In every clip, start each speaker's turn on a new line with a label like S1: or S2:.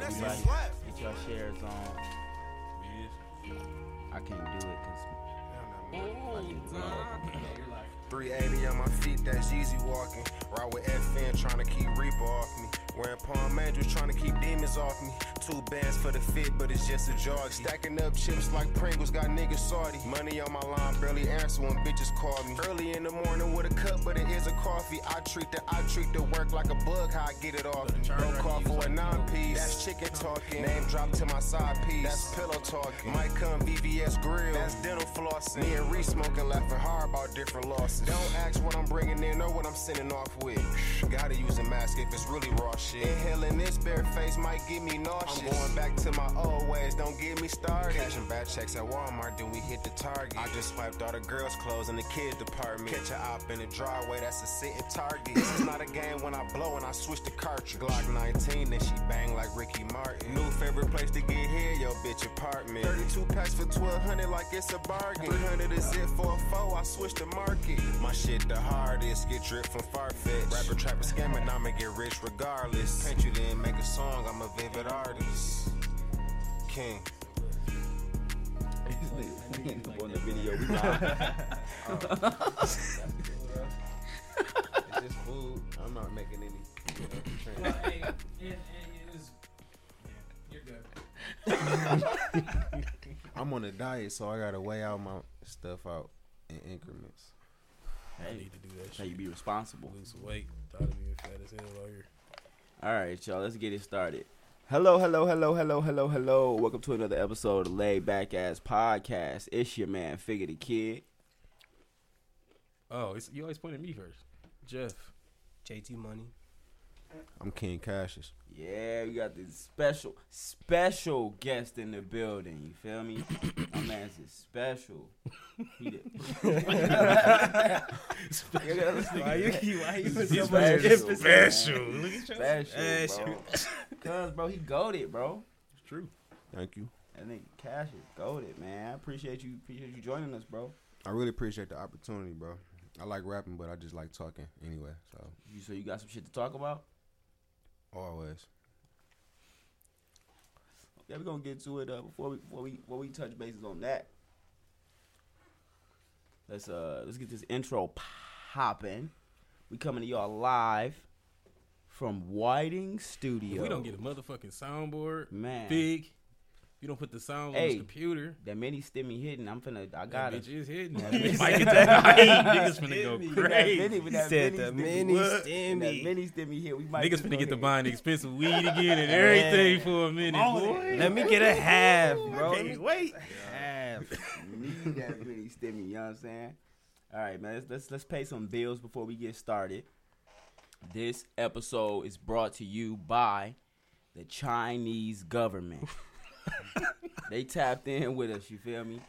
S1: Everybody, get your shares on. I can't do it because
S2: 380 on my feet, that's easy walking. Ride with FN, trying to keep Reaper off me. Wearing Palm Angels, trying to keep demons off me. Two bands for the fit, but it's just a jog. Stacking up chips like Pringles, got niggas salty. Money on my line, barely answer when bitches call me. Early in the morning with a cup, but it is a coffee. I treat the I treat the work like a bug, how I get it off. Don't call for a nine piece. That's chicken talking. Name drop to my side piece. That's pillow talking. Might come VVS grill. That's dental flossing. Me and Reese smoking, laughing hard about different losses. Don't ask what I'm bringing in or what I'm sending off with. Gotta use a mask if it's really raw shit. Inhaling this bare face might get me nauseous. I'm going back to my old ways, don't get me started. Cashing bad checks at Walmart, then we hit the target. I just swiped all the girls' clothes in the kid department. Catch a op in the driveway, that's a sitting target. this is not a game when I blow and I switch the cartridge. Glock 19, then she bang like Ricky Martin. New favorite place to get here, yo bitch apartment. 32 packs for 1200 like it's a bargain. 300 is it for a foe, I switch the market. My shit the hardest, get drip from Farfetch. Rapper, trapper, scamming, I'ma get rich regardless. Paint you then make a song, I'm a vivid artist. King.
S1: on the video. We live.
S2: It's just food. I'm not making any. You know,
S3: Well, hey, and, and it's, yeah, you're good.
S2: I'm on a diet, so I gotta weigh out my stuff out in increments.
S3: I
S1: Hey,
S3: need to do that
S1: how
S3: shit.
S1: you be responsible.
S3: Lose some weight. Tired of being fat as hell out here.
S1: All right, y'all, let's get it started. Hello, hello, hello, hello, hello, hello. Welcome to another episode of Laid Back Ass Podcast. It's your man, Figure the Kid.
S3: Oh, it's, you always point at me first. Jeff.
S4: JT Money.
S2: I'm King Cassius.
S1: Yeah, we got this special, special guest in the building. You feel me? My man's is special. He the-
S4: Why you keep why you put so
S1: He's
S4: much
S1: special.
S4: emphasis?
S3: Special. Look at your
S1: special, bro. Cause, bro, he goaded, bro.
S3: It's true.
S2: Thank you.
S1: That nigga Cash is goaded, man. I appreciate you, appreciate you joining us, bro.
S2: I really appreciate the opportunity, bro. I like rapping, but I just like talking anyway. So
S1: You so you got some shit to talk about?
S2: Always.
S1: Yeah, we're gonna get to it. Uh, before we before we before we touch bases on that, let's uh let's get this intro popping. We coming to y'all live from Whiting Studio.
S3: If we don't get a motherfucking soundboard,
S1: man,
S3: big. If you don't put the sound on
S1: Hey.
S3: this computer,
S1: that mini stimmy hitting. I'm finna. I
S3: that
S1: got
S3: bitch
S1: it.
S3: is hitting.
S1: That
S3: You
S1: bitch-
S3: might get that height. Niggas finna go
S4: Stimmy.
S1: That
S3: crazy.
S1: mini- with
S4: He
S1: that
S4: said
S1: mini
S4: the
S1: stimmy.
S4: mini
S1: What? That mini stimmy hit. We might
S3: Niggas finna get the
S1: ahead.
S3: buying expensive weed again and everything for a minute, boy.
S4: Let me get a half, bro.
S3: Can't wait.
S4: Half.
S1: need that mini stimmy. You know what I'm saying? All right, man. Let's, let's let's pay some bills before we get started. This episode is brought to you by the Chinese government. they tapped in with us. You feel me?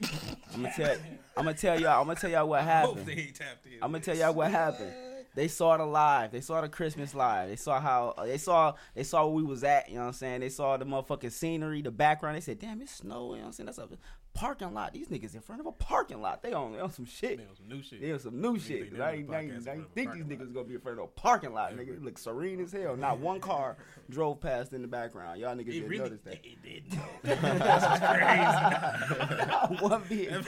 S1: I'm gonna tell. I'm gonna tell y'all. I'm gonna tell y'all what
S3: Hope
S1: happened.
S3: they ain't tapped in.
S1: I'm gonna tell y'all what happened. They saw the live. They saw the Christmas live. They saw how they saw they saw where we was at. You know what I'm saying? They saw the motherfucking scenery, the background. They said, "Damn, it's snow." You know what I'm saying? That's a parking lot. These niggas in front of a parking lot. They on, they on some shit.
S3: Man, some new shit.
S1: They on some new
S3: Niggas
S1: shit.
S3: ain't
S1: 'cause
S3: never
S1: I ain't,
S3: done
S1: ain't, I ain't think these
S3: parking
S1: niggas gonna be in front of a parking lot. Nigga, it look serene as hell. Not one car drove past in the background. Y'all niggas
S3: It
S1: didn't
S3: really
S1: notice that.
S3: It did. That's
S1: Not one vehicle.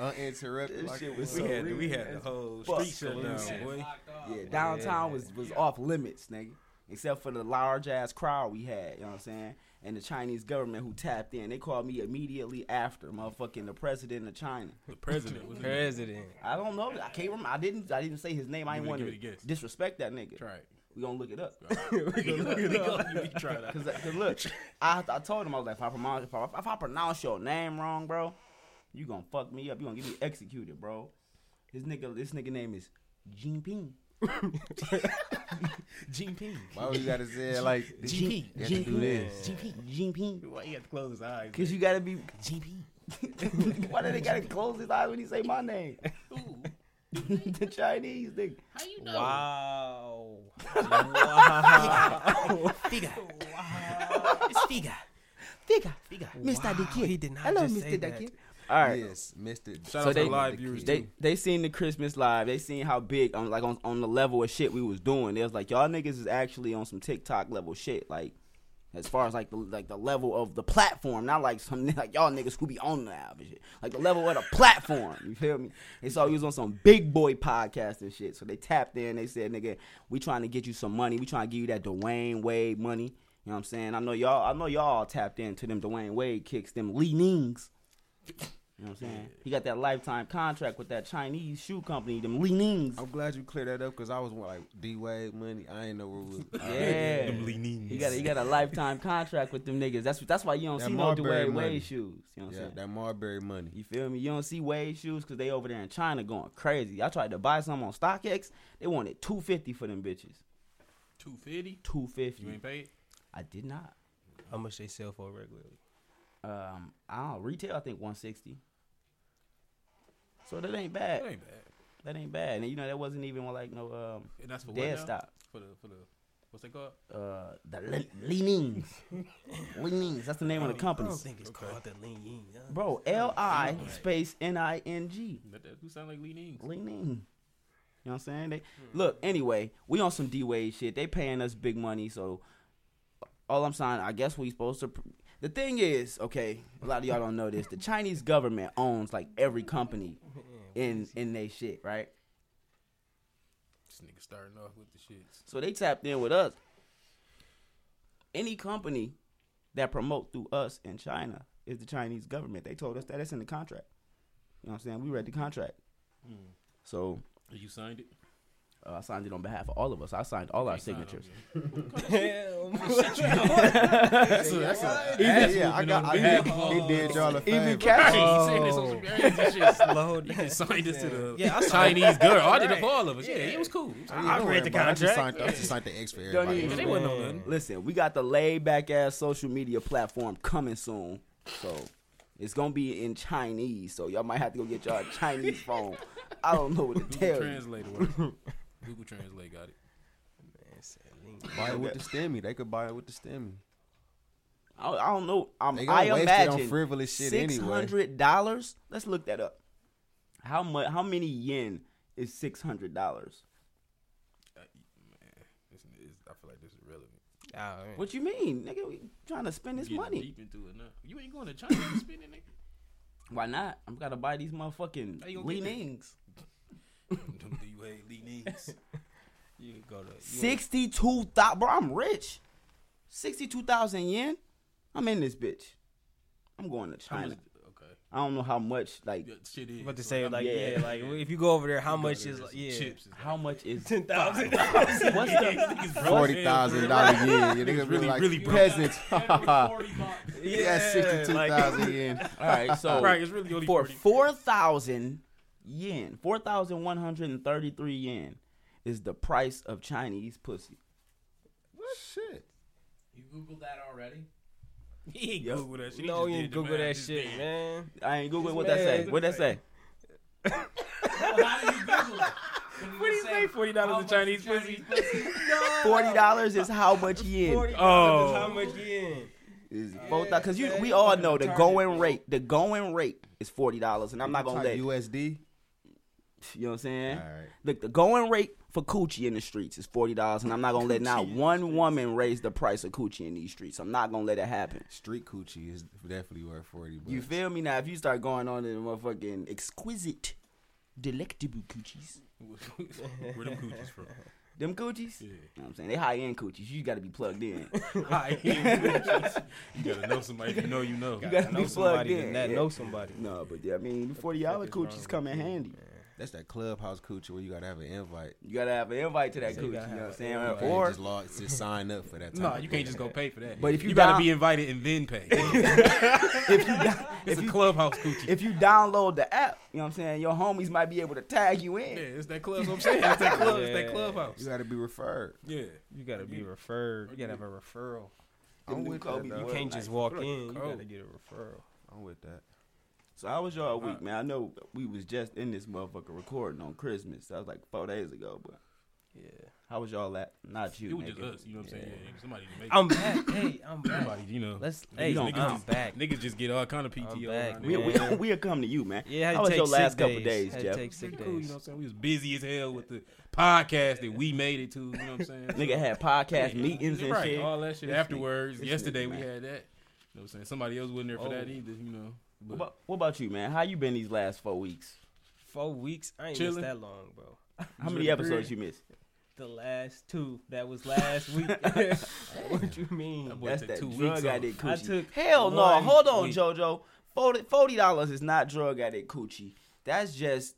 S2: Uninterrupted.
S1: This
S2: like
S1: shit was
S3: we
S1: so
S3: had
S1: real.
S3: we had the whole street shut down, boy.
S1: Yeah, downtown was was off limits, nigga. Except for the large ass crowd we had, you know what I'm saying? And the Chinese government who tapped in. They called me immediately after, motherfucking the president of China.
S3: The president was
S4: President.
S1: I don't know. I can't remember. I didn't. I didn't say his name. I didn't want to
S3: guess.
S1: disrespect that nigga.
S3: Try it.
S1: We gonna look it up.
S3: we gonna look it up. You try that.
S1: Cause, cause look, I I told him I was like, if I pronounce if I, if I pronounce your name wrong, bro, you gonna fuck me up. You gonna get me executed, bro. This nigga, this nigga name is Jinping.
S3: Jinping.
S2: Why would you gotta say it like this?
S3: GP.
S2: You have to do this.
S1: Jinping. Jinping.
S3: Why you got to close his eyes?
S1: Cause you gotta be.
S3: GP.
S1: Why do they gotta close his eyes when he say my name? the Chinese nigga.
S3: How you
S4: Wow. wow.
S3: Figa.
S4: wow.
S3: It's Figa.
S1: Figure.
S3: Figa.
S1: Mr.
S4: Wow,
S1: the Kid.
S4: he did not
S1: Hello,
S4: just
S1: Mr.
S4: say
S1: the
S4: that.
S1: Kid. All right.
S2: Yes, Mister.
S3: Shout
S1: So
S3: out to
S1: they-
S3: the live viewers
S1: They
S3: too.
S1: they seen the Christmas live. They seen how big on like on, on the level of shit we was doing. They was like, y'all niggas is actually on some TikTok level shit. Like As far as like the like the level of the platform, not like some like y'all niggas who be on the app and shit. Like the level of the platform, you feel me? They saw he was on some big boy podcast and shit. So they tapped in. They said, "Nigga, we trying to get you some money. We trying to give you that Dwyane Wade money." You know what I'm saying? I know y'all. I know y'all tapped into them Dwyane Wade kicks, them Li Nings. You know what I'm saying? He got that lifetime contract with that Chinese shoe company, them Li Nings.
S5: I'm glad you cleared that up because I was like D Wade money. I ain't know where we was.
S1: Yeah.
S3: Them leanings.
S1: He got a, he got a lifetime contract with them niggas. That's that's why you don't
S5: That
S1: see no
S5: Marbury
S1: Dwyane
S5: money.
S1: Wade shoes. You know what I'm
S5: Yeah,
S1: saying?
S5: that Marbury money.
S1: You feel me? You don't see Wade shoes because they over there in China going crazy. I tried to buy some on StockX. They wanted two fifty for them bitches.
S3: Two fifty.
S1: Two fifty.
S3: You ain't paid.
S1: I did not.
S4: How much they sell for regularly?
S1: Um, I don't know, retail. I think one sixty. So that ain't bad.
S3: That ain't bad.
S1: That ain't bad. And you know that wasn't even like no um
S3: And that's for what
S1: dead
S3: now?
S1: stop.
S3: For the for the what's they called?
S1: Uh, the Le- Leanings. Leanings. That's the name of the
S4: I
S1: company.
S4: don't think it's
S3: Okay.
S4: called the lean yin. yeah.
S1: Bro, L I space N I N G.
S3: That, that do sound like leanings.
S1: Leaning. You know what I'm saying? They look anyway. We on some D Wade shit. They paying us big money, so all I'm saying, I guess we supposed to. Pr- The thing is, okay, a lot of y'all don't know this. The Chinese government owns like every company in in they shit, right?
S3: This nigga starting off with the shits.
S1: So they tapped in with us. Any company that promote through us in China is the Chinese government. They told us that it's in the contract. You know what I'm saying? We read the contract. Hmm. So
S3: You signed it.
S1: Uh, I signed it on behalf of all of us. I signed all our signatures.
S3: That's a, that's a,
S5: Yeah, yeah, I got. I,
S3: behalf
S5: he, he did y'all a
S1: Even
S5: favor.
S1: Cash-
S3: Right, he said this on some crazy shit.
S4: Slow down.
S3: can sign this to the
S4: Yeah, I signed
S3: Chinese girl. I did it
S4: Right.
S3: for all of us. Yeah, it was cool.
S5: Yeah,
S4: I
S5: don't
S4: read the
S5: about. I just
S4: contract.
S5: signed, I just signed the X for
S1: Don't
S5: everybody.
S1: even-
S3: they wouldn't know nothing.
S1: Listen, we got the laid back ass social media platform coming soon. So it's gonna be in Chinese. So y'all might have to go get y'all a Chinese phone. I don't know what to
S3: Google
S1: tell you.
S3: Translate work. Google Translate got it.
S5: Man, Buy it with the stemmy. They could buy it with the stemmy.
S1: I, I don't know. Um,
S5: They
S1: I
S5: gonna waste it on
S1: imagine
S5: frivolous shit
S1: six
S5: anyway.
S1: hundred dollars. Let's look that up. How much? How many yen is six hundred dollars?
S3: This is, I feel like this is relevant.
S4: Ah.
S1: What you mean, nigga? We trying to spend this
S3: Getting
S1: money.
S3: deep into it now. You ain't going to China to spend it, nigga.
S1: Why not? I'm gotta buy these motherfucking
S3: How you gonna get that?
S1: leanings.
S3: Them D Wade leanings.
S4: You go to you
S1: Sixty-two thousand. Bro, I'm rich. Sixty-two thousand yen. I'm in this bitch. I'm going to
S3: How
S1: China.
S3: Okay.
S1: I don't know how much. Like,
S3: Yeah, shit is.
S4: about to say
S3: I'm-
S4: like
S1: Yeah.
S4: yeah. like if you go over there, how much is like yeah
S3: chips? is
S1: how much is
S4: ten thousand.
S1: what's the
S5: Forty thousand dollars yen. Yeah, they gonna
S3: really,
S5: like
S3: really broke.
S5: peasants.
S4: Yeah,
S5: yeah, sixty-two thousand yen.
S1: all right? So
S3: Right, it's really only
S1: for
S3: 40.
S1: four thousand yen, four thousand one hundred and thirty-three yen is the price of Chinese pussy.
S5: What shit.
S6: You googled that already?
S3: He ain't
S1: Yep.
S3: Google that shit. He
S4: No,
S3: just
S4: you
S3: did
S4: ain't Google that shit,
S3: then.
S4: man.
S1: I ain't Google what that say.
S4: man-
S1: What that say?
S6: Well, how do you Google it?
S3: What do you say? Forty dollars of Chinese pussy?
S1: Forty dollars is how much yen?
S4: Forty
S3: Oh.
S4: dollars is oh. how much yen?
S1: Is four thousand? Because you, we all know the going rate. The going rate is forty dollars, and I'm not gonna let you know what I'm saying.
S5: All right.
S1: Look, the going rate for coochie in the streets is forty dollars, and I'm not gonna let not one woman raise the price of coochie in these streets. I'm not gonna let it happen.
S5: Street coochie is definitely worth forty. Bucks.
S1: You feel me now? If you start going on to the motherfucking exquisite, delectable coochies,
S3: Where them coochies from?
S1: them coochies.
S3: Yeah.
S1: You know what I'm saying? They high end coochies. You gotta be plugged in.
S3: High end coochies. You gotta know somebody. If you know, you know.
S1: You gotta
S4: know
S1: be plugged
S4: somebody
S1: in.
S4: that
S1: yeah.
S4: know somebody.
S1: No, but yeah, I mean, the forty dollar
S4: Fuck
S1: coochies come in handy.
S4: man?
S5: That's that clubhouse coochie where you gotta have an invite.
S1: You gotta have an invite to that
S4: So you
S1: coochie. You
S4: gotta
S1: know what I'm saying?
S5: You
S4: invite.
S5: can't
S1: Or
S5: just log, just sign up for that.
S3: No, you can't just go pay for that.
S1: But if you
S3: you gotta be invited and then pay.
S1: if you down-
S3: It's a clubhouse coochie.
S1: if you download the app, you know what I'm saying, your homies might be able to tag you in.
S3: Yeah, it's that club. What I'm saying, it's that club. It's that clubhouse.
S5: You gotta be referred.
S3: Yeah.
S4: You gotta be referred. You gotta have a referral.
S5: I'm with
S1: Kobe
S5: that.
S4: You can't just walk
S3: Look,
S4: in. You gotta get a referral.
S5: I'm with that.
S1: So how was y'all uh, week, man? I know we was just in this motherfucker recording on Christmas. That was like four days ago, but
S4: Yeah.
S1: How was y'all at? Not you.
S3: It was just us. You know what I'm saying? Yeah. Somebody to make
S4: I'm back. hey, I'm back.
S3: somebody. You know,
S4: Let's.
S3: Niggas
S4: Hey,
S3: don't-
S4: I'm
S3: niggas-
S4: back.
S3: niggas just get all kind of PTO.
S4: I'm back,
S3: around
S1: We,
S3: here.
S1: we,
S4: Man.
S1: we'll come to you, man.
S4: Yeah,
S1: How was
S4: take
S1: your last
S4: sick
S1: couple
S4: days.
S1: days,
S4: Had
S1: Jeff?
S4: take sick
S3: Pretty cool, you know what I'm saying? We was busy as hell with the podcast that we made it to. You know what I'm saying?
S1: Nigga had podcast
S3: Yeah,
S1: meetings and
S3: right,
S1: shit.
S3: all that shit
S1: This
S3: afterwards.
S1: nigga- this
S3: Yesterday
S1: nigga,
S3: we had that. You know what I'm saying? Somebody else wasn't there for that
S4: Oh.
S3: either. You know.
S1: What about, what about you, man? How you been these last four weeks?
S4: Four weeks. I ain't
S3: Chillin'.
S4: missed that long, bro.
S1: How many episodes you missed?
S4: The last two. That was last week. what you mean?
S3: That
S1: That's that
S3: two
S1: drug
S3: weeks
S1: addict
S3: off.
S4: I
S1: coochie.
S4: took
S1: Hell no! Hold on,
S4: week.
S1: JoJo. Forty dollars is not drug addict coochie. That's just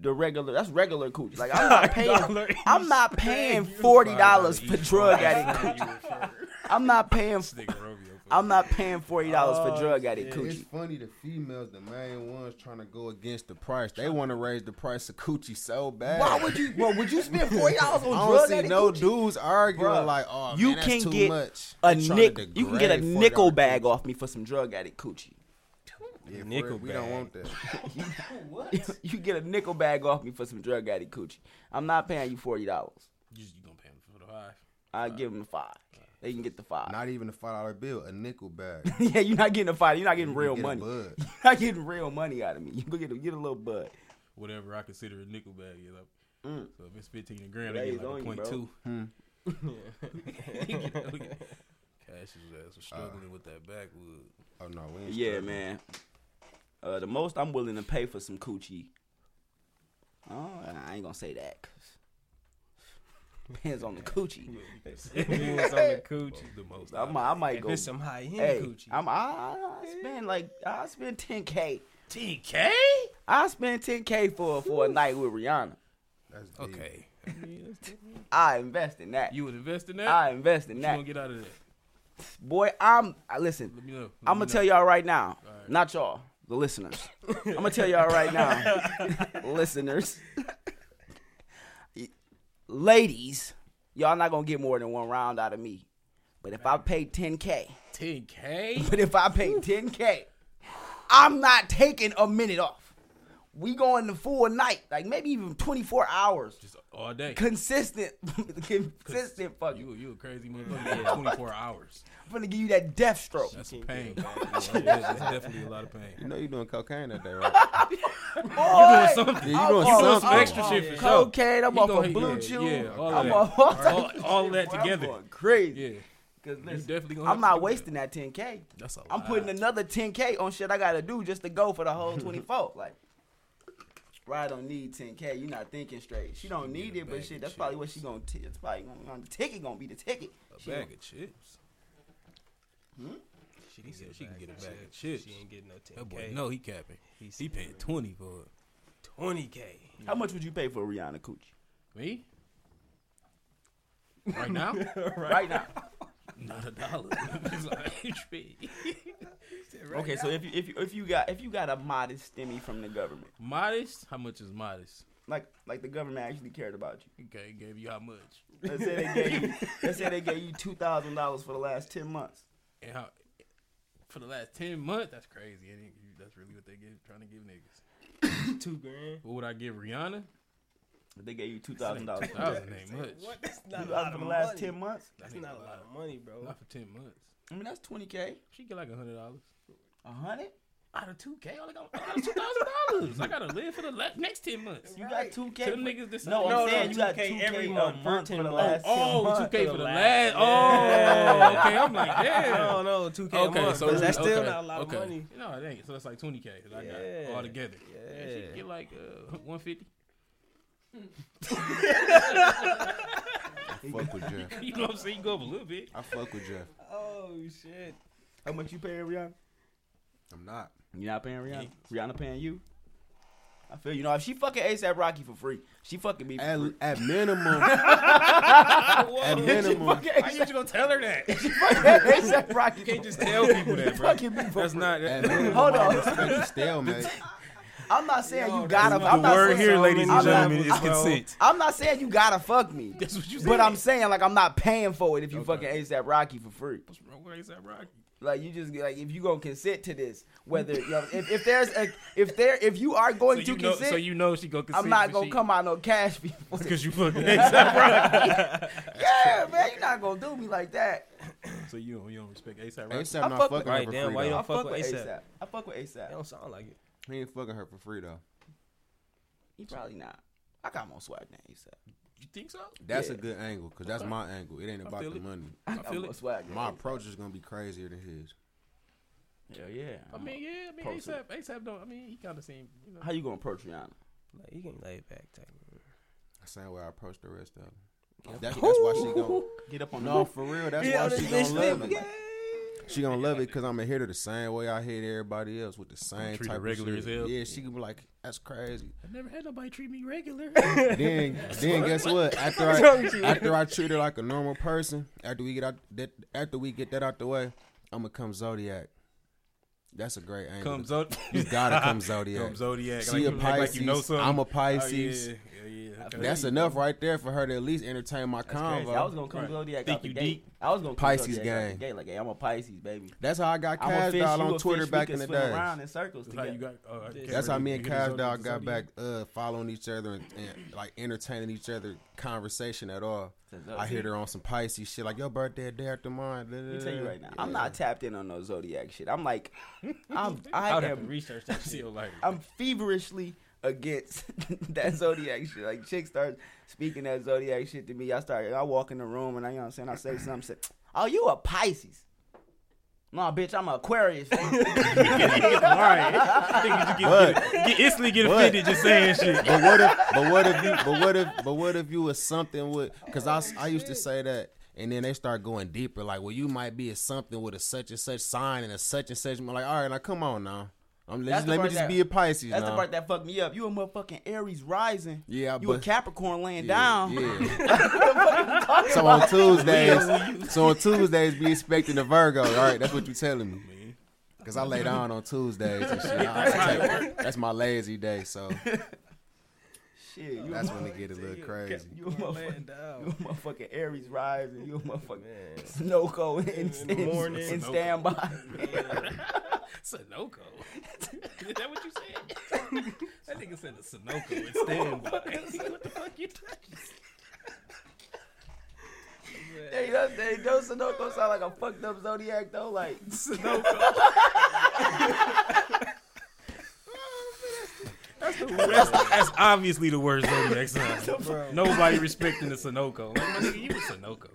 S1: the regular. That's regular coochie. Like I'm not paying. I'm not paying forty dollars for drug addict. Coochie. I'm not paying.
S3: This nigga Romeo for-
S1: I'm not paying forty dollars for
S4: Oh,
S1: drug addict
S4: shit.
S5: It's
S1: coochie.
S5: funny the females, the main ones, trying to go against the price. They want to raise the price of coochie so bad.
S1: Why would you? Well, would you spend forty dollars
S5: I
S1: on
S5: don't
S1: drug
S5: see
S1: addict
S5: no
S1: coochie?
S5: dudes arguing
S1: Bruh,
S5: like, "Oh,
S1: you
S5: man, that's
S1: can
S5: too
S1: get
S5: much."
S1: A
S5: They tryna
S1: nick. You can get a nickel bag
S5: coochie.
S1: off me for some drug addict coochie.
S5: Yeah,
S4: Nickel
S5: real, we don't want that.
S1: you get a nickel bag off me for some drug addict coochie. I'm not paying you forty dollars.
S3: You just you gonna pay him for the five?
S1: I give them five. They can get the five.
S5: Not even a five dollar bill, a nickel bag.
S1: yeah, you're not getting a five. You're not getting
S5: You
S1: real
S5: get
S1: money. You're not getting real money out of me. You go get a, get a little bud.
S3: Whatever I consider a nickel bag is. Like,
S1: Mm.
S3: So if it's fifteen grand, I get like a
S1: you,
S3: point
S1: bro.
S3: two.
S5: Hmm.
S3: Cash his ass was struggling with that backwood.
S5: Oh no, we ain't
S1: Yeah, man. Uh, the most I'm willing to pay for some coochie. Oh, I ain't gonna say that. 'Cause depends on the coochie.
S4: Depends on the coochie.
S3: The most.
S1: I might, I might
S4: If
S1: go.
S4: it's some high end
S1: Hey,
S4: coochie.
S1: I'm, I, I spend like I spend 10k.
S3: 10k.
S1: I spend 10k for for a night with Rihanna.
S5: That's deep.
S3: Okay.
S1: I invest in that.
S3: You would invest in that?
S1: I invest in
S3: what you
S1: that.
S3: gonna get out of that?
S1: Boy, I'm. I, listen,
S3: Let me know. Let
S1: I'm gonna
S3: know.
S1: tell y'all right now,
S3: Alright.
S1: not y'all, the listeners. I'm gonna tell y'all right now, listeners, ladies, y'all not gonna get more than one round out of me. But if I pay 10k,
S3: 10k.
S1: but if I pay 10k, I'm not taking a minute off. We going the full night, like maybe even 24 hours,
S3: Just all day.
S1: consistent, consistent. Fuck you.
S3: You you a crazy motherfucker. for 24 hours.
S1: I'm gonna give you that death stroke.
S3: That's a pain. That's definitely a lot of pain.
S5: You know you're doing cocaine that day, right?
S1: Boy,
S3: doing something.
S5: Yeah, you
S1: I'm
S5: doing
S1: off-
S5: something.
S1: I'm
S3: extra shit for sure.
S1: Cocaine, I'm
S3: He
S1: off
S3: gonna-
S1: of blue
S3: yeah,
S1: chew.
S3: yeah, all
S1: I'm
S3: that.
S1: off all,
S3: All, all that
S1: Boy, I'm
S3: together.
S1: going crazy.
S3: Yeah.
S1: Cause
S3: You
S1: listen,
S3: definitely gonna
S1: I'm not
S3: do
S1: wasting that 10k.
S3: That's a lot.
S1: I'm putting another 10k on shit I gotta do just to go for the whole 24. like, Ride don't need 10k. You're not thinking straight. She don't
S3: She
S1: need it, but shit,
S3: of
S1: that's probably what
S3: chips.
S1: she gonna. T- it's probably gonna, the ticket gonna be the ticket.
S3: a
S1: She
S3: bag
S1: gonna-
S3: of chips.
S1: Hmm?
S3: She said she can get a bag of chips.
S4: She ain't getting no 10K.
S3: That boy, no, he capping.
S4: He's
S3: He paying 20 for it.
S4: 20K.
S1: How much would you pay for Rihanna Coochie
S3: Me? Right now?
S1: right now?
S3: Not a dollar. It's like, tree.
S1: Okay, so if you if you if you got if you got a modest stimmy from the government,
S3: modest? How much is modest?
S1: like like the government actually cared about you.
S3: Okay, gave you how much?
S1: Let's say they gave you let's say they gave you two thousand dollars for the last ten months.
S3: And how? For the last 10 months? That's crazy. ain't? That's really what they give, trying to give niggas.
S4: Two grand.
S3: What would I give Rihanna?
S1: They gave you two thousand dollars.
S3: Two thousand ain't much.
S4: What? That's not a
S1: thousand
S4: lot
S1: for
S4: of
S1: the last
S4: money.
S1: ten months.
S4: That's
S3: That
S4: not a
S3: a
S4: lot
S3: lot.
S4: of money, bro.
S3: Not for 10 months.
S1: I mean that's twenty k.
S3: She get like a hundred dollars.
S1: A hundred?
S3: Out of two K, I only got, I got two thousand dollars. I gotta live for the le- next ten months.
S1: You got two K.
S3: Till them niggas decide.
S1: No, I'm
S4: No, no,
S1: saying you got
S4: 2K
S1: two K
S4: every month for
S1: month for the
S4: months.
S1: last ten
S3: Oh,
S1: months.
S3: two K
S4: for
S3: for
S4: the
S3: the
S4: last-
S3: last. Oh, okay. I'm like, damn.
S4: No, no, 2K a
S3: Okay,
S4: month.
S3: so
S4: but that's still
S3: okay,
S4: not a lot
S3: okay.
S4: of money.
S3: No, it ain't. So that's like twenty K. I got all together.
S4: Yeah.
S3: she can get like uh, one fifty.
S5: Fuck with Jeff.
S3: You know what I'm saying? You go up a little bit.
S5: I fuck with Jeff.
S4: Oh shit.
S1: How much you paying Rihanna?
S5: I'm not.
S1: You not paying Rihanna? Rihanna paying you? I feel you know if she fucking ASAP Rocky for free, she fucking me for
S5: At,
S1: free.
S5: at minimum, at minimum,
S1: Fucking
S3: How you gonna tell her that?
S1: she ASAP Rocky.
S3: You can't just tell people that, bro.
S1: fucking me for
S3: That's
S1: free.
S3: not.
S5: at
S3: That,
S5: minimum,
S1: Hold
S5: I
S1: on.
S5: expect a stalemate.
S1: I'm not saying
S4: Yo,
S1: you gotta.
S4: no-
S1: I'm
S3: the
S1: not
S3: word
S1: saying,
S3: here, ladies and gentlemen, is consent.
S1: I'm not saying you gotta fuck me,
S3: That's what you said.
S1: but I'm saying like I'm not paying for it if you
S3: Okay.
S1: fucking ASAP Rocky for free.
S3: What's wrong with ASAP Rocky?
S1: Like you just like if you gonna consent to this, whether you know, if, if there's a if there if you are going
S3: So
S1: to
S3: you know,
S1: consent,
S3: so you know she go consent.
S1: I'm not gonna come out no cash for you.
S3: because you fucking ASAP Rocky.
S1: yeah, man, you're not gonna do me like that.
S3: so you don't you don't respect ASAP Rocky.
S5: ASAP
S1: I
S5: not
S1: fuck
S5: fucking
S1: with-
S5: her
S4: Right,
S5: for
S4: damn,
S5: free
S4: why you.
S1: I
S4: don't fuck
S1: fuck with
S4: with
S1: ASAP.
S4: ASAP?
S1: I fuck with ASAP.
S4: That don't sound like it.
S5: He ain't fucking her for free though.
S1: He probably not. I got more swag than ASAP.
S3: You think so?
S5: That's
S1: Yeah.
S5: a good angle because that's my angle. It ain't about the
S3: it.
S5: money.
S1: I
S3: I
S1: got
S3: feel
S1: more
S3: it.
S1: swag. than
S5: My
S1: A$AP.
S5: approach is gonna be crazier than his.
S1: Hell yeah.
S3: I mean, yeah. I mean,
S1: Post
S3: ASAP, ASAP don't. I mean, he kind of seem. You know.
S1: How you gonna approach Rihanna?
S4: Like you can lay it back type.
S5: The same way I approach the rest of them. That's, that's why she gon'
S1: Get up on
S5: No, for real. That's
S1: Yeah,
S5: why she
S1: bitch
S5: gonna love
S1: flip,
S5: it. She gonna love it because I'm gonna hit her the same way I hit everybody else with the same
S3: Treat her
S5: type
S3: regular
S5: of
S3: as
S5: shit.
S3: hell.
S5: Yeah, she gonna be like, "That's crazy."
S3: I never had nobody treat me regular.
S5: then, then guess what? After I after I treat her like a normal person, after we get out that after we get that out the way, I'm gonna come Zodiac. That's a great angle.
S3: Come Zodiac.
S5: You gotta come Zodiac.
S3: Come Zodiac.
S5: She
S3: like,
S5: a
S3: you- like
S5: Pisces.
S3: you know something.
S5: I'm a
S3: Oh,
S5: Pisces.
S3: yeah, yeah, yeah. Okay.
S5: That's enough right there for her to at least entertain my
S1: That's crazy.
S5: convo.
S1: I was gonna come
S3: Right.
S1: Zodiac
S3: Think
S1: out the
S3: you
S1: gate.
S3: deep?
S1: I was gonna come
S5: Pisces
S1: Zodiac
S5: gang.
S1: gate. Like, hey, I'm a Pisces, baby.
S5: That's how I got
S1: I'm a
S5: Cash
S1: fish.
S5: Doll on Twitter back in the day.
S1: around in circles
S3: That's how
S1: together.
S3: you got. Oh,
S5: That's how me and
S3: you hit
S5: Cash
S3: the
S5: Dog got back uh, following each other and, and like entertaining each other conversation at all. I hit her on some Pisces shit like your birthday a day after mine.
S1: Let me tell you right now, I'm not tapped in on no zodiac shit. I'm like, I'm, I
S4: I would
S1: am,
S4: research that shit.
S3: you later.
S1: I'm feverishly against that zodiac shit. Like, chicks start speaking that zodiac shit to me. I start, I walk in the room and I, you know what I'm saying, I say something, say, oh, you a Pisces. No, bitch, I'm an Aquarius.
S3: All right. Niggas you
S5: But-
S3: get, get, get instantly get
S5: but-
S3: offended just saying shit.
S5: But what if? But what if you? But what if? But what if you was something with? Because I I used to say that, and then they start going deeper. Like, well, you might be a something with a such and such sign and a such and such. I'm like, all right, now come on now. I'm,
S1: That's
S5: let's, let me just
S1: that-
S5: be a Pisces
S1: That's
S5: now.
S1: the part that fucked me up. You a motherfucking Aries rising.
S5: yeah,
S1: You a Capricorn laying
S5: yeah,
S1: down.
S5: Yeah. so on Tuesdays, so on Tuesdays, be expecting a Virgo. All right, that's what you telling me. Cause I lay down on Tuesdays and shit. I- I take- that's my lazy day, so
S1: Shit, you
S5: that's when it get a little crazy.
S1: you a motherfucking, you a motherfucking Aries rising. You a motherfucking
S4: Man.
S1: Snowco in,
S4: In the
S1: in,
S4: morning.
S1: in
S3: Sunoco.
S1: standby.
S3: Sunoco. Is that what you said? that nigga said a Sunoco and standby. what the fuck you talking?
S1: hey, that, hey, those Sunoco sound like a fucked up zodiac though. Like
S3: Sunoco. That's, the, that's, that's obviously the worst zodiac sign. Nobody respecting the Sunoco. Like, my nigga, you a Sunoco.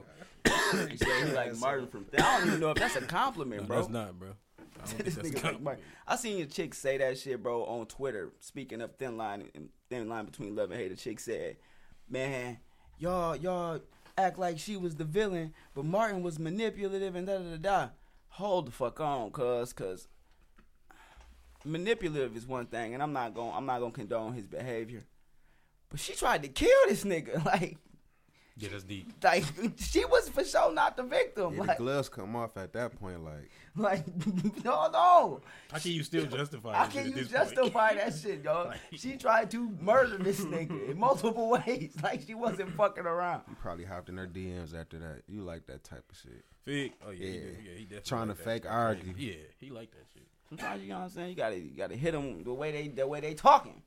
S1: yeah, he like Martin from. I don't even know if that's a compliment,
S3: No,
S1: bro.
S3: that's not, bro. I don't think
S1: this
S3: that's a
S1: nigga like
S3: compliment.
S1: Martin. I seen a chick say that shit, bro, on Twitter. Speaking of thin line and thin line between love and hate, a chick said, "Man, y'all, y'all act like she was the villain, but Martin was manipulative and da da da da." Hold the fuck on, cuz, cuz manipulative is one thing, and I'm not going, I'm not gonna condone his behavior. But she tried to kill this nigga, like,
S3: Yeah, that's deep.
S1: like she was for sure not the victim,
S5: Yeah, the gloves come off at that point, like
S1: like, no, no.
S3: How can you still justify
S1: How can you
S3: this point?
S1: justify that shit, y'all?
S3: Like-
S1: She tried to murder this nigga in multiple ways. Like she wasn't fucking around.
S5: you probably hopped in her DMs after that. You like that type of shit.
S3: Fig? Oh yeah,
S5: Yeah.
S3: yeah, yeah he definitely
S5: Trying
S3: like
S5: to fake
S3: That's
S5: argue.
S3: Yeah, he like that shit.
S1: Sometimes you know what I'm saying. You gotta you gotta hit them the way they the way they talking.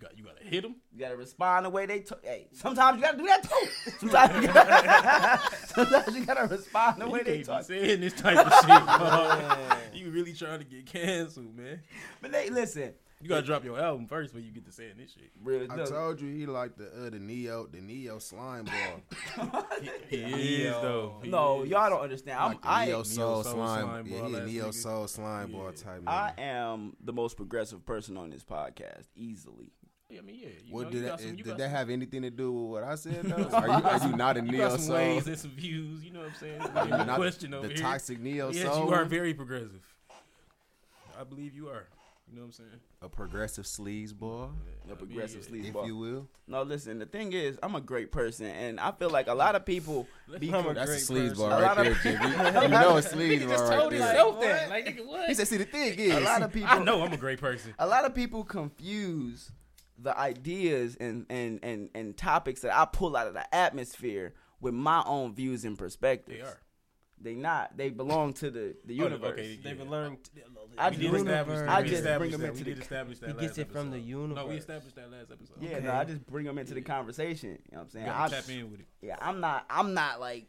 S3: You got, you gotta hit him.
S1: You gotta respond the way they talk. Hey, sometimes you gotta do that too. Sometimes you gotta, sometimes you gotta respond the way
S3: you
S1: they talk.
S3: saying this type of shit. dog. you really trying to get canceled, man.
S1: But they listen.
S3: You gotta drop your album first before you get to saying this shit.
S1: Real,
S5: I told you he like the uh, the neo the neo slime ball.
S3: He is though. He
S1: no,
S3: is.
S1: y'all don't understand. I'm,
S5: like the
S1: I
S5: neo soul
S3: Soul
S5: slime.
S3: Slime
S5: yeah, he a neo
S3: nigga.
S5: soul slime ball
S3: Yeah.
S5: type.
S1: I am the most progressive person on this podcast, easily.
S3: Yeah, I mean, yeah. You
S5: What
S3: know,
S5: did
S3: you
S5: that
S3: some, you
S5: did that
S3: some,
S5: have anything to do with what I said though? Are you are you not a
S3: You
S5: neo
S3: got some
S5: soul?
S3: ways and some views. You know what I'm saying?
S5: Are not
S3: question over
S5: the
S3: here.
S5: toxic neo
S3: Yes,
S5: soul.
S3: you are very progressive. I believe you are. You know what I'm saying?
S5: A progressive sleaze boy,
S1: A progressive
S3: yeah,
S1: sleaze
S5: if
S1: ball.
S5: you will.
S1: No, listen. The thing is, I'm a great person, and I feel like a lot of people be.
S4: I'm a
S5: That's a
S4: great
S5: sleaze
S4: person.
S5: bar right there, Jimmy. you know a sleaze
S3: Nigga
S5: bar
S3: just
S5: right
S3: told
S5: there.
S3: himself that. Like, nigga, what?
S5: He said, "See, the thing is,
S1: a lot of people.
S3: I know I'm a great person.
S1: a lot of people confuse the ideas and, and, and, and topics that I pull out of the atmosphere with my own views and perspectives.
S3: They are.
S1: They not. They belong to the, the
S3: Oh,
S1: universe.
S3: okay,
S4: They've
S3: yeah.
S4: learned.
S1: I just bring them- I just bring them into the-
S3: did establish that
S4: He
S3: last
S4: gets it from the universe.
S3: No, we established that last episode.
S1: Yeah,
S4: Okay.
S1: no, I just bring them into the conversation. You know what I'm saying? I,
S3: tap in with it.
S1: yeah, I'm not. I'm not like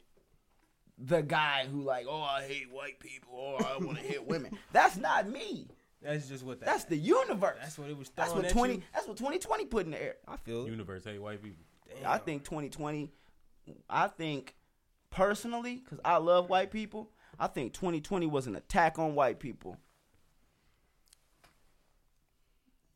S1: the guy who like, oh, I hate white people, or I want to hit women. That's not me.
S4: That's just what that.
S1: That's the universe.
S4: That's what it was.
S1: That's what twenty.
S4: you.
S1: That's what 2020 put in the air.
S4: I feel.
S3: Universe hate white people.
S1: I think 2020. I think personally, because I love white people. I think 2020 was an attack on white people.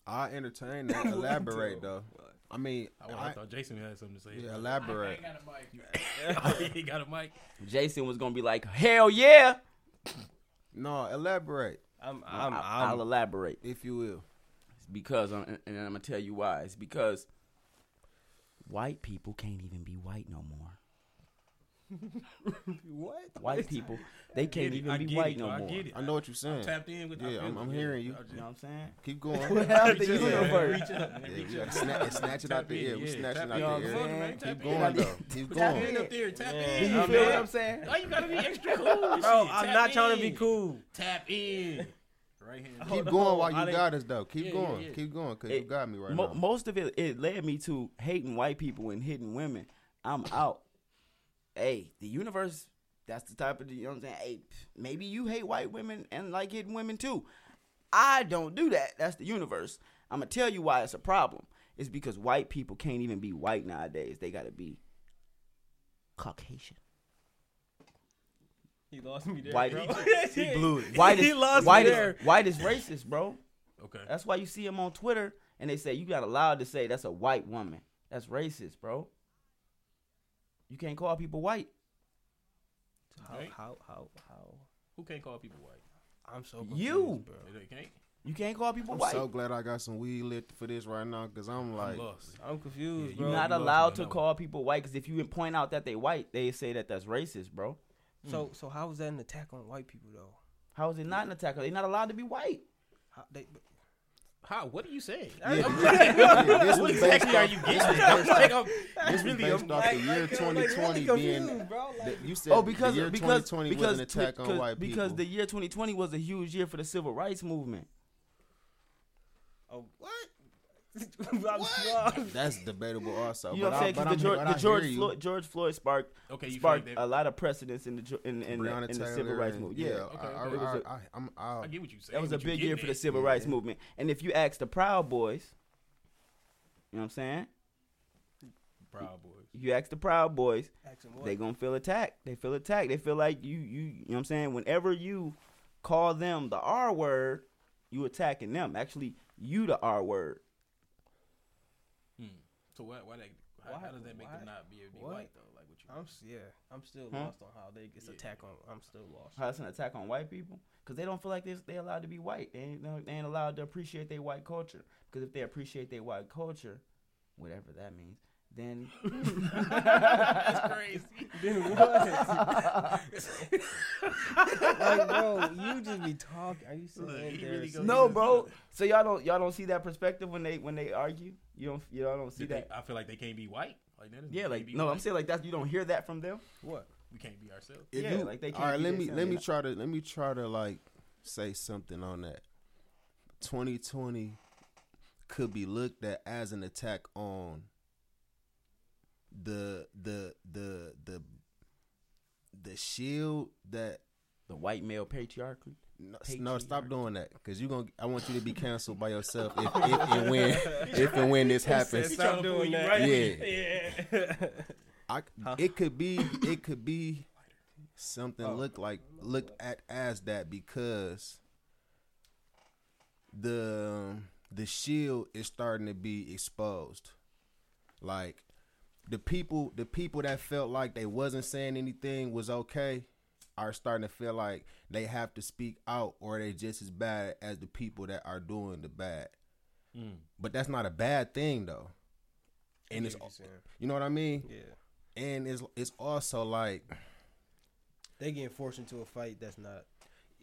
S5: I entertain that. Elaborate though. I mean,
S3: I, I,
S5: I,
S3: thought Jason had something to say.
S5: yeah, elaborate.
S6: got a mic.
S3: Oh, he got a mic.
S1: Jason was gonna be like, "Hell yeah!"
S5: No, elaborate
S4: I'm. I'm.
S1: I,
S4: I'm,
S1: will elaborate.
S5: if you will.
S1: It's because, I'm, and I'm gonna tell you why. It's because white people can't even be white no more.
S4: what?
S1: White people, they can't even be white
S3: it,
S1: no
S3: though. I
S1: more.
S3: get it.
S5: I know what you're saying.
S3: Tapped in with.
S5: Yeah, I'm- I'm hearing you.
S3: I just-
S1: You know what I'm saying?
S5: Keep going.
S1: Out the
S3: Reach up,
S1: universe.
S3: reach up,
S5: Yeah,
S3: reach
S5: we
S3: up.
S5: snatch, snatch it out the
S3: Tap
S5: air. We
S3: yeah,
S5: snatch it out the
S3: on the
S5: air.
S3: phone, man. Tap
S5: Keep going though. Keep
S3: Tap in up there. Tap in.
S1: Do you
S4: I'm
S1: feel what I'm saying?
S3: Why you gotta be extra cool?
S4: Bro,
S3: oh,
S4: I'm not trying to be cool.
S3: Tap in. Right hand.
S5: Keep
S4: Hold
S5: going while you
S4: didn't-
S5: got us though. Keep
S3: Yeah,
S5: going.
S3: yeah, yeah.
S5: Keep going because you got me right
S1: Mo-
S5: now.
S1: most of it, it led me to hating white people and hitting women. I'm out. Hey, the universe. That's the type of you know what I'm saying. Hey, maybe you hate white women and like hitting women too. I don't do that. That's the universe. I'm gonna tell you why it's a problem. It's because white people can't even be white nowadays. They gotta be Caucasian.
S4: He lost me there,
S1: White-
S4: bro.
S3: He blew it.
S1: White
S4: he
S1: is
S4: lost
S1: white
S4: me
S1: is,
S4: there.
S1: white is racist, bro.
S3: Okay.
S1: That's why you see him on Twitter and they say you got allowed to say that's a white woman. That's racist, bro. You can't call people white.
S4: How,
S3: Right.
S4: how, how, how?
S3: Who can't call people white?
S4: I'm so confused,
S1: You.
S4: bro.
S3: They can't.
S1: You can't call people white.
S5: I'm
S1: white.
S5: so glad I got some weed lit for this right now because I'm like,
S3: I'm lost.
S4: I'm confused,
S3: Yeah,
S4: bro.
S1: You're not
S3: you lost
S1: allowed
S3: me,
S1: to
S3: know.
S1: call people white because if you point out that they white, they say that that's racist, bro.
S4: So, so how is that an attack on white people though?
S1: How is it not an attack? They're not allowed to be white.
S4: How, they,
S3: How? What are you saying?
S5: yeah, yeah, this
S3: What
S5: was based
S3: exactly are you getting?
S5: was
S3: at? Like, I'm-
S5: this was
S3: really,
S5: based
S3: I'm-
S5: off the year
S4: like,
S5: 2020 being.
S4: confused, bro. Like,
S5: the- you said
S1: Oh, because
S5: the year
S1: because
S5: 2020
S1: because
S5: was an attack on
S1: because,
S5: white people.
S1: because the year 2020 was a huge year for the civil rights movement.
S4: oh, what? what?
S5: That's debatable also.
S1: You know
S5: but
S1: what I'm saying?
S5: but
S1: 'Cause the, George, the George. Floyd, George Floyd sparked
S3: Okay, you
S1: sparked
S3: like
S1: a lot of precedence in the jo- in in, the, in the civil rights
S5: and-
S1: movement. Yeah,
S5: I,
S3: Okay,
S5: I,
S3: okay.
S1: It was a-
S5: I, I, I'm, I,
S3: I get what you saying.
S1: that was a big year
S3: getting
S1: for the civil
S5: Yeah.
S1: rights movement. And if you ask the Proud Boys, you know what I'm saying?
S3: Proud Boys.
S1: If you ask the Proud Boys,
S4: Ask him
S1: they gonna feel attacked. They feel attacked. They feel like you you you know what I'm saying. Whenever you call them the R word, you attacking them. Actually, you the R word.
S3: So why? Why, they, how,
S4: Why-
S3: how does that make
S4: why-
S3: them not be able be white though? Like what you?
S4: I'm s- yeah. I'm still
S1: Huh?
S4: lost on how they it's
S3: Yeah.
S4: attack on. I'm still lost.
S1: How it's an attack on white people? Because they don't feel like they they allowed to be white. They ain't, they ain't allowed to appreciate their white culture. Because if they appreciate their white culture, whatever that means, then
S3: That's crazy.
S4: Then what? like, bro, you just be talking. Are you saying
S3: Look, he
S4: there's
S3: really go-
S1: no, bro. So y'all don't y'all don't see that perspective when they when they argue. You don't y'all don't see
S3: Did they-
S1: that.
S3: I feel like they can't be white. Like that. Is,
S1: Yeah, like no,
S3: white.
S1: I'm saying like that. You don't hear that from them.
S4: what?
S3: we can't be ourselves.
S5: If
S1: Yeah,
S5: you,
S1: like they can't
S5: all right,
S1: be
S5: let me let me
S1: not-
S5: try to let me try to like say something on that. 2020 could be looked at as an attack on the the the the the shield that
S1: The white male patriarchy.
S5: No, no stop doing that because you gonna I want you to be canceled by yourself if, if and when if and when this happens.
S4: Stop doing that.
S5: Yeah.
S4: Yeah.
S5: I,
S4: Huh?
S5: it could be it could be something
S4: Oh.
S5: look like looked at as that because the the shield is starting to be exposed like the people the people that felt like they wasn't saying anything was okay are starting to feel like they have to speak out or they're just as bad as the people that are doing the bad.
S4: Mm.
S5: But that's not a bad thing though. And it's
S4: you're saying.
S5: you know what I mean?
S4: yeah,
S5: And it's it's also like
S4: they getting forced into a fight that's not.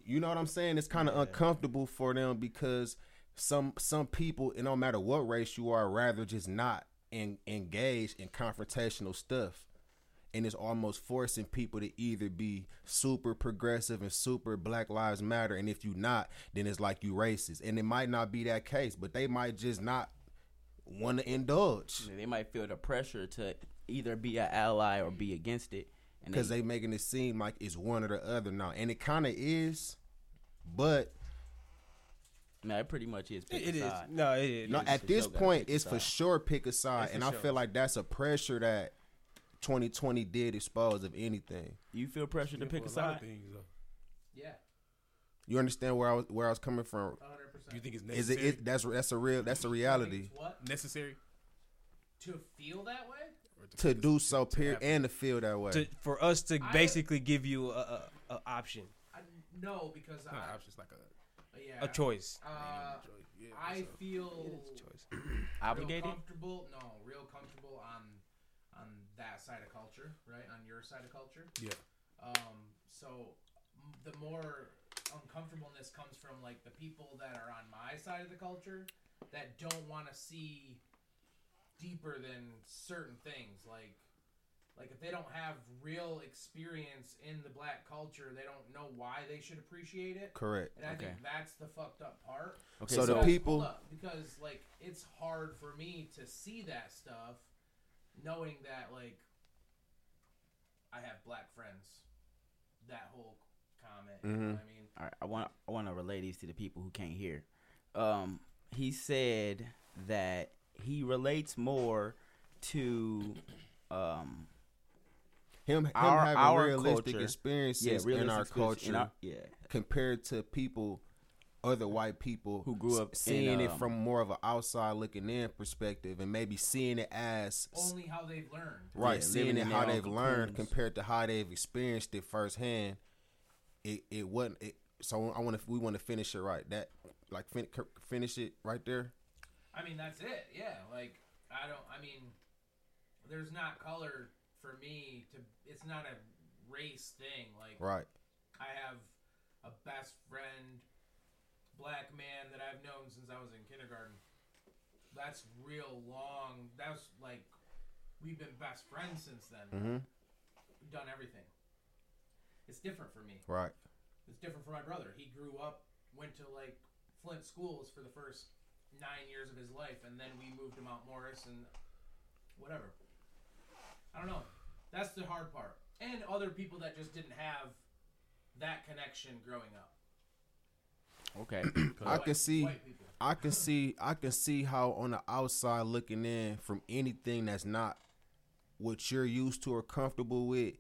S5: you know what I'm saying? It's kind of
S4: Yeah.
S5: uncomfortable for them because some some people, it no matter what race you are, rather just not en- engage in confrontational stuff. And it's almost forcing people to either be super progressive and super Black Lives Matter, and if you not, then it's like you racist. And it might not be that case, but they might just not want to indulge
S1: They might feel the pressure to either be an ally or be against it,
S5: because they making it seem like it's one or the other now, and it kind of is, but
S1: no, it pretty much is. Pick
S4: It
S1: a
S4: is.
S1: side.
S4: No, it is.
S5: No, at this point, it's for sure pick a side,
S4: It's
S5: and I
S4: sure.
S5: feel like that's a pressure that 2020 did expose of anything.
S1: You feel pressure to pick a
S3: for lot of
S1: side?
S3: things.
S6: Yeah,
S5: You understand where I was where I was coming from?
S6: 100. percent
S3: you think it's
S5: Is
S3: necessary?
S5: it, it that's that's a real that's a reality
S6: What
S3: necessary
S6: to feel that way?
S3: Or
S5: to do so,
S3: to
S5: period,
S3: have-
S5: and to feel that way.
S4: to, for us to
S6: I-
S4: basically give you a, a, a option,
S6: I, no, because
S3: Not
S6: I,
S3: an option, it's like a
S6: yeah,
S4: a choice.
S6: Uh,
S3: yeah,
S6: I
S3: so-
S6: feel
S4: It is a choice.
S1: Obligated?
S6: comfortable. No, real comfortable on on that side of culture, right? On your side of culture.
S3: yeah.
S6: Um, so the more uncomfortableness comes from like the people that are on my side of the culture that don't want to see deeper than certain things like like if they don't have real experience in the black culture they don't know why they should appreciate it
S5: Correct.
S6: and i
S1: Okay.
S6: think that's the fucked up part
S1: Okay,
S5: So the people-
S6: because like it's hard for me to see that stuff knowing that like i have black friends that whole comment you know what i mean
S1: All right, I want I want to relay these to the people who can't hear. Um, he said that he relates more to um
S5: Him, him
S1: Our-
S5: having
S1: our
S5: realistic
S1: culture.
S5: experiences
S1: yeah
S5: in our culture
S1: in our- yeah
S5: compared to people, other white people
S1: Who grew up
S5: seeing
S1: in,
S5: it
S1: um,
S5: from more of an outside looking in perspective, and maybe seeing it as
S6: only how they've learned
S5: right,
S1: Yeah,
S5: seeing it how they've learned compared to how they've experienced it firsthand. It it wasn't. It, so I want to we want to finish it right. That like fin- finish it right there.
S6: i mean that's it yeah like i don't i mean there's not color for me to it's not a race thing like
S5: Right.
S6: I have a best friend, black man that I've known since I was in kindergarten. That's real long. That's like we've been best friends since then.
S5: Mm-hmm.
S6: We've done everything. It's different for me.
S5: Right.
S6: It's different for my brother. He grew up, went to like Flint schools for the first nine years of his life, and then we moved to Mount Morris and whatever. I don't know. That's the hard part. And other people that just didn't have that connection growing up.
S1: Okay
S5: I can see. I can see I can see how on the outside looking in from anything that's not what you're used to or comfortable with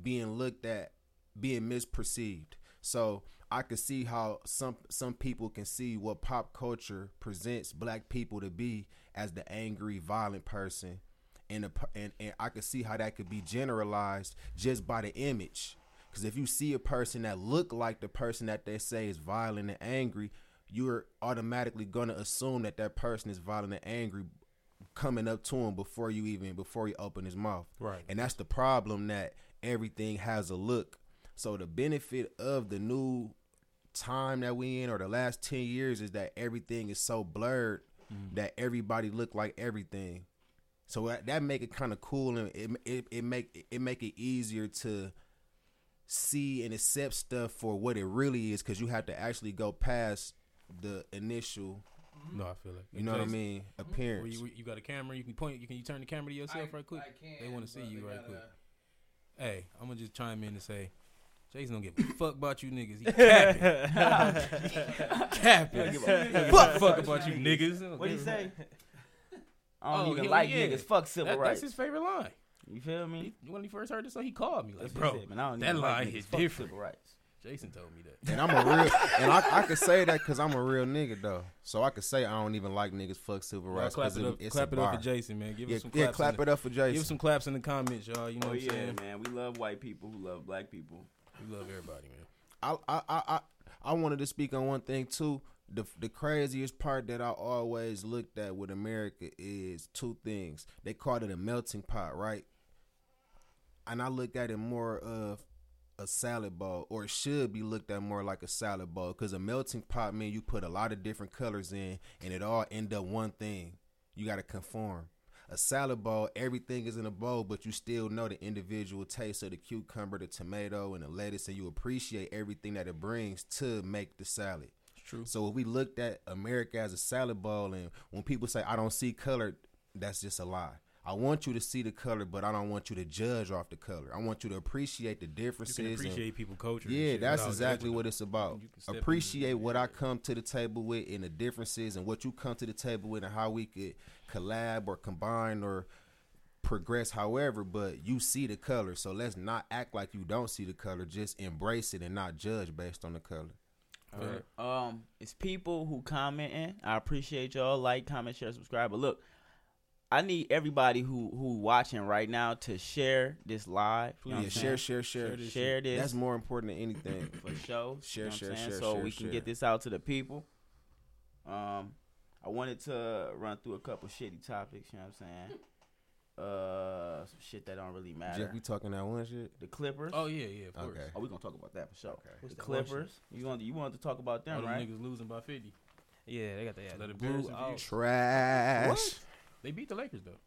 S5: being looked at being misperceived. So I can see how some some people can see what pop culture presents black people to be as the angry, violent person. And, the, per- and and I can see how that could be generalized just by the image. Because if you see a person that look like the person that they say is violent and angry, you're automatically gonna assume that that person is violent and angry coming up to him before you even before he open his mouth.
S3: Right.
S5: And that's the problem that everything has a look. So the benefit of the new time that we in or the last 10 years is that everything is so blurred mm-hmm. that everybody look like everything. So that, that make it kind of cool and it, it it make it make it easier to see and accept stuff for what it really is cuz you have to actually go past the initial,
S3: No, I feel like
S5: you know what I mean,
S3: well,
S5: appearance.
S3: you, you got a camera. You can point. You can you turn the camera to yourself
S6: I,
S3: right quick.
S6: I can,
S3: They wanna see you
S6: they
S3: right
S6: gotta-
S3: quick. Hey, I'm gonna just chime in and say, Jason don't give a fuck about you niggas. He capping, capping.
S1: Give a
S3: Give a fuck about you niggas.
S1: what do you say I don't
S3: Oh,
S1: even
S3: yeah,
S1: like
S3: yeah.
S1: niggas. Fuck civil
S3: That,
S1: rights.
S3: that's his favorite line.
S1: You feel me?
S3: He, when he first heard this, song, he called me like,
S1: That's
S3: bro,
S1: just it, man. I don't
S3: that
S1: even like
S3: line
S1: niggas.
S3: hit
S1: Fuck
S3: different.
S1: Civil rights.
S3: Jason told me that.
S5: And I'm a real, and I, I can say that because I'm a real nigga though. So I can say I don't even like niggas fuck civil
S3: Y'all
S5: rights.
S3: clap
S5: 'cause
S3: it up,
S5: it's
S3: clap
S5: a
S3: it up for Jason, man. Give
S5: Yeah,
S3: him some
S5: yeah,
S3: claps.
S5: clap
S3: in
S5: it up for Jason.
S3: Give some claps in the comments, y'all. You know
S1: Oh
S3: what I'm
S1: yeah,
S3: saying?
S1: man. We love white people who love black people.
S3: We love everybody, man.
S5: I I I I, I wanted to speak on one thing too. The the craziest part that I always looked at with America is two things. They called it a melting pot, right? And I look at it more of a salad bowl, or it should be looked at more like a salad bowl, because a melting pot means you put a lot of different colors in, and it all end up one thing. You got to conform. A salad bowl, everything is in a bowl, but you still know the individual taste of the cucumber, the tomato, and the lettuce, and you appreciate everything that it brings to make the salad.
S3: True.
S5: So if we looked at America as a salad bowl, and when people say I don't see color, that's just a lie. I want you to see the color, but I don't want you to judge off the color. I want you to appreciate the
S3: You
S5: differences.
S3: can
S5: and-
S3: appreciate people culture.
S5: yeah,
S3: shit
S5: that's exactly what it's about.
S3: You can step
S5: Appreciate what I come to the table with and the differences and what you come to the table with and how we could collab or combine or progress however, but you see the color. So let's not act like you don't see the color. Just embrace it and not judge based on the color.
S1: Alright. Um, it's people who commenting. I appreciate y'all. Like, comment, share, subscribe. But look, I need everybody who who watching right now to share this live. You know
S5: yeah, share, share, share.
S3: Share this
S1: share this
S5: That's more important than anything.
S1: for show.
S5: Share,
S1: you know what
S5: share, share,
S1: So
S5: share,
S1: we can
S5: share.
S1: get this out to the people. Um, I wanted to run through a couple shitty topics. You know what I'm saying? Uh, some shit that don't really matter.
S5: Jeff, we talking that one shit?
S1: the Clippers.
S3: Oh yeah, yeah, of course.
S5: Okay.
S1: Oh, we gonna talk about that for sure.
S4: What's
S1: The
S4: that one?
S1: Clippers. You want you wanted to talk about
S3: All
S1: them,
S3: them
S1: right?
S3: niggas losing by fifty.
S4: Yeah, they got the yeah,
S3: Let it
S4: blue
S3: embarrass you.
S4: out.
S5: Trash.
S3: They beat the Lakers though.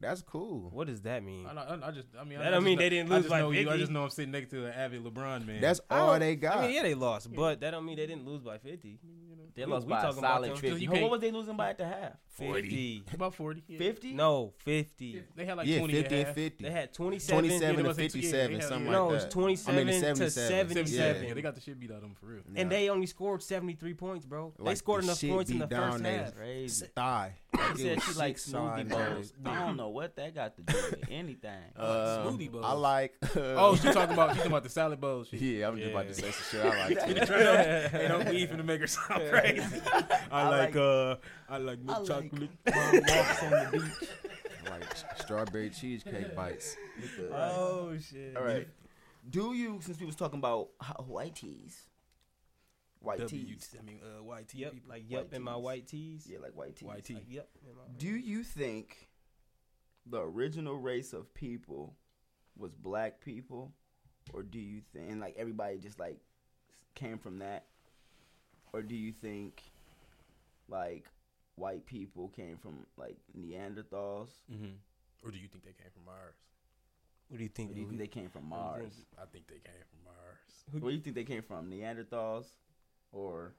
S5: That's cool.
S4: What does that mean?
S3: I, I, I just, I mean,
S4: That
S3: I,
S4: don't mean
S3: know-
S4: they didn't lose by
S3: know you. I just know I'm sitting next to an avid LeBron man.
S5: That's all they got.
S4: I mean, yeah, they lost, but that don't mean they didn't lose by 50.
S1: They
S4: We-
S1: lost
S4: we
S1: by a
S4: talking about
S1: solid
S4: them.
S1: fifty.
S3: You
S1: What was they losing by at the half?
S4: 50.
S3: about forty. Yeah.
S1: Fifty?
S4: No, 50.
S3: They had like
S5: yeah,
S3: 20
S5: 50
S3: and half.
S5: 50.
S4: They had 27.
S5: 27
S3: Yeah,
S5: to
S3: they was like-
S5: 57,
S3: yeah, they
S5: something
S3: had-
S4: no,
S5: like
S4: it's
S5: that.
S4: 27
S5: I mean,
S4: to
S5: 77.
S4: 77.
S3: Yeah, they got the shit beat out of them for real.
S4: And they only scored 73 points, bro. they scored
S5: the
S4: enough points in
S5: beat
S4: the
S5: down
S4: first
S5: they-
S4: half.
S1: Crazy.
S5: Thigh.
S1: She said she like smoothie bowls. I don't know what that got to do with anything.
S5: Uh,
S3: Smoothie bowls.
S5: I like.
S3: Oh, she talking about she talking about the salad bowls.
S5: yeah, I'm just about to say some shit I like. too.
S3: Ain't no beef in the make her sound crazy. I, like, uh, I like milk chocolate.
S1: walks on the beach.
S5: I like strawberry cheesecake bites.
S4: Oh, shit.
S1: All right. Do you, since we was talking about white tees, white
S3: W,
S1: tees,
S3: I mean, uh, white tea.
S4: Yep,
S3: people.
S4: like, yep, in my white tees.
S1: yeah, like white tees.
S3: White tea.
S4: Like, yep.
S1: Do you think the original race of people was black people, or do you think like everybody just like came from that, or do you think like white people came from like Neanderthals?
S3: Mm-hmm. Or do you think they came from Mars?
S4: What do you think?
S1: Or do you think they came from Mars?
S3: I think they came from Mars.
S1: Where do you think they came from? Neanderthals, or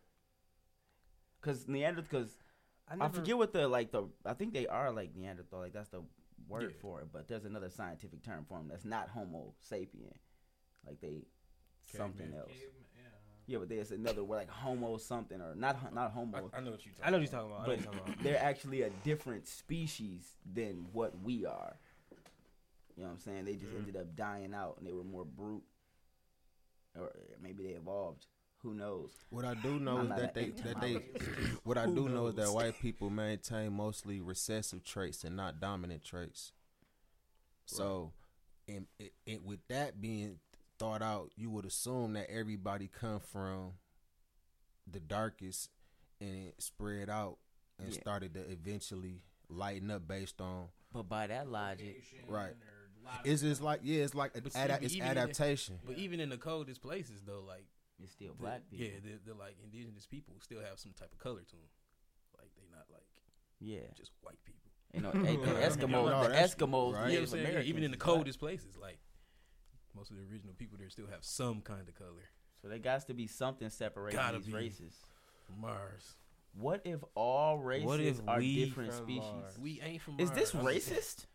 S1: because Neanderthals? Because I,
S4: never-
S1: forget what the like the. I think they are like Neanderthal. Like that's the word
S3: Yeah.
S1: for it. But there's another scientific term for them that's not Homo sapien. Like they something
S3: Caveman.
S1: else. Yeah, but there's another word like Homo something or not not Homo.
S3: I, I know what you're talking.
S4: I know what you're talking about. I know what you're talking about.
S1: they're actually a different species than what we are. You know what I'm saying? They just
S3: Mhm.
S1: ended up dying out and they were more brute. Or maybe they evolved. Who knows?
S5: What I do know is
S1: not
S5: that they that they what I
S3: Who
S5: do know is that white people maintain mostly recessive traits and not dominant traits. So, and it, it, with that being thought out, you would assume that everybody come from the darkest and it spread out and
S1: Yeah.
S5: started to eventually lighten up based on.
S1: But by that logic,
S5: Right. It's just like yeah, it's like
S3: But
S5: ada-
S3: see,
S5: it's
S3: even in the-
S5: adaptation.
S3: But even in the coldest places, though, like
S1: it's still
S3: the-
S1: black people.
S3: yeah, they're, they're like indigenous people still have some type of color to them. Like they not like
S1: Yeah.
S3: just white people.
S1: You know, hey, the Eskimos,
S5: No,
S1: the Eskimos,
S5: right.
S3: You know what I'm saying? Yeah,
S1: Americans,
S3: even in the
S1: is black.
S3: coldest places, like most of the original people there still have some kind of color.
S1: So there got to be something separating
S3: Gotta
S1: these
S3: be.
S1: races.
S3: Mars,
S1: What if all races
S4: What if
S1: are
S4: we
S1: different species?
S4: Mars?
S3: we ain't from.
S1: Is
S3: Mars.
S1: this racist?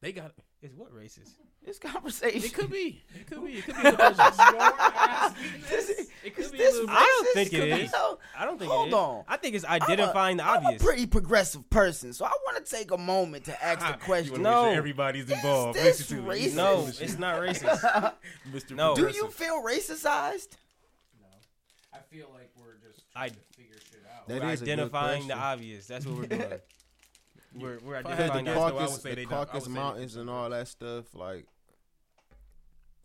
S3: They got.
S4: It's what racist?
S1: This conversation.
S3: It could be. It could be. It could be. a little racist.
S1: This-
S3: It could
S1: is
S3: be
S1: this racist?
S4: I don't think it
S1: Could be so-
S4: I don't think
S1: Hold
S4: it is.
S1: on.
S4: I think it's
S1: I'm a-
S4: identifying the
S1: I'm
S4: obvious.
S1: a pretty progressive person, so I want to take a moment to ask the question.
S3: wanna
S4: No.
S3: make sure everybody's involved.
S1: this
S3: Listen
S1: racist?
S4: no, it's not racist.
S3: Mr.
S4: No.
S1: Do you feel racist?
S6: No, I feel like we're just
S4: I-
S6: to figure shit out.
S5: That
S4: we're
S5: is
S4: identifying the obvious. That's what we're doing. we're we're
S3: If I
S5: Because
S3: had to
S4: identifying
S5: the
S3: guess,
S4: the
S3: though, I
S5: Caucasus, the
S3: they don't-
S5: Caucasus Mountains and all that stuff, like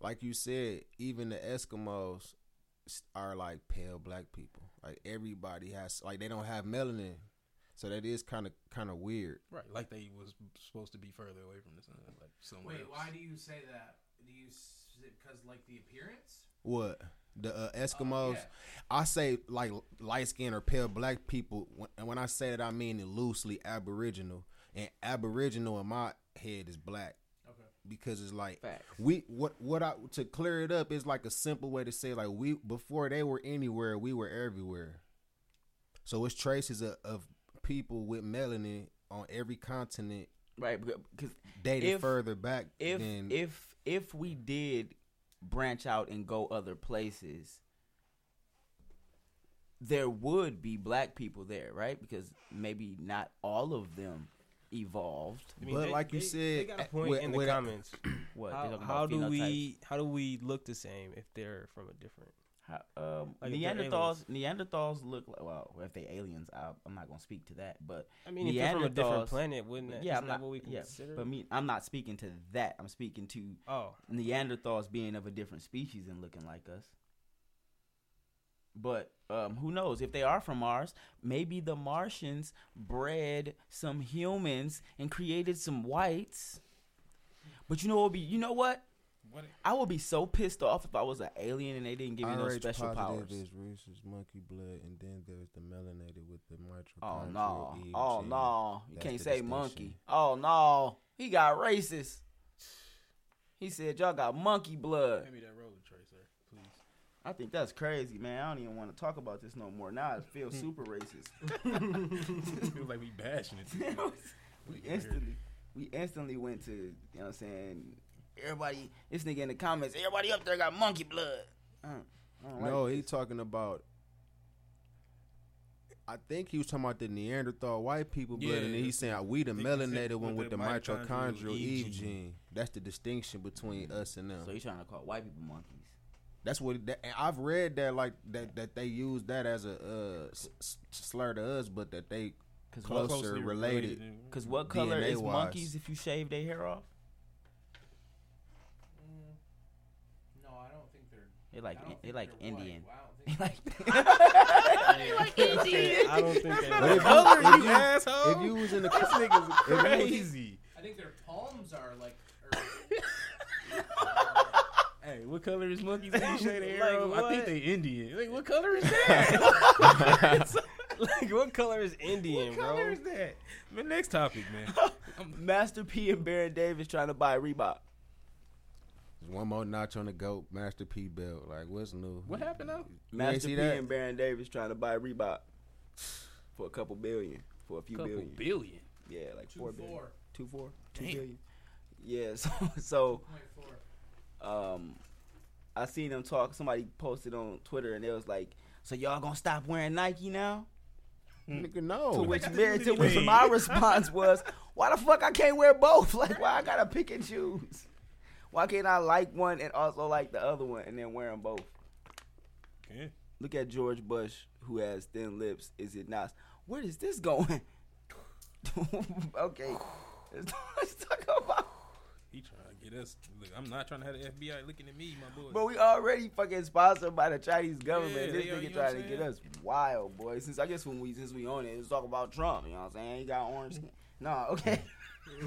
S5: like you said, even the Eskimos s- are like pale black people. Like everybody has, like they don't have melanin, so that is kind of kind of weird.
S3: Right, like they was supposed to be further away from the sun, like somewhere
S6: Wait,
S3: else.
S6: why do you say that? Do you because like the appearance?
S5: What the uh, Eskimos?
S6: yeah.
S5: I say like light skin or pale black people. When, and when I say that, I mean it loosely Aboriginal. And Aboriginal in my head is black
S6: Okay.
S5: Because it's like
S1: Facts.
S5: we what what I to clear it up is like a simple way to say like we before they were anywhere we were everywhere. So it's traces of, of people with melanin on every continent
S1: Right, because
S5: dated
S1: If-
S5: further back
S1: if
S5: than
S1: if if we did branch out and go other places, there would be black people there, right? Because maybe not all of them evolved.
S4: I mean,
S5: But
S4: they-
S5: like you
S4: they-
S5: said,
S4: they got a
S5: uh,
S4: point
S5: with-
S4: in the comments.
S1: What?
S4: how
S1: talking
S4: how do
S1: phenotypes?
S4: we how do we look the same if they're from a different?
S1: How, um,
S4: Like
S1: Neanderthals. Neanderthals look like well, if they aliens, I, I'm not gonna speak to that, but
S4: I mean, if they're from a different planet, wouldn't that?
S1: yeah,
S4: isn't
S1: I'm
S4: that
S1: not.
S4: what we
S1: yeah,
S4: consider?
S1: but me, I'm not speaking to that. I'm speaking to
S4: oh,
S1: Neanderthals being of a different species and looking like us. But um, who knows? If they are from Mars, maybe the Martians bred some humans and created some whites. But you know what? Would be you know what?
S3: What?
S1: I would be so pissed off if I was an alien and they didn't give me no
S5: RH
S1: special
S5: positive
S1: powers.
S5: is rhesus monkey blood, and then there's the melanated with the
S1: Oh no! Oh no! You
S5: That's
S1: can't say
S5: distinction.
S1: monkey. Oh no! He got racist. He said y'all got monkey blood.
S3: Hand me that roller tray, sir, please.
S1: I think that's crazy, man. I don't even want to talk about this no more. Now I feel super racist.
S3: it feels like we bashing it.
S1: we instantly, we instantly went to, you know what I'm saying? Everybody, this nigga in the comments, everybody up there got monkey blood. Uh, I like
S5: No,
S1: this.
S5: he talking about. I think he was talking about the Neanderthal white people blood, and then he's saying we the
S3: think he said
S5: melanated one
S3: with
S5: with the
S3: the
S5: mitochondrial
S3: mitochondrial
S5: Eve
S3: Eve
S5: gene.
S3: gene.
S5: That's the distinction between us and them.
S1: So he's trying to call white people monkeys.
S5: That's what that, and I've read that like that that they use that as a uh, s- s- slur to us, but that they
S1: Cause
S5: Closer related.
S1: cause what color
S5: DNA
S1: is
S5: wise.
S1: monkeys if you shave their hair off?
S6: Mm, no, I don't think they're.
S1: They like
S6: I don't
S1: they
S6: think
S1: like
S6: they're
S1: Indian.
S6: I don't
S1: They
S6: think
S1: like
S4: I don't think that.
S5: But
S3: color, you
S5: you,
S3: asshole.
S5: if you was in the
S3: This nigga's
S5: if you was-
S3: crazy.
S6: I think their palms are like. Or,
S3: Hey, what color is monkeys when you shade their
S4: Like?
S3: I think they Indian. Like, what color is that?
S4: like, what color is Indian,
S3: what color
S4: bro?
S3: is that? The next topic, man.
S1: Master P and Baron Davis trying to buy Reebok.
S5: There's one more notch on the goat, Master P belt. Like what's new?
S3: What happened though?
S5: You
S1: Master P
S5: that?
S1: and Baron Davis trying to buy Reebok for a couple billion, for a few
S3: Couple
S1: billion.
S3: billion.
S1: Yeah, like
S6: two
S1: four billion.
S6: four.
S1: Two four? Two
S3: Damn.
S1: billion. Yeah, so so
S6: Point four.
S1: Um I seen them talk somebody posted on Twitter and it was like, So y'all gonna stop wearing Nike now?
S5: Nigga, no.
S1: To which
S3: got to
S1: man, to which my response was, Why the fuck I can't wear both? Like why I gotta pick and choose? Why can't I like one and also like the other one and then wear them both?
S3: Yeah.
S1: Look at George Bush, who has thin lips. Is it not? Where is this going? okay, let's, let's talk about.
S3: He trying to get us. Look, I'm not trying to have the FBI looking at me, my boy.
S1: But we already fucking sponsored by the Chinese government.
S3: Yeah,
S1: this nigga trying to
S3: I'm
S1: get us wild, boy. Since I guess when we since we own it, let's talk about Trump. You know what I'm saying? He got orange skin. No, okay.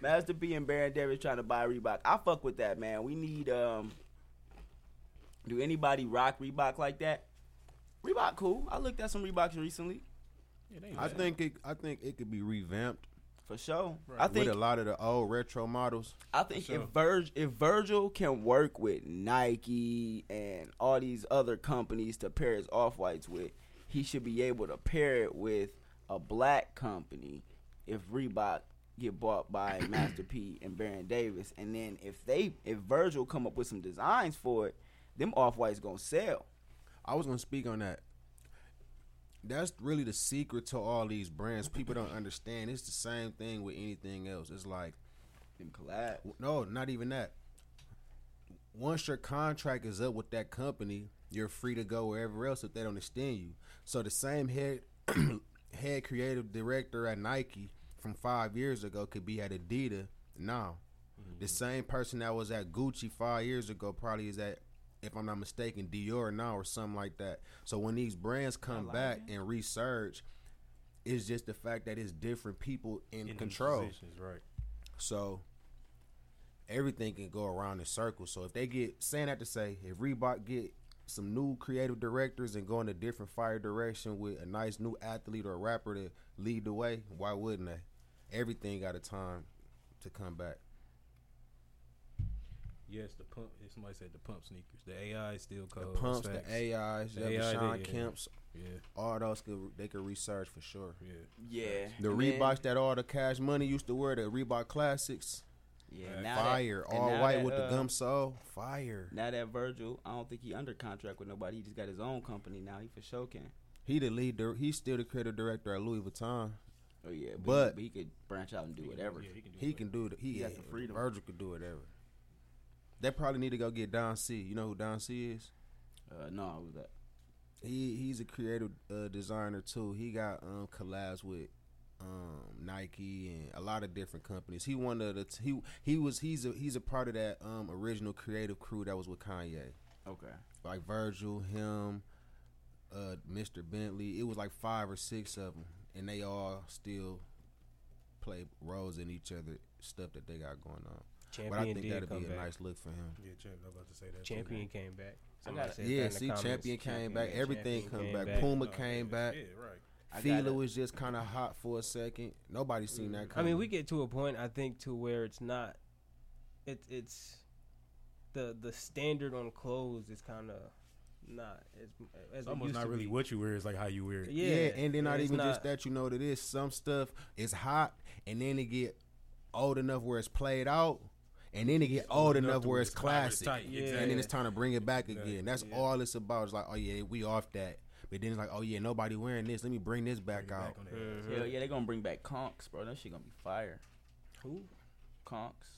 S1: Master P and Baron Davis trying to buy Reebok. I fuck with that, man. We need um. Do anybody rock Reebok like that? Reebok cool. I looked at some Reeboks recently.
S3: Yeah,
S5: I
S3: bad.
S5: think it. I think it could be revamped
S1: For sure.
S3: Right.
S1: I
S5: with
S1: think
S5: a lot of the old retro models.
S1: I think
S3: For
S1: if. Virg if Virgil can work with Nike and all these other companies to pair his off whites with, he should be able to pair it with a black company if Reebok get bought by Master P and Baron Davis. And then if they if Virgil come up with some designs for it, them off whites gonna sell.
S5: I was gonna speak on that. That's really the secret to all these brands. People don't understand. It's the same thing with anything else. It's like
S1: Them collab.
S5: no, not even that. Once your contract is up with that company, you're free to go wherever else if they don't extend you. So the same head head creative director at Nike from five years ago could be at Adidas now. The mm-hmm. same person that was at Gucci five years ago probably is at, if I'm not mistaken, Dior now or something like that. So when these brands come
S1: like
S5: back
S1: it.
S5: and resurge, it's just the fact that it's different people in,
S3: In
S5: control.
S3: right?
S5: So everything can go around in circles. So if they get saying that to say, if Reebok get some new creative directors and go in a different fire direction with a nice new athlete or rapper to lead the way, why wouldn't they? Everything got a time to come back.
S3: Yes, the pump. Somebody said the pump sneakers. The AI is still
S5: The pumps,
S3: Facts.
S5: the AIs,
S3: The
S5: the
S3: AI, Shawn yeah.
S5: Kemps,
S3: Yeah,
S5: all those could they could research for sure.
S3: yeah.
S1: Yeah.
S5: The
S1: And
S5: Reeboks that all the cash money used to wear, the Reebok classics,
S1: Yeah. Now
S5: fire,
S1: and
S5: all
S1: now
S5: white
S1: that,
S5: with the
S1: uh,
S5: gum sole, fire.
S1: Now that Virgil, I don't think he under contract with nobody. He just got his own company now. He for sure can.
S5: He the lead. He's still the creative director at Louis Vuitton.
S1: Oh yeah, but,
S5: But-
S1: he, but he could branch out and do whatever.
S3: Yeah, he can do
S5: He
S3: it.
S5: can do it. He,
S1: He got the freedom.
S5: Virgil could do whatever. They probably need to go get Don C. You know who Don C is?
S1: Uh, no, I was that.
S5: He he's a creative uh, designer too. He got um collabs with um Nike and a lot of different companies. He one of the t- he he was he's a he's a part of that um original creative crew that was with Kanye.
S1: Okay.
S5: Like Virgil, him, uh Mr. Bentley. It was like five or six of them, and they all still play roles in each other stuff that they got going on.
S4: Champion
S5: but I think
S4: did
S5: that'd
S4: come
S5: be a
S4: back.
S5: nice look for him.
S3: Yeah, champ. I'm about to say that. too.
S4: Champion came back.
S1: I
S4: Somebody
S1: got-
S4: said that
S5: Yeah,
S4: in the
S5: see,
S4: comments.
S5: Champion came back. Everything
S4: came
S5: back.
S4: back.
S5: Puma
S3: Oh,
S5: came
S3: yeah,
S5: back.
S3: Yeah, right.
S5: Fila was just kind of hot for a second. Nobody seen that.
S4: I mean, we get to a point I think to where it's not. It's it's the the standard on clothes is kind of not as as
S3: It's almost not really
S4: be.
S3: what you wear. It's like how you wear it.
S5: yeah,
S4: Yeah,
S5: and then not
S4: it's
S5: even just that. You know what it is. Some stuff is hot, and then it get old enough where it's played out, and then it get old enough
S3: to
S5: where it's
S3: it's tight, it's
S5: classic.
S3: tight,
S4: Yeah.
S5: And then it's time to bring it back
S3: Exactly,
S5: again. That's
S3: yeah.
S5: all it's about. It's like, oh yeah, we off that. But then it's like, oh yeah, nobody wearing this. Let me bring this back
S3: Bring
S5: out.
S3: on that.
S4: Mhm.
S1: Hell yeah, they gonna bring back conks, bro. That shit gonna be fire.
S4: Who?
S1: Conks.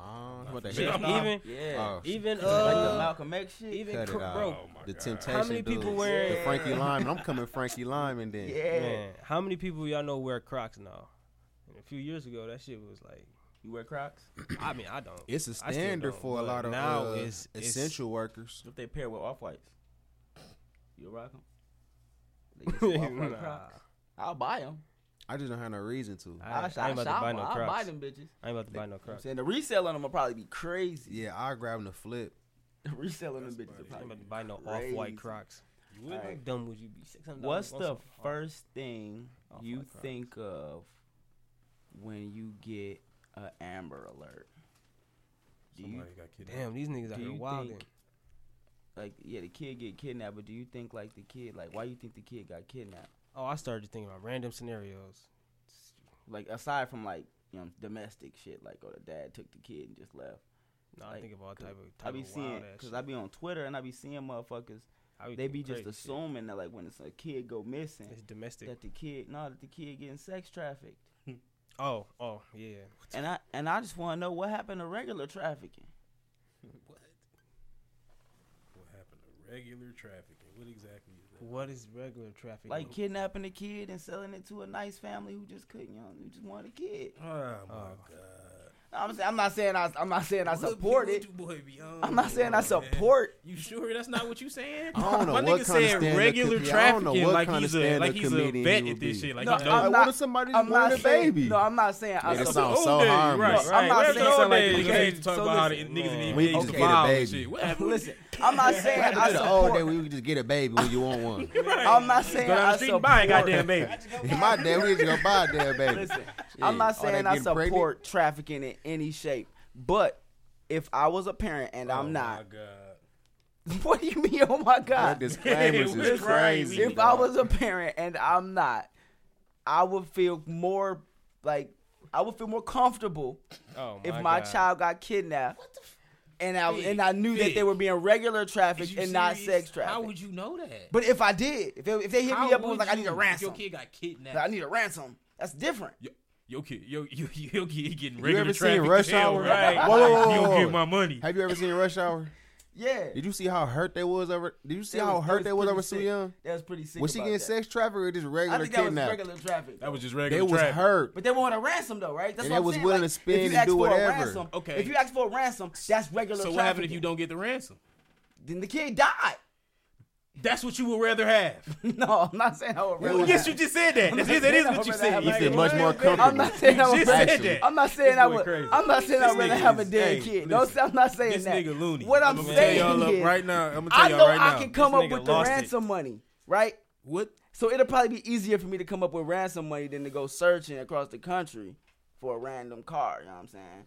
S5: Ah, what the
S3: Yeah.
S5: hell?
S4: even
S1: Yeah.
S5: Oh,
S4: even
S1: like the
S4: uh
S1: Malcolm X shit.
S4: even
S5: Cut it
S4: cr-
S5: out.
S4: bro.
S3: Oh
S5: the
S3: God.
S5: temptation.
S4: How many people
S5: dudes.
S4: wear-
S5: the Frankie Lymon? I'm coming Frankie Lymon then.
S1: yeah.
S4: Man, how many people y'all know wear Crocs now? And a few years ago, that shit was like.
S1: You wear Crocs?
S4: I mean, I don't.
S5: It's a standard for a lot of
S4: now
S5: uh,
S4: it's- it's-
S5: essential workers.
S1: If they pair with off whites, you'll rock them? They get some off-white
S4: Nah.
S1: Crocs. I'll buy them.
S5: I just don't have no reason to.
S4: I, I
S1: I'll,
S4: ain't
S1: I'll,
S4: about to
S1: buy
S4: buy
S1: 'em.
S4: no
S1: I'll buy
S4: Crocs.
S1: them bitches.
S4: I ain't about to buy no
S1: You know what I'm
S4: Crocs.
S1: saying the resale on them will probably be crazy.
S5: Yeah, I'll grab them to flip.
S1: The resale them bitches will
S4: I ain't about to buy no off-white Crocs.
S3: You would?
S4: How
S1: right.
S4: dumb would you be? Six hundred.
S1: What's the first thing
S4: Off-white
S1: you
S4: Crocs.
S1: think of when you get an Amber Alert? Do you
S3: Somebody got kidnapped.
S4: Damn, these niggas out
S1: do
S4: here wilding.
S1: like yeah the kid get kidnapped? But do you think like the kid like why you think the kid got kidnapped?
S4: Oh, I started thinking about random scenarios.
S1: Like aside from like you know domestic shit like oh the dad took the kid and just left.
S4: No, I
S1: Like,
S4: think about type of
S1: I
S4: type
S1: be
S4: of
S1: seeing
S4: wild ass
S1: because. I be on Twitter and I be seeing motherfuckers.
S4: I
S1: They be just
S4: crazy shit.
S1: assuming that like when it's a kid go missing
S4: it's domestic.
S1: that the kid no that the kid getting sex trafficked.
S4: Oh, oh, yeah.
S1: And I and I just want to know what happened to regular trafficking.
S3: What? What happened to regular trafficking? What exactly is that?
S4: What is regular trafficking?
S1: Like kidnapping a kid and selling it to a nice family who just couldn't, you know, who just wanted a kid.
S3: Oh my
S4: Oh.
S3: god.
S1: I'm I'm not saying I, I'm not saying I support it.
S3: Boy be on,
S1: I'm not saying I support.
S3: You sure that's not what you saying?
S5: I don't know
S3: My
S5: what
S3: nigga
S5: kind
S3: said
S5: stand-up
S3: regular
S5: com- I don't know
S3: trafficking
S5: what
S3: like
S5: kind
S3: he's a like he's a vet at this shit. Like
S1: No,
S3: he
S1: I'm not-
S5: what if somebody
S1: I'm not
S5: a baby?
S1: No, I'm not saying I
S5: Nigga
S1: support.
S5: sound so harmless.
S3: Right,
S1: I'm not saying-
S3: the
S1: so like-
S3: Niggas to talk about how niggas didn't even used to
S5: get a
S3: file
S5: baby.
S3: shit.
S1: Listen, I'm not saying I
S5: to the old day
S1: support.
S5: when could just get a baby when you want one.
S1: I'm not saying
S3: Go down
S1: I
S3: the street and buy a goddamn baby.
S5: My day, we just gonna buy a damn baby.
S1: Listen,
S5: Yeah,
S1: I'm not
S5: that
S1: saying I
S5: getting pregnant.
S1: support trafficking in any shape, but if I was a parent and
S3: Oh
S1: I'm
S3: my
S1: not,
S3: God.
S1: what do you mean? Oh my
S5: That
S1: god!
S5: disclaimers
S3: It
S5: is
S3: was
S5: crazy.
S3: crazy.
S1: if I was a parent and I'm not, I would feel more like I would feel more comfortable
S4: oh,
S1: if my
S4: God.
S1: child got kidnapped. And I
S3: Big,
S1: and I knew that they were being regular
S3: Is
S1: trafficked
S3: you
S1: and not
S3: serious?
S1: sex trafficked.
S3: How would you know that?
S1: but if I did, if they, if they hit
S3: How
S1: me up and was
S3: would
S1: like, I need a ransom,
S3: Your kid got kidnapped.
S1: I need a ransom. That's different.
S3: Your kid, yo, yo, your kid getting
S5: You
S3: regular
S5: ever seen
S3: traffic.
S5: Rush
S3: hell,
S5: Hour?
S3: Right.
S5: Whoa, whoa, whoa,
S3: You
S5: whoa.
S3: don't get my money.
S5: Have you ever seen Rush Hour?
S1: Yeah.
S5: Did you see how hurt they was over? Did you see
S1: They
S5: how
S1: was-
S5: hurt they was
S1: pretty
S5: over Soo
S1: sick.
S5: Yung?
S1: That was pretty sick.
S5: Was she
S1: about
S5: getting
S1: that.
S5: sex trafficked or just regular?
S1: I
S5: regular
S1: think that was regular traffic.
S3: That was just regular.
S5: They
S3: regular
S5: was hurt.
S1: But they wanted a ransom though, right? That's
S5: And
S1: what
S5: they
S1: I'm
S5: was
S1: saying.
S5: willing
S1: like,
S5: to spend
S1: if you
S5: and
S1: ask
S5: do
S1: for
S5: whatever.
S1: A ransom,
S3: Okay.
S1: If you ask for a ransom, that's regular
S3: So
S1: trafficking.
S3: what happened if you don't get the ransom?
S1: Then the kid died.
S3: That's what you would rather have.
S1: no, I'm not saying I would rather.
S3: yes,
S1: have-
S3: you just said that. That's, that is what you
S1: would
S3: said.
S1: rather
S3: You
S1: have
S5: You
S3: said
S5: much more
S1: I'm
S5: comfortable.
S1: not saying I would.
S3: Just said that.
S1: I'm not saying I would.
S3: crazy.
S1: I'm not saying
S3: This
S1: I'd rather
S3: nigga
S1: have a dead
S3: hey,
S1: kid.
S3: listen.
S1: No, I'm not saying
S3: This
S1: that.
S3: nigga loony.
S1: What I'm
S3: gonna
S1: saying
S3: tell y'all
S1: is,
S3: right now. I'm gonna tell
S1: I
S3: y'all
S1: know
S3: right
S1: I can come up with the
S4: lost it.
S1: ransom money, right?
S3: What?
S1: So it'll probably be easier for me to come up with ransom money than to go searching across the country for a random car. You know what I'm saying?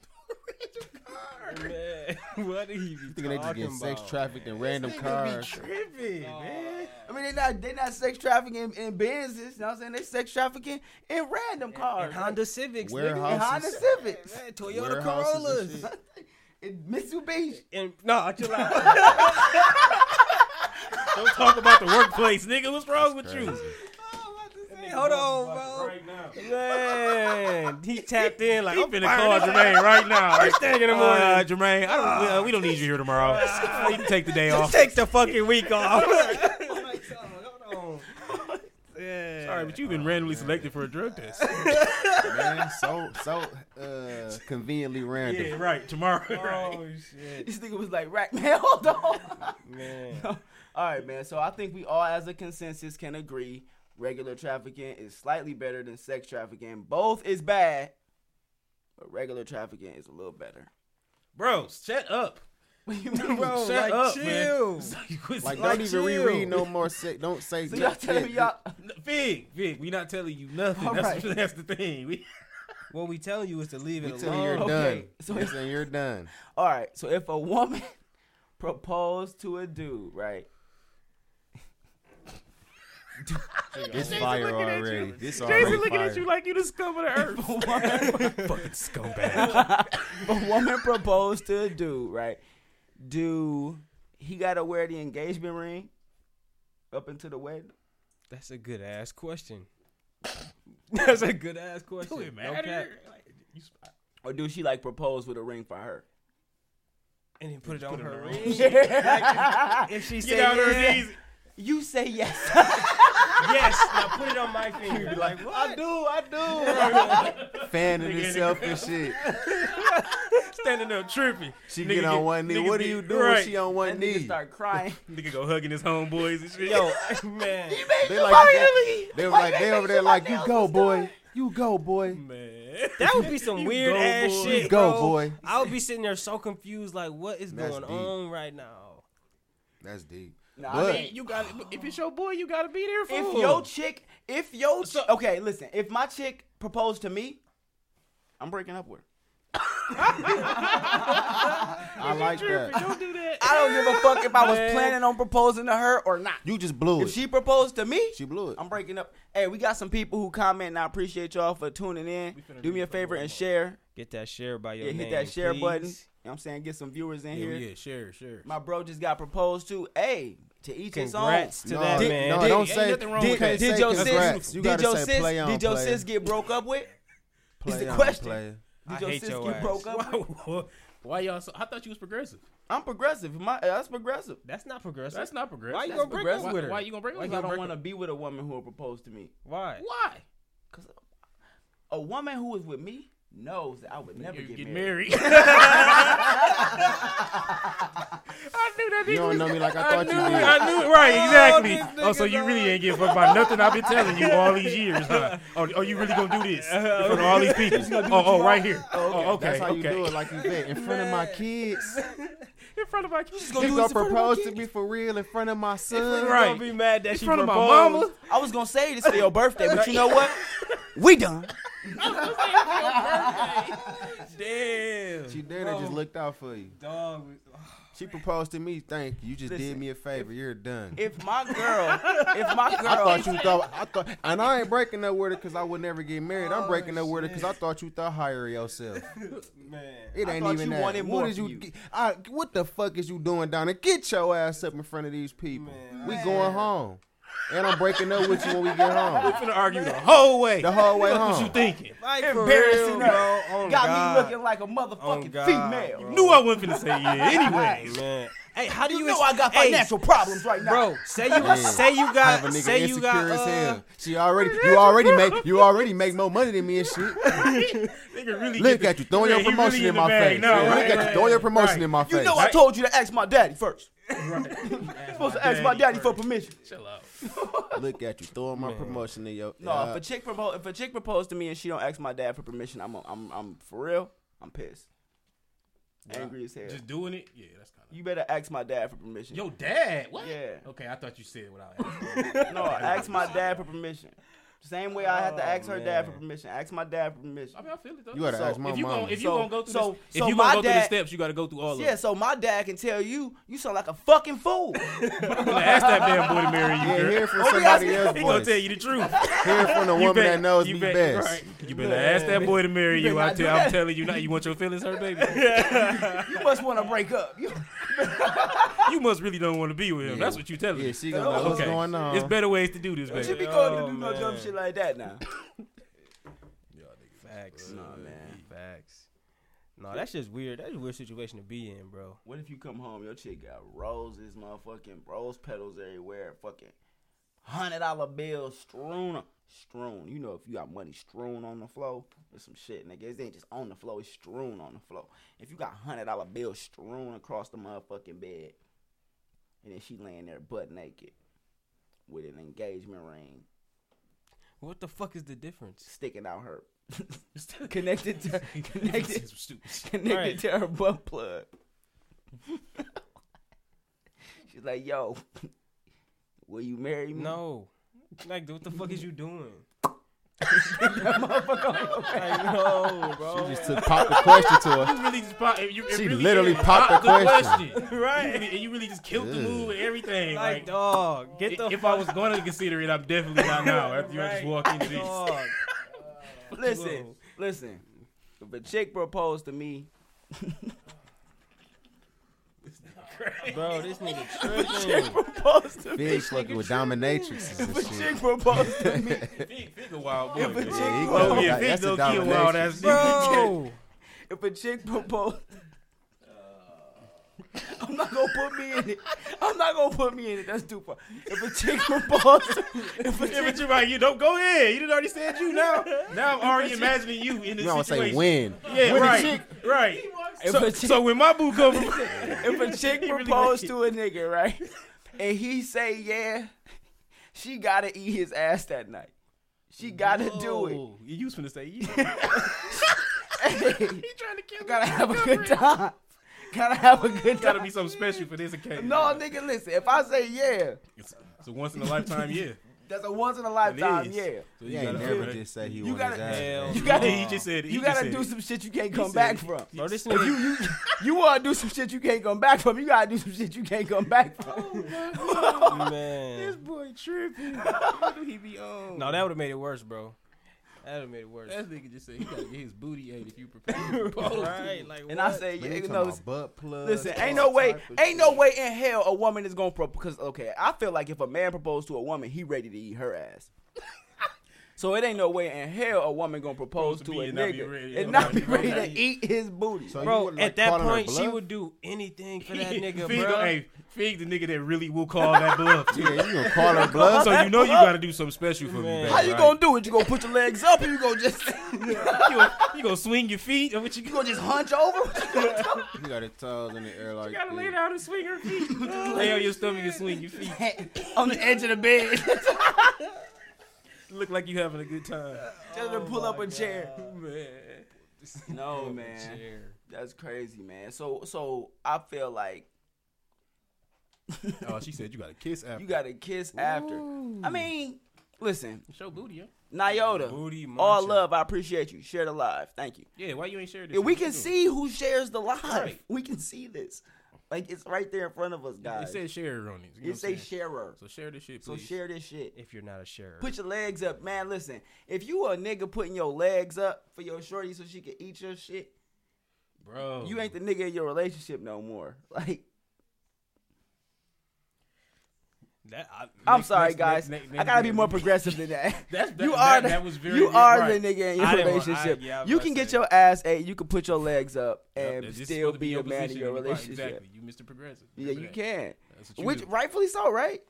S4: Man, what did he be
S5: Thinking they just
S4: talking
S5: getting sex
S4: about?
S5: trafficked in random cars.
S3: tripping, man.
S1: I mean, they're not they not sex trafficking in, in Benzes. You know what I'm saying? They sex trafficking in random cars.
S4: And Honda Civics,
S1: in
S5: Warehouses.
S1: Honda Civics.
S4: Man, Toyota
S5: Warehouses and
S4: Corollas.
S1: in Mitsubishi.
S4: And no, chill out.
S3: Don't talk about the workplace, nigga. What's wrong with you?
S5: Crazy.
S4: Hold on, bro.
S3: Right now.
S4: Man, he tapped in like
S3: I'm
S4: I'm
S3: finna
S4: finna
S3: call Jermaine right now.
S4: First thing in the morning.
S3: Uh, Jermaine, I don't, uh, we don't need you here tomorrow. you can take the day
S4: Just
S3: off.
S4: take the fucking week off. Hold on. Yeah.
S3: Sorry, but you've been randomly selected for a drug test.
S5: Man, so so uh, conveniently random.
S3: yeah, right. Tomorrow. right.
S4: Oh shit,
S1: This nigga was like, "Rack man, hold on."
S4: man.
S1: All right, man. So I think we all, as a consensus, can agree regular trafficking is slightly better than sex trafficking. Both is bad, but regular trafficking is a little better.
S3: Bro, shut up.
S1: What you mean?
S4: Bro,
S3: Shut
S4: like,
S3: up,
S4: chill.
S3: man.
S5: Like,
S4: Like,
S5: don't even reread no more. Se- don't say.
S1: So y'all telling me y'all?
S3: Fig, Fig, we not telling you nothing.
S1: All
S3: That's,
S1: right.
S3: that's the thing. We,
S4: What we telling you is to leave it
S5: tell you you're
S4: alone.
S1: Okay,
S5: done.
S1: so-
S5: So you're done.
S1: All right. So if a woman proposed to a dude, right?
S5: This fire
S3: looking at
S5: already.
S3: you.
S5: This
S3: Jason
S5: already
S3: looking
S5: fire.
S3: at you like you the scum of the earth.
S1: If woman,
S3: Fucking scumbag.
S1: if a woman proposed to a dude, right? Do he gotta wear the engagement ring up into the wedding?
S4: That's a good ass question. That's a good ass question.
S3: Do it
S4: No
S3: matter?
S4: cap.
S3: Like, you
S1: Or do she like propose with a ring for her?
S4: And then put it on
S3: Put
S4: her
S3: on.
S4: ring.
S1: Yeah.
S4: If she
S3: Get
S4: say
S3: down on her
S4: yes,
S3: knees.
S1: You say yes.
S4: yes, now put it on my finger. Be like what?
S5: I do, I do. Fanning
S3: Nigga,
S5: himself and shit.
S3: Standing up tripping.
S5: She
S3: Nigga
S5: get on one knee. What do
S3: get-
S5: you do when
S3: right.
S5: she on one
S1: That
S5: knee?
S1: nigga start crying.
S3: Nigga go hugging his homeboys and shit.
S4: Yo, man.
S5: They like they were like they over there like you go boy, you go boy,
S3: man.
S4: That would be some weird
S3: go,
S4: ass
S3: boy.
S4: shit.
S5: you go
S4: bro.
S5: boy.
S4: I would be sitting there so confused, like, what is
S5: That's
S4: going
S5: deep.
S4: on right now?
S5: That's deep.
S1: Nah,
S5: But-
S1: I mean,
S3: You got if it's your boy, you gotta be there for
S1: if
S3: him.
S1: your chick, if your ch- okay, listen, if my chick proposed to me, I'm breaking up with her.
S5: I like that.
S3: Don't do that.
S1: I don't give a fuck if I was
S4: Man.
S1: planning on proposing to her or not.
S5: You just blew
S1: If
S5: it.
S1: If she proposed to me,
S5: She blew it.
S1: I'm breaking up. Hey, we got some people who comment, and I appreciate y'all for tuning in. Do
S3: do
S1: me a favor and share.
S4: Get that share by your
S1: Yeah,
S4: name.
S1: hit that share
S4: please.
S1: button. You know what I'm saying? Get some viewers in
S3: Yeah,
S1: here.
S3: yeah, share, share.
S1: My bro just got proposed to. Hey, to each his own.
S4: Congrats to
S5: no,
S4: that
S1: Did-
S4: man.
S5: no,
S1: did-
S5: don't say.
S3: nothing wrong
S5: you
S3: with
S5: can't
S1: Did your sis?
S5: You
S1: Did
S5: gotta
S1: your sis? Did your sis get broke up with?
S5: Play
S1: is the question.
S5: player.
S1: Did
S4: I
S1: your sis
S4: your
S1: get
S4: ass.
S1: broke up? with?
S3: Why, why y'all? So, I thought you was progressive.
S1: I'm progressive. My that's progressive.
S4: That's not progressive.
S3: That's not progressive.
S4: Why you
S1: That's
S4: gonna break up with her?
S3: Why you gonna break up
S1: Because
S3: with
S1: I don't want to be with a woman who will propose to me.
S4: Why?
S3: Why?
S1: Because a woman who is with me knows that I would never
S3: You
S1: get,
S3: get
S1: married.
S3: married. I knew that.
S5: You don't know me like I thought you
S3: knew,
S5: did.
S3: I knew it. right, oh, exactly.
S4: this
S3: Oh, so you really ain't give a fuck about nothing I've been telling you all these years, huh? Oh, oh you really gonna do this in front of all these people? Oh, oh, right here. Oh, oh, okay,
S5: That's how you do it, like you said, in front of my kids.
S3: In front of my kids.
S1: gonna
S5: gonna
S1: this in front of my
S5: propose to me for real in front of my son?
S3: Right.
S4: gonna be mad that
S3: In
S4: she
S3: front of my mama.
S1: I was gonna say this for your birthday, but you know what? We done.
S4: Damn.
S5: She did. I just oh. looked out for you.
S4: Dog.
S5: She proposed to me. Thank you. You just
S1: Listen,
S5: did me a favor. You're done.
S1: If my girl, if my girl,
S5: I thought you thought I thought, and I ain't breaking up with her because I would never get married. I'm
S4: Oh,
S5: breaking up with her because I thought you thought higher yourself.
S4: Man.
S5: It ain't even
S1: you
S5: that.
S1: wanted
S5: what
S1: more
S5: did you?
S1: you.
S5: get- I, what the fuck is you doing down there? Get your ass up in front of these people.
S4: Man,
S5: we
S4: man.
S5: going home. And I'm breaking up with you when we get home.
S3: We
S5: home.
S3: finna argue the whole way.
S5: The whole way
S3: Fuck what you thinking?
S4: Like
S1: Embarrassing
S4: real,
S1: her.
S4: bro. On
S1: Got
S4: God.
S1: me looking like a motherfucking
S4: God,
S1: female.
S4: bro.
S3: Knew I wasn't finna say yeah. Anyways,
S4: man. Hey, how do
S1: You
S4: you,
S1: know
S4: ex-
S1: I got
S4: hey,
S1: financial problems right now.
S4: bro? Say you
S5: Yeah.
S4: say you
S5: Have a
S4: got
S5: nigga
S4: say you
S5: insecure
S4: got
S5: as
S4: uh,
S5: hell. She already, you already make, you already make more money than me and shit.
S3: nigga really
S5: Look at
S3: the-
S5: you throwing your promotion
S3: really
S5: in
S3: the
S5: my
S3: bag.
S5: face.
S3: No,
S5: Yeah,
S3: right,
S5: Look at
S3: right,
S5: you throwing your promotion in my face.
S1: You know I told you to ask my daddy first.
S3: Right.
S1: supposed to ask my daddy for permission.
S3: Chill out.
S5: Look at you throwing my promotion in your.
S1: No,
S5: Yeah.
S1: if a chick propose, if a chick proposed to me and she don't ask my dad for permission, I'm, I'm, I'm for real. I'm pissed. Angry as hell.
S3: Just doing it. Yeah, that's kind of.
S1: You better ask my dad for permission.
S3: Yo, dad. What?
S1: Yeah.
S3: Okay, I thought you said without asking.
S1: No, I ask my dad for permission. Same way I had to
S4: Oh,
S1: ask her dad for permission. Ask my dad for permission.
S3: I mean, I feel it though.
S5: You gotta
S1: So,
S5: ask my
S3: if you
S5: mama.
S3: gonna, if you
S1: So-
S3: gonna go through
S1: so-
S3: this,
S1: so
S3: if you gonna go through the steps, you gotta go through all of them.
S1: Yeah, so my dad can tell you you sound like a fucking fool.
S3: I'm gonna ask that damn boy to marry you,
S5: yeah,
S3: girl.
S5: hear from
S1: Oh,
S5: somebody else
S3: He gonna tell you the truth.
S5: Hear from the woman
S3: bet-
S5: that knows
S3: you
S5: me
S3: bet-
S5: best.
S3: Right. You better ask that boy to marry
S1: You
S3: you. I
S1: not do
S3: tell, I'm telling you, not you want your feelings hurt, baby.
S1: you must want to break up. You-
S3: you must really don't want to be with him.
S5: Yeah.
S3: That's what you're telling
S5: Yeah,
S3: me.
S5: she gonna know what's going on.
S3: There's better ways to do this,
S1: She
S3: baby.
S1: be going to
S4: Oh,
S1: do no dumb
S4: man.
S1: Shit like that now.
S4: Facts.
S1: Nah, man.
S4: Facts. No, that's just weird. That's a weird situation to be in, bro.
S1: What if you come home, your chick got roses, motherfucking rose petals everywhere, fucking hundred dollar bills strewn, strewn. You know, if you got money strewn on the floor, there's some shit, nigga. It ain't just on the floor; it's strewn on the floor. If you got hundred dollar bills strewn across the motherfucking bed, and then she laying there butt naked with an engagement ring
S4: What the fuck is the difference?
S1: sticking out her, connected to connected
S3: Some stupid shit.
S1: connected
S4: Right.
S1: to her butt plug. She's like, "Yo, will you marry me?"
S4: No. Like, what the fuck is you doing?
S1: That motherfucker on your face.
S4: Bro.
S5: She just took pop the question to her.
S3: You really just pop, you, it
S5: She
S3: really
S5: literally
S3: is
S5: popped the
S3: pop
S5: question.
S3: right? You really, and you really just killed the
S5: Ugh.
S3: move and everything.
S4: like,
S3: Like,
S4: dog, get the
S3: if
S4: fuck
S3: I was going to consider it, I'm definitely not now. After you just
S4: Right.
S3: walk into this.
S4: dog.
S1: Listen,
S4: Whoa.
S1: listen. If a chick proposed to me,
S4: Bro, this nigga tripping.
S1: proposed to me,
S5: Big fucking with dominatrixes and
S1: if a
S5: shit.
S1: chick proposed to me,
S3: Fig, Fig a wild boy.
S1: If a
S3: man.
S1: chick
S5: Yeah, he
S1: proposed-
S3: Oh
S5: got-
S3: yeah,
S5: that's
S3: Fig
S5: the
S3: low key a wild ass nigga.
S4: Bro.
S1: if a chick proposed, I'm not gonna put me in it. I'm not gonna put me in it. That's too far. If a chick proposed, if a
S3: Yeah,
S1: chick
S3: but you right. You don't go ahead. You done already said you now. Now I'm already imagining you in this
S5: You don't
S3: situation.
S5: say when.
S3: Yeah,
S5: When
S3: right.
S5: chick-
S3: right.
S1: If
S3: So,
S1: a chick-
S3: so when my boo comes,
S1: if a chick
S3: He really
S1: to a nigga, right, and he say yeah, she gotta eat his ass that night. She gotta do it.
S3: You was finna say yeah.
S1: Hey,
S3: He trying to kill me.
S1: gotta
S3: me.
S1: have a good time. Gotta have a good
S3: Gotta
S1: time.
S3: be something special for this occasion.
S1: No, nigga, listen. If I say yeah,
S3: It's, it's a once in a lifetime yeah.
S1: that's a once in a lifetime.
S3: is.
S1: Yeah.
S3: So
S5: He ain't
S3: gotta-
S5: never
S3: right.
S5: just say he
S1: You gotta-
S5: his ass.
S4: Hell
S1: You gotta,
S3: Yeah, he just said it. He
S1: you gotta
S3: said
S1: do
S3: it.
S1: some shit you can't come back
S3: it.
S1: from.
S4: Bro, this
S1: If
S4: nigga.
S1: you you you want to do some shit you can't come back from, you gotta do some shit you can't come back from.
S4: Oh, man.
S3: This boy tripping. What do he be on?
S4: No, that would have made it worse, bro. That would have made it worse.
S3: That nigga just said he gotta get his booty ate if you prepare. propose.
S4: right, like
S1: And I say, yeah,
S5: you
S1: you
S5: talking
S1: know,
S5: butt plugs,
S1: listen, ain't no way,
S5: type of
S1: ain't no way in hell a woman is gonna propose. Because okay, I feel like if a man proposed to a woman, he ready to eat her ass. So it ain't no way in hell a woman gonna propose to,
S3: to
S1: a
S3: and not be
S1: nigga
S3: ready-
S1: and
S3: not
S1: not
S3: be
S1: be ready
S3: ready.
S1: to eat his booty.
S5: So
S4: Bro,
S5: would, like,
S4: at that point, she would do anything for that nigga,
S3: Fig,
S4: bro.
S3: Hey, Fig the nigga that really will call that bluff. too.
S5: Yeah, you gonna call her bluff?
S3: So you know you gotta do something special for me, baby,
S1: How you
S3: right?
S1: gonna do it? You gonna put your legs up, or you gonna just
S3: You gonna, you gonna swing your feet, or what you,
S1: you gonna just hunch over?
S5: You got her toes in the air like
S3: You gotta lay down and swing her feet. lay on your stomach and swing your feet.
S1: on the edge of the bed,
S3: Look like you having a good time.
S1: just to pull up a chair.
S3: Oh, man.
S1: No man, that's crazy, man. So so I feel like
S3: Oh, she said you gotta kiss after.
S1: you got to kiss after. I mean, listen,
S3: show booty, yeah.
S1: Nyota,
S4: Booty
S1: all love. I appreciate you. Share the live. Thank you.
S3: Yeah, why you ain't share this?
S1: Yeah, we can see who shares the live.
S3: Right.
S1: We can see this. Like it's right there in front of us, guys.
S3: It says share on it. You know
S1: It
S3: what
S1: say
S3: I'm
S1: sharer.
S3: So share this shit,
S1: So share this shit.
S4: If you're not a sharer.
S1: Put your legs up, man. Listen, if you a nigga putting your legs up for your shorty so she can eat your shit,
S3: bro.
S1: you ain't the nigga in your relationship no more. Like
S4: That, I,
S1: I'm
S3: Next-
S1: sorry,
S3: next-
S1: guys.
S3: next-
S1: I gotta be more progressive than that.
S3: That's that,
S1: you
S3: that,
S1: are the,
S3: that was very
S1: you are
S3: right.
S1: the nigga in your
S4: want- I-
S1: relationship.
S4: yeah,
S1: you can get your ass ate. You can put your legs up and
S3: is
S1: still be a man in your
S3: right,
S1: relationship.
S3: Exactly. You Mr. Progressive.
S1: Yeah, you
S3: that.
S1: can.
S3: That's what you
S1: Which
S3: do.
S1: rightfully so, right?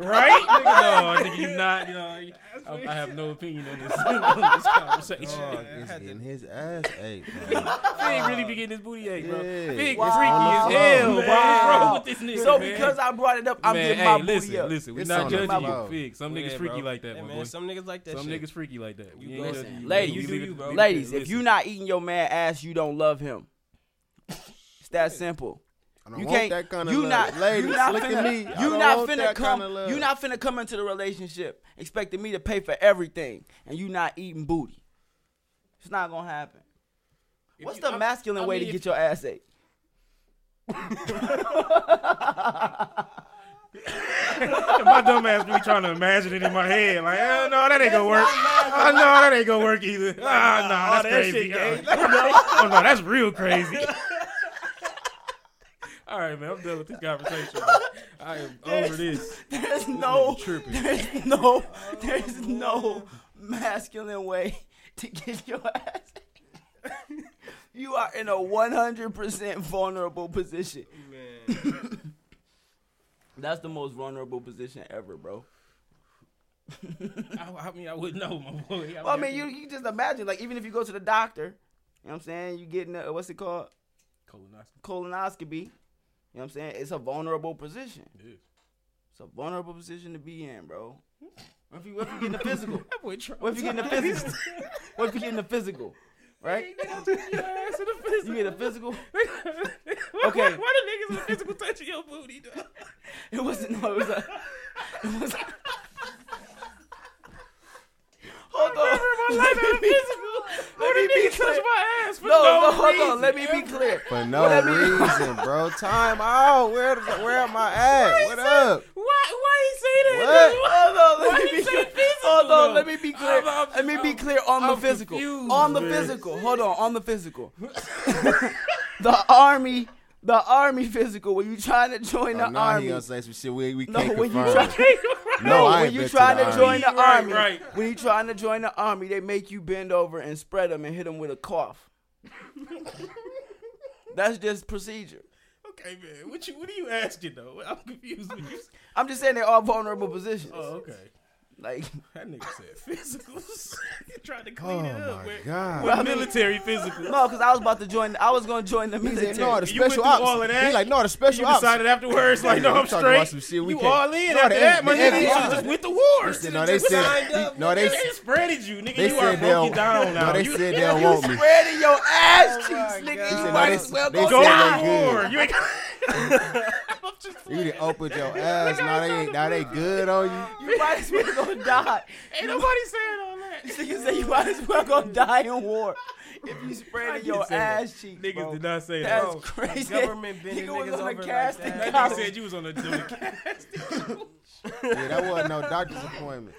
S3: Right? nigga, no, nigga, you not. You know, I, I have no opinion on this, on this conversation.
S5: Dog
S4: I
S5: getting his ass ate.
S3: Fig really be getting his booty ate, bro.
S5: Yeah.
S3: Fig
S1: Wow.
S3: freaky as hell, man. What's
S1: Wow.
S3: with this nigga,
S1: So
S3: man?
S1: because I brought it up, I'm
S3: man,
S1: getting
S3: hey,
S1: my
S3: listen,
S1: booty up.
S3: listen, we're not
S5: on the
S3: judging
S5: flow.
S3: you. Fig, some niggas
S4: bro.
S3: freaky like that,
S4: Hey,
S3: my
S4: man,
S3: boy.
S4: some niggas like that
S3: Some
S4: shit.
S3: niggas freaky like that. We
S4: You
S3: ain't judging you.
S1: Ladies,
S3: We
S1: you
S3: leave
S4: do you, bro.
S1: Ladies, if
S3: listen.
S1: you not eating your man ass, you don't love him. It's that simple.
S5: I don't
S1: You
S5: want
S1: can't.
S5: that kind of
S1: you
S5: love.
S1: not.
S5: Ladies,
S1: you not
S5: look
S1: finna,
S5: at me.
S1: You
S5: don't
S1: finna come.
S5: kinda.
S1: You not finna come into the relationship expecting me to pay for everything, and you not eating booty. It's not gonna happen.
S3: If
S1: What's
S3: you-
S1: the
S3: I-
S1: masculine
S3: I
S1: way
S3: mean,
S1: to
S3: if-
S1: get your ass ate?
S3: my dumb ass be trying to imagine it in my head. Like, oh, no, that ain't gonna work. Oh, no, that ain't gonna work either. Ah, no, that's
S1: that
S3: crazy. oh, no, that's real crazy. All right, man, I'm done with this conversation. I am over this.
S1: There's no.
S3: tripping.
S1: There's no. There's no masculine way to get your ass. You are in a 100% vulnerable position.
S4: Man,
S1: That's the most vulnerable position ever, bro.
S3: I, I mean, I wouldn't know, my boy.
S1: Well, I mean, you you just imagine, like, even if you go to the doctor, you know what I'm saying? You getting a, what's it called?
S3: Colonoscopy.
S1: Colonoscopy. You know what I'm saying? It's a vulnerable position.
S3: It is.
S1: It's a vulnerable position to be in, bro. What if you, what if you getting a physical?
S3: That boy trying.
S1: What if you getting a physical? What if you getting a physical? Right? You get a physical? Okay.
S3: Why, why the niggas with physical touching your booty, dog?
S1: It wasn't. No, it was a. It was. Hold on. Let me be, let me be clear.
S3: my ass for
S1: No, no,
S3: no,
S1: hold
S3: reason.
S1: on. Let me be clear.
S5: For no reason, bro. Time out. Where where am I at? What up?
S3: Why? Why he say that?
S5: What?
S1: Hold on, let
S3: Why
S1: me
S3: you
S1: be
S3: say
S1: clear.
S3: physical,
S1: Hold on, let me be clear.
S3: I'm- I'm-
S1: let me be
S3: I'm-
S1: clear on the
S3: I'm
S1: physical.
S3: confused,
S1: on the
S3: man.
S1: physical. Hold on, on the physical. the army, the army physical. When you trying to join
S5: Oh,
S1: the
S5: now he
S1: army,
S5: gonna say some shit we, we
S1: No,
S5: can't
S1: when you
S5: confirm.
S1: try-
S5: no, I
S1: when
S5: ain't
S1: you
S5: been
S1: trying
S5: to
S1: to join the
S3: Right,
S1: army,
S3: right.
S1: when you trying to join the army, they make you bend over and spread them and hit them with a cough. That's just procedure.
S3: Okay, man. What you? What are you asking though? I'm confused. What you?
S1: I'm just saying they're all vulnerable positions.
S3: Oh, okay.
S1: Like,
S3: That nigga said physicals. You trying to
S5: Oh
S3: clean it oh, up.
S5: my
S3: man.
S5: god.
S3: With military physicals.
S1: no, because I was about to join. I was going to join the
S5: He
S1: military.
S5: said, no, the
S3: You went
S5: special
S3: through
S5: ops.
S3: all of that?
S5: He like, no, the special
S3: You
S5: ops.
S3: decided afterwards, like, no, I'm
S5: we talking about
S3: straight.
S5: some shit we
S3: you
S5: can't-
S3: all in
S5: No,
S3: after
S5: the
S3: that, my
S5: F- the
S3: nigga. You should just went to war.
S5: Said, no, they said, he- no, they,
S3: They spreaded you, nigga.
S5: they
S3: you are
S5: said they
S3: broken down now.
S5: no, they
S3: You-
S5: said they don't want me.
S1: spreading your ass cheeks, oh,
S4: my
S1: nigga.
S4: God.
S1: You might as well go
S5: said
S3: Go to war. You ain't I'm just
S5: You done opened your ass. Now they ain't, now they good on you.
S1: You might as well go die.
S3: Ain't nobody saying all that.
S1: Niggas say you might as well go die in war if you
S3: I
S1: spreading
S3: did
S1: your
S3: say that.
S1: ass cheeks,
S3: Niggas
S1: bro.
S3: did not say that.
S1: That's
S4: Bro,
S1: crazy.
S4: government bending
S1: Nigga was
S4: niggas
S1: on
S4: over
S1: the
S4: like
S1: casting
S4: that.
S3: That
S1: couch.
S3: nigga said you was on the, on the casting.
S5: Yeah, that wasn't no doctor's appointment.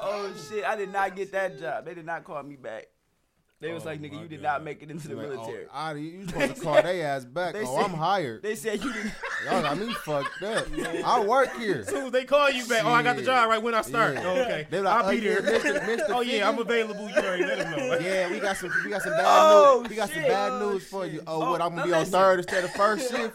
S1: Oh shit! I did not get that job. They did not call me back. They was
S3: Oh,
S1: like, "Nigga, you did
S3: God.
S1: not make it into the
S5: Like, oh,
S1: military."
S5: Oh, I, you supposed to call their ass back.
S1: They
S5: oh,
S1: said-
S5: I'm hired.
S1: They said you didn't.
S5: Y'all got me fucked up. I work here.
S3: As soon as they call you back, oh, I got the job right when I start.
S5: Yeah.
S3: Oh, okay.
S5: They like,
S3: I'll
S5: oh,
S3: be
S5: yeah,
S3: there.
S5: Mr. Mr.
S3: Oh yeah, I'm available. You already let them know.
S5: Yeah, we got some we got some bad
S1: Oh,
S5: news. We got some
S1: shit.
S5: bad
S1: Oh,
S5: news for you.
S1: Oh, shit.
S5: Oh, what?
S1: Oh,
S5: I'm gonna be oh,
S1: on
S5: third instead of first shift.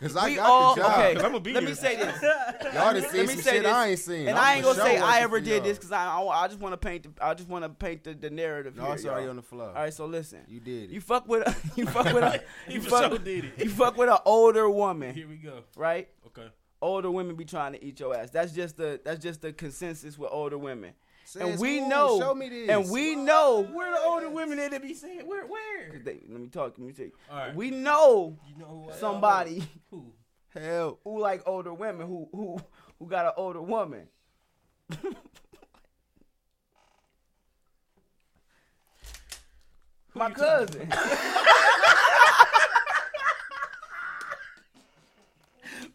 S5: Cause I
S1: we
S5: got
S1: all,
S5: the job.
S1: Okay,
S3: I'm gonna be
S1: Let me say this.
S5: Y'all done
S1: Let
S5: seen
S1: me
S5: some
S1: say
S5: shit
S1: this.
S5: I ain't seen.
S1: And
S5: I'm
S1: I ain't gonna say I ever did
S5: y'all.
S1: this because I, I I just want to paint the I just want to paint the, the narrative
S5: No,
S1: here.
S5: it's already
S1: y'all.
S5: on the floor.
S1: All right, so listen.
S5: You did it.
S1: You fuck with a, you fuck with a, you fuck,
S3: sure did it.
S1: you fuck with an older woman,
S3: Here we go.
S1: right?
S3: Okay.
S1: Older women be trying to eat your ass. That's just the that's just the consensus with older women.
S5: Says
S1: and we
S5: who?
S1: know,
S5: Show me this.
S1: and we know.
S3: Where the older women that they be saying? Where? Where?
S1: They, let me talk. Let me tell you.
S3: All right.
S1: We know
S4: You know who
S1: somebody
S3: Who?
S5: hell
S1: who like older women who who who got an older woman. My cousin.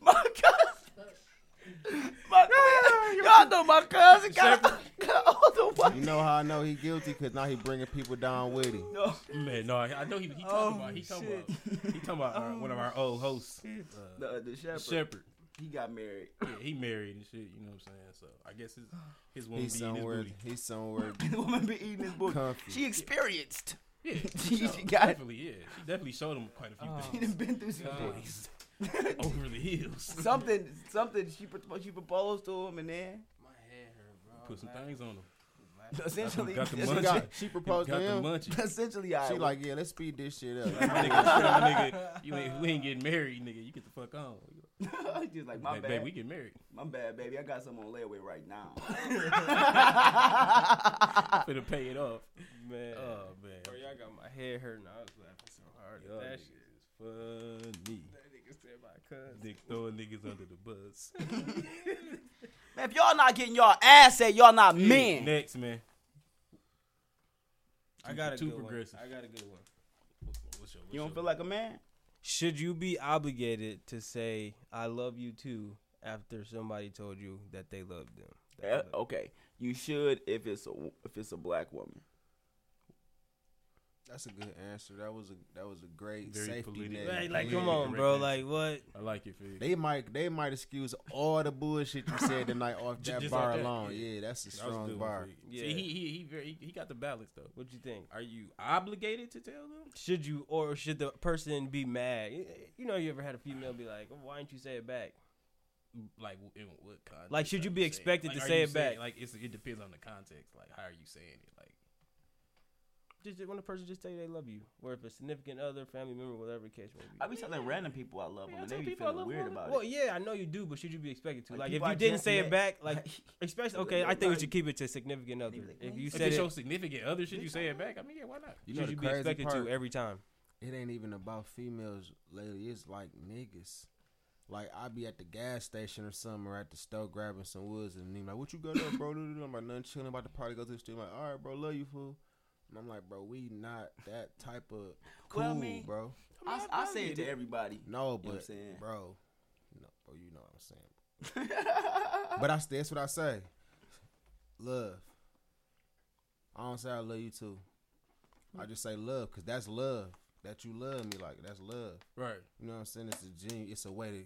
S1: my cousin. My cousin. Y'all know my cousin got, got older wife.
S5: You know how I know he guilty? Cause now he bringing people down with him.
S1: No.
S3: Man, no, I I know he, he talking
S4: Oh,
S3: about he talking
S4: shit.
S3: about he talking about our, one of our old hosts, uh,
S1: The, the shepherd.
S3: Shepherd.
S1: He got married.
S3: Yeah, he married and shit. You know what I'm saying? So I guess his his woman
S5: He's
S3: be in his booty.
S5: He's somewhere
S1: the woman be eating his book.
S5: comfy.
S1: She experienced.
S3: Yeah,
S1: She-
S3: so,
S1: she got-
S3: definitely. Yeah, she definitely showed him quite a few
S1: She
S3: things.
S1: done been through some
S3: Uh,
S1: things.
S3: over the hills.
S1: something, something. She she proposed to him, and then
S4: My head hurt, bro.
S3: Put some things on him.
S1: essentially,
S3: got the
S5: she, got, she proposed
S3: got
S5: to him.
S3: the munchie.
S1: essentially, I
S5: She like, yeah, let's speed this shit up.
S3: my nigga, my nigga, you ain't we ain't getting married, nigga. You get the fuck on.
S1: just like my
S3: Ba-
S1: bad,
S3: baby, we get married.
S1: my bad, baby. I got some on layaway right now.
S3: Finna pay it off.
S4: Man.
S3: Oh man,
S4: Bro, y'all got my head hurting. I was laughing so hard
S3: Y'all
S4: that
S3: niggas
S4: shit.
S3: is funny.
S4: That nigga said my cousin.
S3: Dick throwing niggas under the bus.
S1: Man, if y'all not getting y'all ass at, y'all not men.
S3: Next, man.
S4: I got a
S3: Too
S4: good
S3: progressive.
S4: one. I got a good one.
S3: What's your, what's
S1: You don't
S3: your-
S1: feel like a man?
S4: Should you be obligated to say "I love you too" after somebody told you that they loved them? That
S1: Yeah,
S4: they love-
S1: okay, you should if it's a if it's a black woman.
S5: That's a good answer. That was a that was a great
S3: Very
S5: safety
S3: political.
S5: net.
S4: Like, like, come on, bro. Like, what?
S3: I like it, Fig.
S5: They might they might excuse all the bullshit you said tonight off that
S3: just
S5: bar
S3: off that,
S5: alone.
S3: yeah.
S5: Yeah, that's a
S3: That was a
S5: strong
S3: good
S5: bar.
S3: Fig.
S4: Yeah.
S3: See, he he he, very, he got the balance though.
S4: What do you think?
S3: Are you obligated to tell them?
S4: Should you, or should the person be mad? Y- You know, you ever had a female be like, oh, "Why didn't you say it back?"
S3: Like in what context?
S4: Like, should
S3: are
S4: you be
S3: saying?
S4: expected to
S3: are
S4: say
S3: you
S4: it
S3: saying-
S4: back?
S3: Like it's, it depends on the context. Like how are you saying it? Like
S4: Just when a person just tell you they love you, or if a significant other, family member, whatever the case may be.
S1: I be telling random people I love
S3: Yeah,
S1: them,
S3: I
S1: and they be
S3: people I
S1: feeling
S3: love
S1: weird
S3: them.
S1: about
S4: well,
S1: it.
S4: Well, yeah, I know you do, but should you be expected to?
S1: Like,
S4: Like, if you
S1: I
S4: didn't say
S1: met.
S4: it back, like, especially okay, I think we should keep it to significant other.
S1: Like,
S4: If you
S3: if
S4: said
S3: it's
S4: it,
S3: your significant other, should you say it back? I mean, yeah, why not?
S5: You know
S4: should you be expected
S5: part?
S4: to every time?
S5: It ain't even about females lately. It's like niggas. Like I be at the gas station or something, or at the store grabbing some woods, and they like, "What you got up, bro?" I'm like, "Nothing chilling." About to party, go to the street. I'm like, "All right, bro, love you, fool." And I'm like, "Bro, we not that type of cool,
S1: Well, I mean-
S5: bro."
S1: I, I say it to everybody.
S5: No,
S1: You know what
S5: but
S1: I'm saying?
S5: bro, no, bro, you know what I'm saying. but I that's what I say. Love. I don't say I love you too. I just say love because that's love. That you love me like that's love.
S3: Right.
S5: You know what I'm saying? It's a genu- It's a way to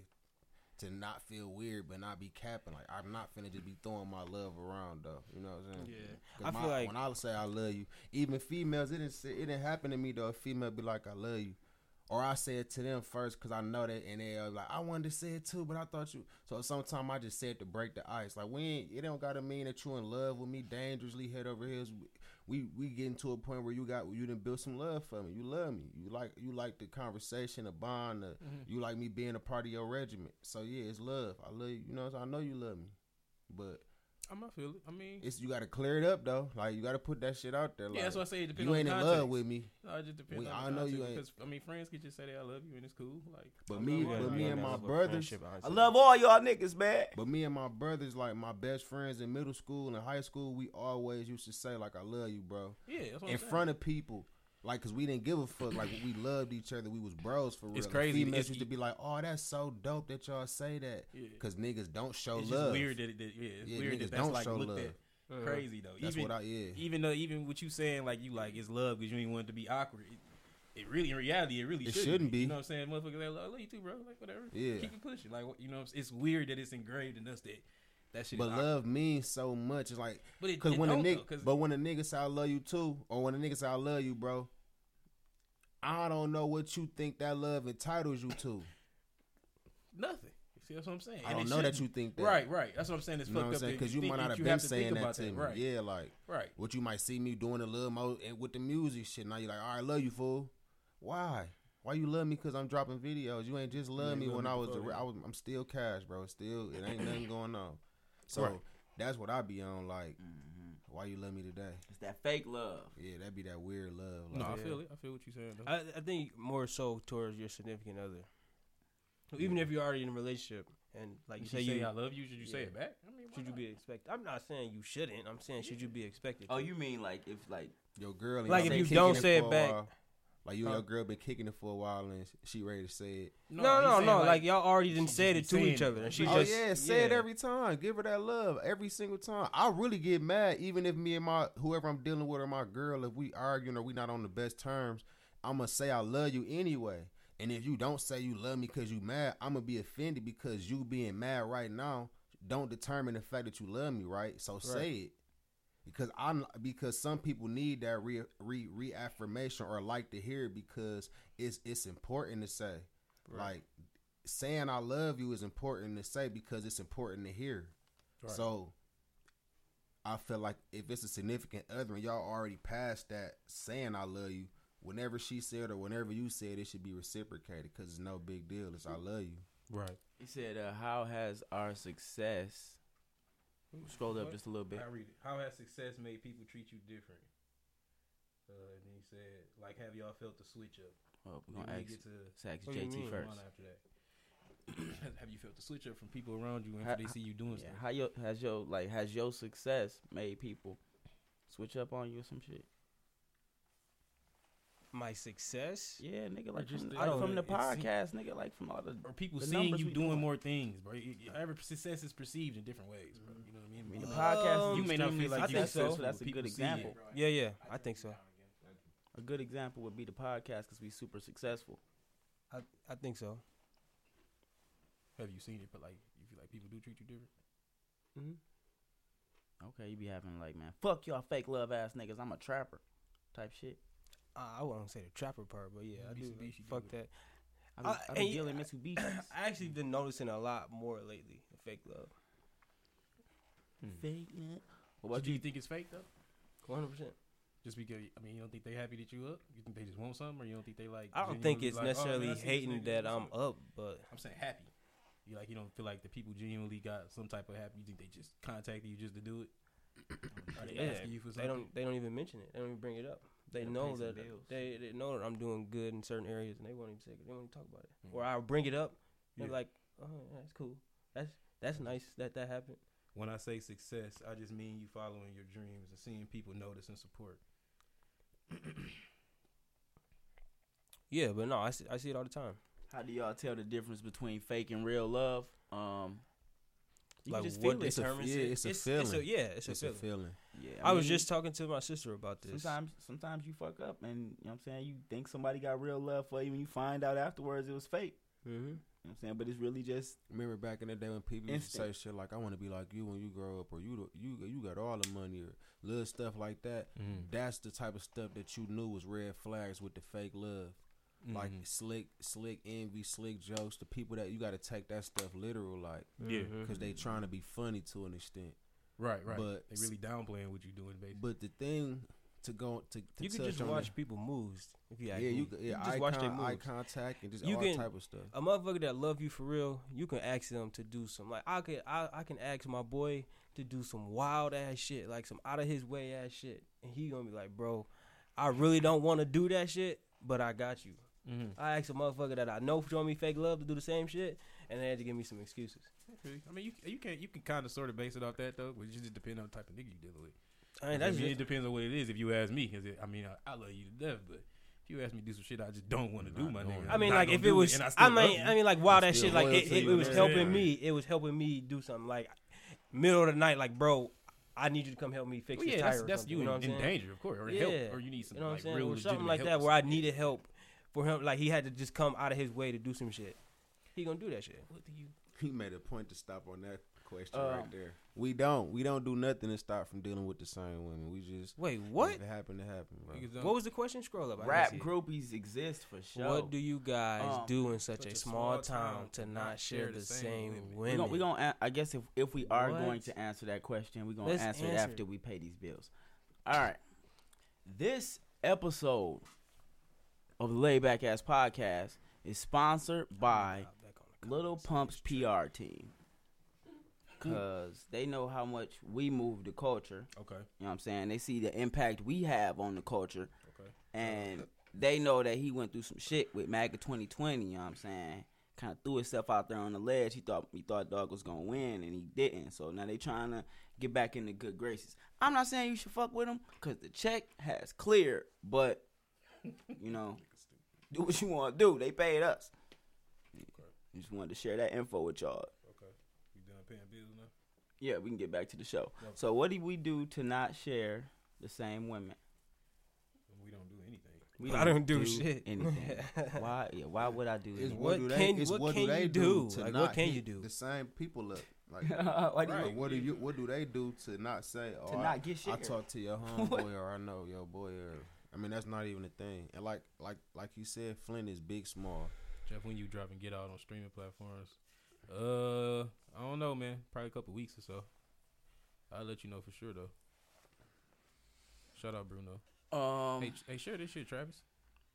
S5: to not feel weird but not be capping. Like I'm not finna just be throwing my love around though. You know what I'm saying?
S3: Yeah.
S5: 'Cause
S4: I
S5: my-
S4: feel like-
S5: when I say I love you, even females, it didn't say, it didn't happen to me though. A female be like I love you, or I say it to them first because I know that, and they are like I wanted to say it too, but I thought you. So sometimes I just say it to break the ice. Like we ain't. It don't gotta mean that you in love with me dangerously head over heels. We we getting to a point where you got you didn't build some love for me. You love me. You like you like the conversation, the bond. The, mm-hmm. You like me being a part of your regiment. So yeah, it's love. I love you. You know, I know you love me, but
S3: I'm not feel it. I mean,
S5: it's you got to clear it up though. Like you got to put that shit out there. Like,
S3: yeah, that's why I say it depends
S5: you
S3: on
S5: ain't
S3: the
S5: in
S3: context.
S5: love with me,
S3: No, it just depends
S5: We-
S3: on
S5: I
S3: the
S5: know you ain't-
S3: Because I mean, friends can just say they I love you and it's cool. Like,
S5: but
S3: I
S5: me, but
S3: you.
S5: me and my brothers,
S1: I love all y'all niggas, man.
S5: but me and my brothers, like my best friends in middle school and high school, we always used to say like I love you, bro,
S3: Yeah, that's what
S5: in
S3: I'm saying.
S5: front of people. Like, cause we didn't give a fuck. Like, we loved each other. We was bros for real.
S3: It's
S5: And
S3: crazy.
S5: Females
S3: It's-
S5: used to be like, "Oh, that's so dope that y'all say that."
S3: Yeah.
S5: Cause niggas don't show
S3: It's
S5: love.
S3: just weird that, it, that yeah, it's
S5: Yeah,
S3: weird
S5: niggas
S3: that that's
S5: don't
S3: like
S5: show
S3: looked
S5: love.
S3: at crazy though.
S5: That's
S3: even,
S5: what I yeah.
S3: even though even what you saying like you like it's love because you ain't want it to be awkward. It, it really in reality it really
S5: It
S3: shouldn't,
S5: shouldn't be.
S3: You know what I'm saying? Motherfuckers like, I love you too, bro. Like whatever.
S5: Yeah.
S3: Keep it pushing. Like you know, it's weird that it's engraved in us that that shit.
S5: But love means so much. It's like
S3: But it-
S5: cause
S3: it
S5: when a nigga,
S3: though,
S5: but when a nigga say I love you too, or when a nigga say I love you, bro, I don't know what you think that love entitles you to.
S3: nothing. You see what I'm saying?
S5: I
S3: And
S5: don't know that you think that.
S3: Right, right. That's what I'm saying. It's
S5: You know
S3: fucked up
S5: Because you
S3: think
S5: might not have been
S3: have
S5: saying that to me.
S3: Right,
S5: Yeah, like
S3: right.
S5: what you might see me doing a little more eh, and with the music shit. Now you're like, all right, I love you, fool. Why? Why you love me? Cause I'm dropping videos. You ain't just love
S3: ain't
S5: me
S3: love
S5: when
S3: me
S5: I was.
S3: before,
S5: The. I was. I'm still cash, bro. Still, it ain't nothing going on. So
S3: Right.
S5: that's what I be on. Like, mm-hmm. why you love me today?
S1: It's that fake love.
S5: Yeah, that be that weird love.
S3: No,
S5: Like,
S3: I feel it. I feel what you're saying. Though.
S4: I, I think more so towards your significant other. Even if you're already in a relationship and like you
S3: you
S4: say
S3: say
S4: you
S3: I love you. Should you say it back? I mean, why
S4: should you be expected? I'm not saying you shouldn't. I'm saying should you be expected?
S1: Oh,
S4: to?
S1: you mean like if like
S5: your girl.
S4: Like if you don't say it back,
S5: while. Like you and your girl been kicking it for a while and she ready to say it.
S4: No, no,
S3: he's
S4: no.
S3: saying,
S4: Like, y'all already done
S3: she
S4: said it to each other, and she
S5: oh
S4: just
S5: yeah, say it every time. Give her that love every single time. I really get mad even if me and my whoever I'm dealing with or my girl, if we arguing or we not on the best terms, I'm gonna say I love you anyway. And if you don't say you love me because you mad, I'm gonna be offended because you being mad right now don't determine the fact that you love me, right? So say it. Because I'm because some people need that re, re reaffirmation or like to hear it because it's it's important to say. Like saying I love you is important to say because it's important to hear.
S3: Right.
S5: So I feel like if it's a significant other and y'all already past that saying I love you, whenever she said or whenever you said it should be reciprocated because it's no big deal. It's I love you.
S3: Right.
S1: He said, uh, "How has our success?" Scroll up just a little bit.
S3: I read it. How has success made people treat you different? Uh, and he said, like, have y'all felt the switch up?
S1: Oh, we're gonna ask,
S3: get to
S1: ask
S4: What do you
S1: JT first.
S3: after that. have you felt the switch up from people around you and
S1: Ha-
S3: they see you doing
S1: Yeah,
S3: stuff?
S1: how your has your like has your success made people switch up on you or some shit?
S4: My success.
S1: Yeah, nigga, like
S3: just
S1: from,
S3: the-
S1: like
S3: I
S1: from the
S3: know, it
S1: podcast, nigga, like from all the.
S3: Or people
S1: The
S3: seeing you doing
S1: doing.
S3: more things, bro. You- you- Every success is perceived in different ways, bro. You know what I mean?
S1: I mean, the podcast,
S4: Um,
S1: you
S3: you
S1: may
S3: may
S1: not
S3: not
S1: feel
S3: feel
S1: like
S3: like
S1: you
S4: you
S1: successful.
S4: so.
S1: That's a good
S3: see it.
S1: example.
S4: Yeah, yeah. I think so.
S1: A good example would be the podcast because we super successful.
S4: I I think so.
S3: Have you seen it? But like, you feel like people do treat you different.
S4: hmm
S1: Okay, you be having like, man, fuck y'all fake love ass niggas. I'm a trapper, type shit.
S4: Uh, I wouldn't say the trapper part, but yeah, I do.
S3: Mitsubishi
S4: Fuck
S3: deal
S4: that.
S1: I be,
S4: Uh,
S1: I be
S4: and-
S1: dealing Mitsubishi.
S4: I actually been noticing a lot more lately. Fake love.
S1: fake love. What about
S3: do you
S1: you?
S3: think it's fake though?
S4: One hundred percent.
S3: Just because I mean, you don't think they happy that you up? You think they just want something, or you don't think they like?
S4: I don't think it's
S3: like, oh,
S4: necessarily
S3: I see this
S4: hating that I'm
S3: up?
S4: up, but
S3: I'm saying happy. You like you don't feel like the people genuinely got some type of happy. You think they just contacted you just to do it? Are they
S4: yeah,
S3: asking you for something?
S4: they don't. They don't even mention it. They don't even bring it up. They
S1: Gotta
S4: know that they, they know that I'm doing good in certain areas, and they won't even say it. They won't even talk about it.
S3: Mhm.
S4: Or I'll bring it up. They're
S3: Yeah.
S4: like, "Oh, that's cool. That's that's nice that that happened."
S3: When I say success, I just mean you following your dreams and seeing people notice and support.
S4: Yeah, but no, I see, I see it all the time.
S1: How do y'all tell the difference between fake and real love? Um, you
S4: like
S1: can just
S4: what
S1: it.
S5: It's a- yeah, it's a
S4: It's
S5: feeling.
S4: a, yeah, it's,
S5: It's
S4: a
S5: a
S4: feeling.
S5: feeling.
S1: Yeah,
S4: I was
S1: mean,
S4: just talking to my sister about this.
S1: Sometimes, sometimes you fuck up, and you know what I'm saying. You think somebody got real love for you, and you find out afterwards it was fake.
S4: hmm
S1: You know what I'm saying, but it's really just
S5: Remember back in the day when people used to say shit like, "I want to be like you when you grow up," or "You you you got all the money," or little stuff like that. That's the type of stuff that you knew was red flags with the fake love, like
S3: Mhm.
S5: slick slick envy, slick jokes. The people that you got to take that stuff literal, like
S3: Yeah.
S4: Mm-hmm.
S5: because they trying to be funny to an extent.
S3: right, right.
S5: But
S3: they really downplaying what you doing, basically.
S5: But the thing to go to, to
S4: You can just watch
S5: that-
S4: people moves if you
S5: yeah, you
S4: me.
S5: could-
S4: You can just
S5: eye,
S4: watch their
S5: con- eye
S4: moves.
S5: contact and just
S4: You
S5: all
S4: can-
S5: type of stuff.
S4: a motherfucker that love you for real, you can ask them to do some like I could I, I can ask my boy to do some wild ass shit, like some out of his way ass shit. And he gonna be like, Bro, I really don't wanna do that shit, but I got you.
S3: Mm-hmm.
S4: I asked a motherfucker that I know showing me fake love to do the same shit and they had to give me some excuses.
S3: I mean, you you can you can kind of sort of base it off that though, but it just depends on the type of nigga you dealing with.
S4: I mean
S3: I
S4: that's
S3: it
S4: just,
S3: depends on what it is. If you ask me, 'cause it, I mean, I, I love you to death, but if you ask me to do some shit I just don't want to do, my
S5: doing
S3: nigga.
S4: I mean like if it was
S3: and
S4: I,
S3: still love
S4: mean
S3: you.
S4: I mean like wow
S5: I'm
S4: that shit like it, it, it was
S5: man.
S4: helping
S3: Yeah.
S4: me. It was helping me do something like middle of the night like bro, I need you to come help me fix
S3: Well,
S4: this
S3: yeah,
S4: tire
S3: that's,
S4: or
S3: that's you
S4: you know
S3: in, in danger, of course, or
S4: Yeah.
S3: help, or you need some
S4: You know
S3: like real
S4: something like that where I needed help for him. Like he had to just come out of his way to do some shit. He gonna do that shit.
S3: What do you?
S5: He made a point to stop on that question
S1: Um,
S5: right there. We don't. We don't do nothing to stop from dealing with the same women. We just
S4: Wait, what?
S5: If it happened, it happened, bro.
S4: What was the question? Scroll up. I
S1: rap
S4: didn't see it.
S1: groupies exist for sure.
S4: What do you guys
S1: Um,
S4: do in such, a small town to not share the same
S3: women?
S4: women?
S1: we gonna, we gonna a- I guess if if we are
S4: What?
S1: going to answer that question, we're gonna
S4: Let's
S1: answer, it after
S4: it.
S1: we pay these bills. All right. This episode of the Laid Back Ass Podcast is sponsored by
S4: Back on the Lil.
S1: Pump's PR team. Cause they know how much we move the culture.
S3: Okay,
S1: You know what I'm saying? They see the impact we have on the culture.
S3: okay.
S1: And they know that he went through some shit with MAGA 2020, you know what I'm saying? Kind of threw himself out there on the ledge. He thought he thought Dog was gonna win, and he didn't. So now they trying to get back into good graces. I'm not saying you should fuck with him because the check has cleared, but you know do what you want to do. They paid us. Just wanted to share that info with y'all.
S3: Okay. You done paying bills now?
S1: Yeah, we can get back to the show.
S3: Yep.
S1: So, what do we do to not share the same women?
S3: We don't do anything.
S1: We
S4: I don't do shit.
S1: anything. why? Yeah, why would I do
S5: It's
S1: anything?
S4: What
S5: do they,
S4: can-
S5: it's
S4: what
S5: what
S4: can
S5: do they
S4: you
S5: do,
S4: do?
S5: to
S4: Like,
S5: not
S4: what can you do?
S5: The same people up. Like,
S1: Why do you-
S5: what do you? What do they do to not say? Oh,
S1: To
S5: I,
S1: not get
S5: I
S1: shared.
S5: talked to your homeboy, or I know your boy, or I mean, that's not even a thing. And like, like, like you said, Flint is big, small.
S3: Jeff, when you dropping Get Out on streaming platforms? Uh, I don't know, man. Probably a couple weeks or so. I'll let you know for sure though. Shout out Bruno.
S1: Um,
S3: hey, hey, share this shit, Travis.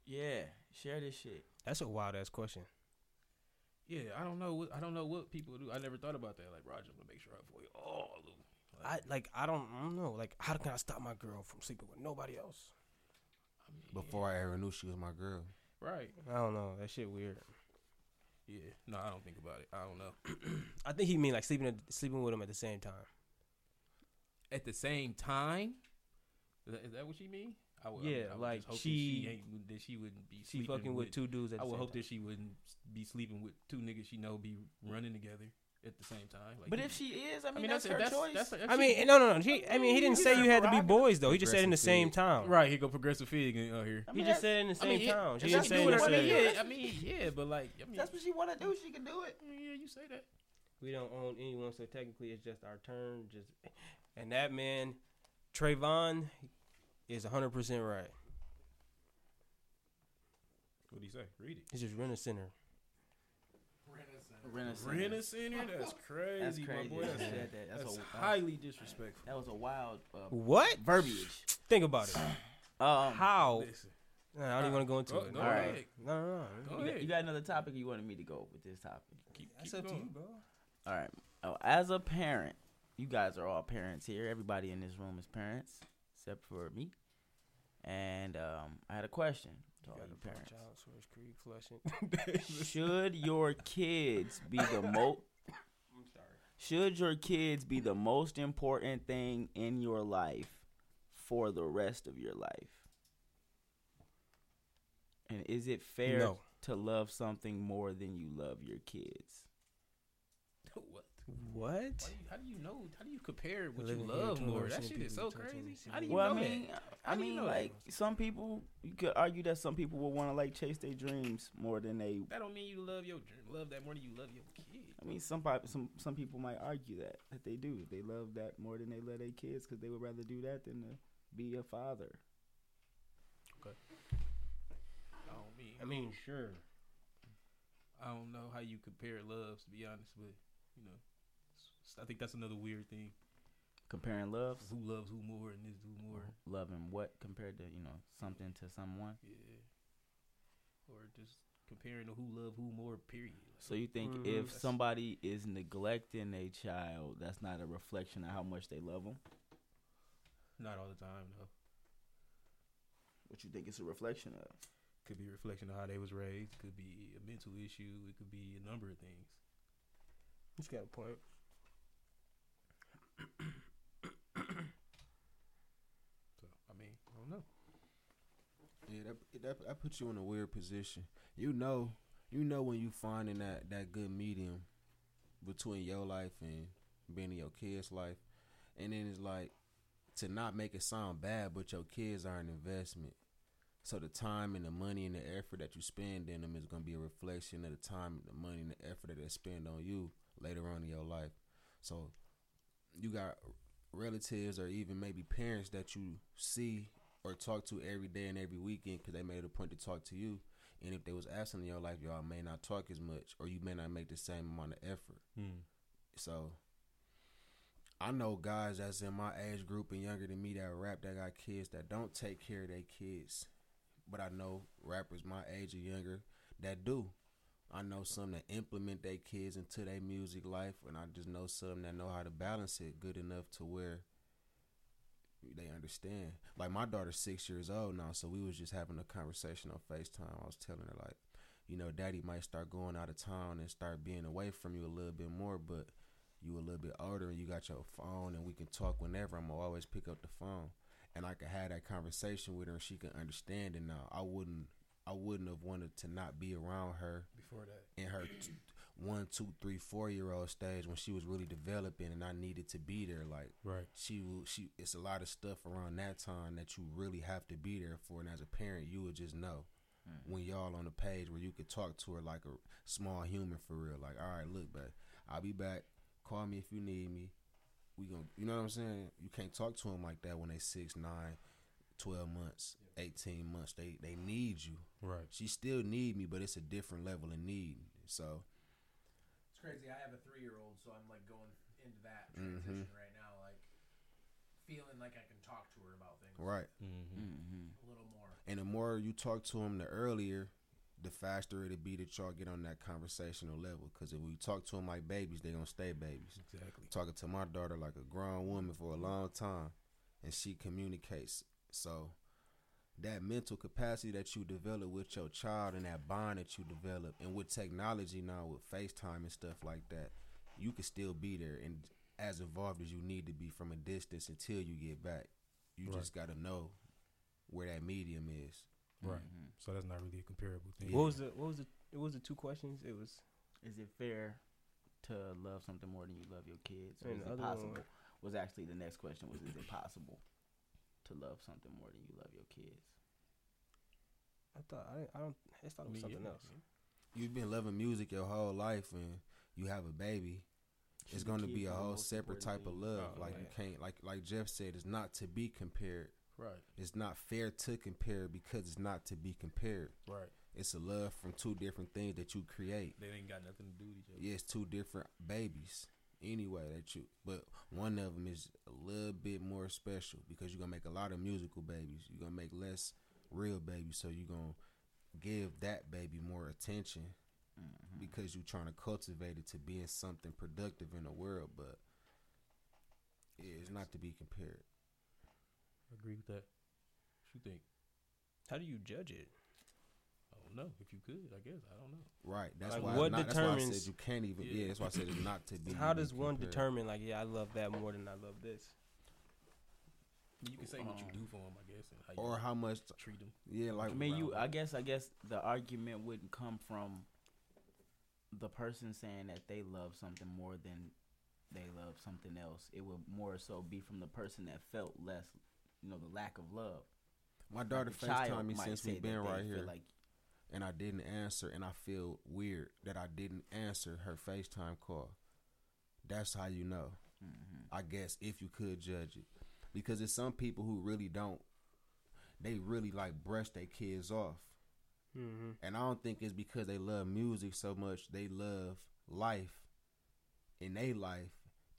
S1: yeah, share this shit.
S4: That's a wild ass question.
S3: Yeah, I don't know what I don't know what people do. I never thought about that. Like Roger, I'm gonna make sure I avoid all of them.
S4: I like I don't, I don't know. Like how can I stop my girl from sleeping with nobody else?
S3: I mean,
S5: Before I ever knew she was my girl.
S3: right?
S4: I don't know. That shit weird.
S3: Yeah, no, I don't think about it. I don't know.
S4: I think he mean like sleeping at, sleeping with him at the same time.
S3: At the same time, is that, is that what she mean? I would, I
S4: Yeah,
S3: would- I would
S4: like,
S3: just
S4: she-
S3: she ain't that she wouldn't be
S4: She
S3: sleeping
S4: fucking with two dudes at
S3: I
S4: the
S3: would
S4: same
S3: hope
S4: time.
S3: that she wouldn't be sleeping with two niggas she know be running together at the same time. Like,
S1: But if she is, I mean,
S3: I mean,
S1: that's, her
S3: that's
S1: choice.
S3: That's, that's,
S4: I mean, no, no, no. He, I mean, he didn't say you had to be boys though. He just said in the same
S5: fig.
S4: town.
S3: right. He go progressive fig in- out here.
S1: I
S4: He just said in the
S3: I
S4: same
S3: mean, yeah,
S4: town.
S3: she
S4: didn't say in
S3: what
S4: the
S3: she-
S4: same.
S3: yeah, I mean, yeah, but like, I mean,
S1: that's what she want to do. She can do it.
S3: yeah, you say that.
S4: We don't own anyone, so technically it's just our turn. Just and that man, Trayvon, is hundred percent right.
S3: What do you say? Read it.
S4: He's just rent a center.
S1: Renaissance.
S3: Rena Center? That's crazy,
S1: That's crazy.
S3: my boy.
S1: that
S3: That's,
S1: you said that. That's,
S3: that's
S1: a,
S3: highly disrespectful.
S1: that was a wild uh,
S4: What?
S1: verbiage.
S4: Think about it.
S1: Um,
S4: How?
S3: Listen,
S4: Nah, I don't even want to go into
S3: go,
S4: it.
S3: go
S1: All
S3: ahead.
S1: right.
S4: No, no, no.
S3: Go
S1: you, got,
S3: ahead.
S1: you got another topic? You wanted me to go with this topic?
S3: Keep,
S4: That's
S3: keep
S4: up to you, bro.
S1: All right. Oh, as a parent, you guys are all parents here. Everybody in this room is parents, except for me. And um, I had a question to all
S4: Got
S1: you
S4: to
S1: parents.
S4: Child Source Creek flushing.
S1: Should your kids be the most?
S4: I'm sorry.
S1: Should your kids be the most important thing in your life for the rest of your life? And is it fair
S4: No.
S1: to love something more than you love your kids?
S3: What?
S4: What?
S3: Why do you, how do you know? How do you compare what
S4: Living
S3: you love
S4: twenty
S3: more? That shit is so crazy. How do you
S1: well,
S3: know
S1: I mean,
S3: that?
S1: I
S3: How do you
S1: mean,
S3: know that?
S1: like some people, you could argue that some people will want to like chase their dreams more than they.
S3: That don't mean you love your dream. Love that more than you love your kid.
S1: I mean, some some some people might argue that that they do. They love that more than they love their kids because they would rather do that than to be a father. Okay.
S3: I don't mean.
S4: I mean, sure.
S3: I don't know how you compare loves. To be honest, but you know, s- I think that's another weird thing.
S1: Comparing loves,
S3: Who loves who more and this who more?
S1: loving what compared to you know something to someone.
S3: Yeah. Or just comparing to who love who more. Period.
S1: So you think
S4: Mhm.
S1: if
S3: That's-
S1: somebody is neglecting a child, that's not a reflection of how much they love them?
S3: Not all the time though.
S1: What you think it's a reflection of?
S3: Could be a reflection of how they was raised. Could be a mental issue. It could be a number of things.
S4: He's got a point.
S3: So I mean, I don't know.
S5: Yeah, that, that that puts you in a weird position. You know, you know when you finding that that good medium between your life and being in your kids' life, and then it's like to not make it sound bad, but your kids are an investment. So the time and the money and the effort that you spend in them is gonna be a reflection of the time, and the money, and the effort that they spend on you later on in your life. So you got relatives or even maybe parents that you see or talk to every day and every weekend because they made a point to talk to you. And if they was absent in your life, y'all may not talk as much, or you may not make the same amount of effort. Hmm. So I know guys that's in my age group and younger than me that rap that got kids that don't take care of their kids. But I know rappers my age or younger that do. I know some that implement their kids into their music life, and I just know some that know how to balance it good enough to where they understand. Like my daughter's six years old now, so we was just having a conversation on FaceTime. I was telling her like, you know, daddy might start going out of town and start being away from you a little bit more, but you a little bit older and you got your phone and we can talk whenever. I'm always pick up the phone. And I could have that conversation with her and she can understand it now. I wouldn't I wouldn't have wanted to not be around her
S3: Before that,
S5: in her t- one, two, three, four year old stage when she was really developing, and I needed to be there. Like
S3: right?
S5: she, will- she, it's a lot of stuff around that time that you really have to be there for, and as a parent, you would just know mm. when y'all on the page where you could talk to her like a small human for real. Like, all right, look, but I'll be back. Call me if you need me. We gonna, you know what I'm saying? You can't talk to them like that when they six, nine, 12 months, 18 months. They they need you.
S3: Right.
S5: She still need me, but it's a different level of need. So
S6: It's crazy. I have a three year old, so I'm like going into that
S5: Mhm.
S6: transition right now, like feeling like I can talk to her about things
S5: right,
S3: Mm-hmm.
S1: Mm-hmm.
S6: a little more.
S5: and the more you talk to them, the earlier, the faster it'll be that y'all get on that conversational level. Because if we talk to them like babies, they're gonna stay babies.
S3: Exactly.
S5: Talking to my daughter like a grown woman for a long time, and she communicates. So that mental capacity that you develop with your child and that bond that you develop, and with technology now with FaceTime and stuff like that, you can still be there and as involved as you need to be from a distance until you get back. You
S3: Right.
S5: just got to know where that medium is.
S3: Right.
S1: Mm-hmm.
S3: So that's not really a comparable thing.
S5: Yeah.
S4: What was the what was the it was the two questions? It was
S1: Is it fair to love something more than you love your kids? Or is it
S4: other one
S1: possible?
S4: was-
S1: Was actually the next question was is it possible to love something more than you love your kids?
S4: I thought I, I don't I thought it was
S3: Me,
S4: something
S3: yeah,
S4: else.
S5: You've been loving music your whole life, and you have a baby.
S1: Should
S5: it's going to be a whole separate type of love.
S3: Oh,
S5: like you can't, like like Jeff said, it's not to be compared.
S3: Right.
S5: It's not fair to compare because it's not to be compared.
S3: Right.
S5: It's a love from two different things that you create.
S3: They ain't got nothing to do with each other.
S5: Yeah, it's two different babies. Anyway, that you, but one of them is a little bit more special because you're gonna make a lot of musical babies. You're gonna make less real babies, so you're gonna give that baby more attention
S1: Mhm.
S5: because you're trying to cultivate it to being something productive in the world. But yeah, it's not to be compared.
S3: I agree with that. What you think?
S4: How do you judge it?
S3: I don't know. If you could, I guess. I don't know.
S5: Right. That's
S4: Like,
S5: why.
S4: what
S5: not, that's why I
S4: determines-
S5: said you can't even. Yeah.
S3: Yeah.
S5: That's why I said it's not to be.
S4: How does one
S5: compared.
S4: determine like yeah I love that more than I love this?
S3: You can say what you
S1: Um,
S3: do for them, I guess, and how you
S5: or how much?
S3: treat them.
S5: Yeah, like
S1: I mean, you. I guess. I guess the argument wouldn't come from the person saying that they love something more than they love something else. It would more so be from the person that felt less, you know, the lack of love.
S5: my daughter
S1: Like a
S5: Facetime me since we've been right here,
S1: Like,
S5: and I didn't answer, and I feel weird that I didn't answer her Facetime call. That's how you know.
S1: mhm.
S5: I guess if you could judge it, because it's some people who really don't. They really like brush their kids off.
S4: Mm-hmm.
S5: And I don't think it's because they love music so much. They love life in their life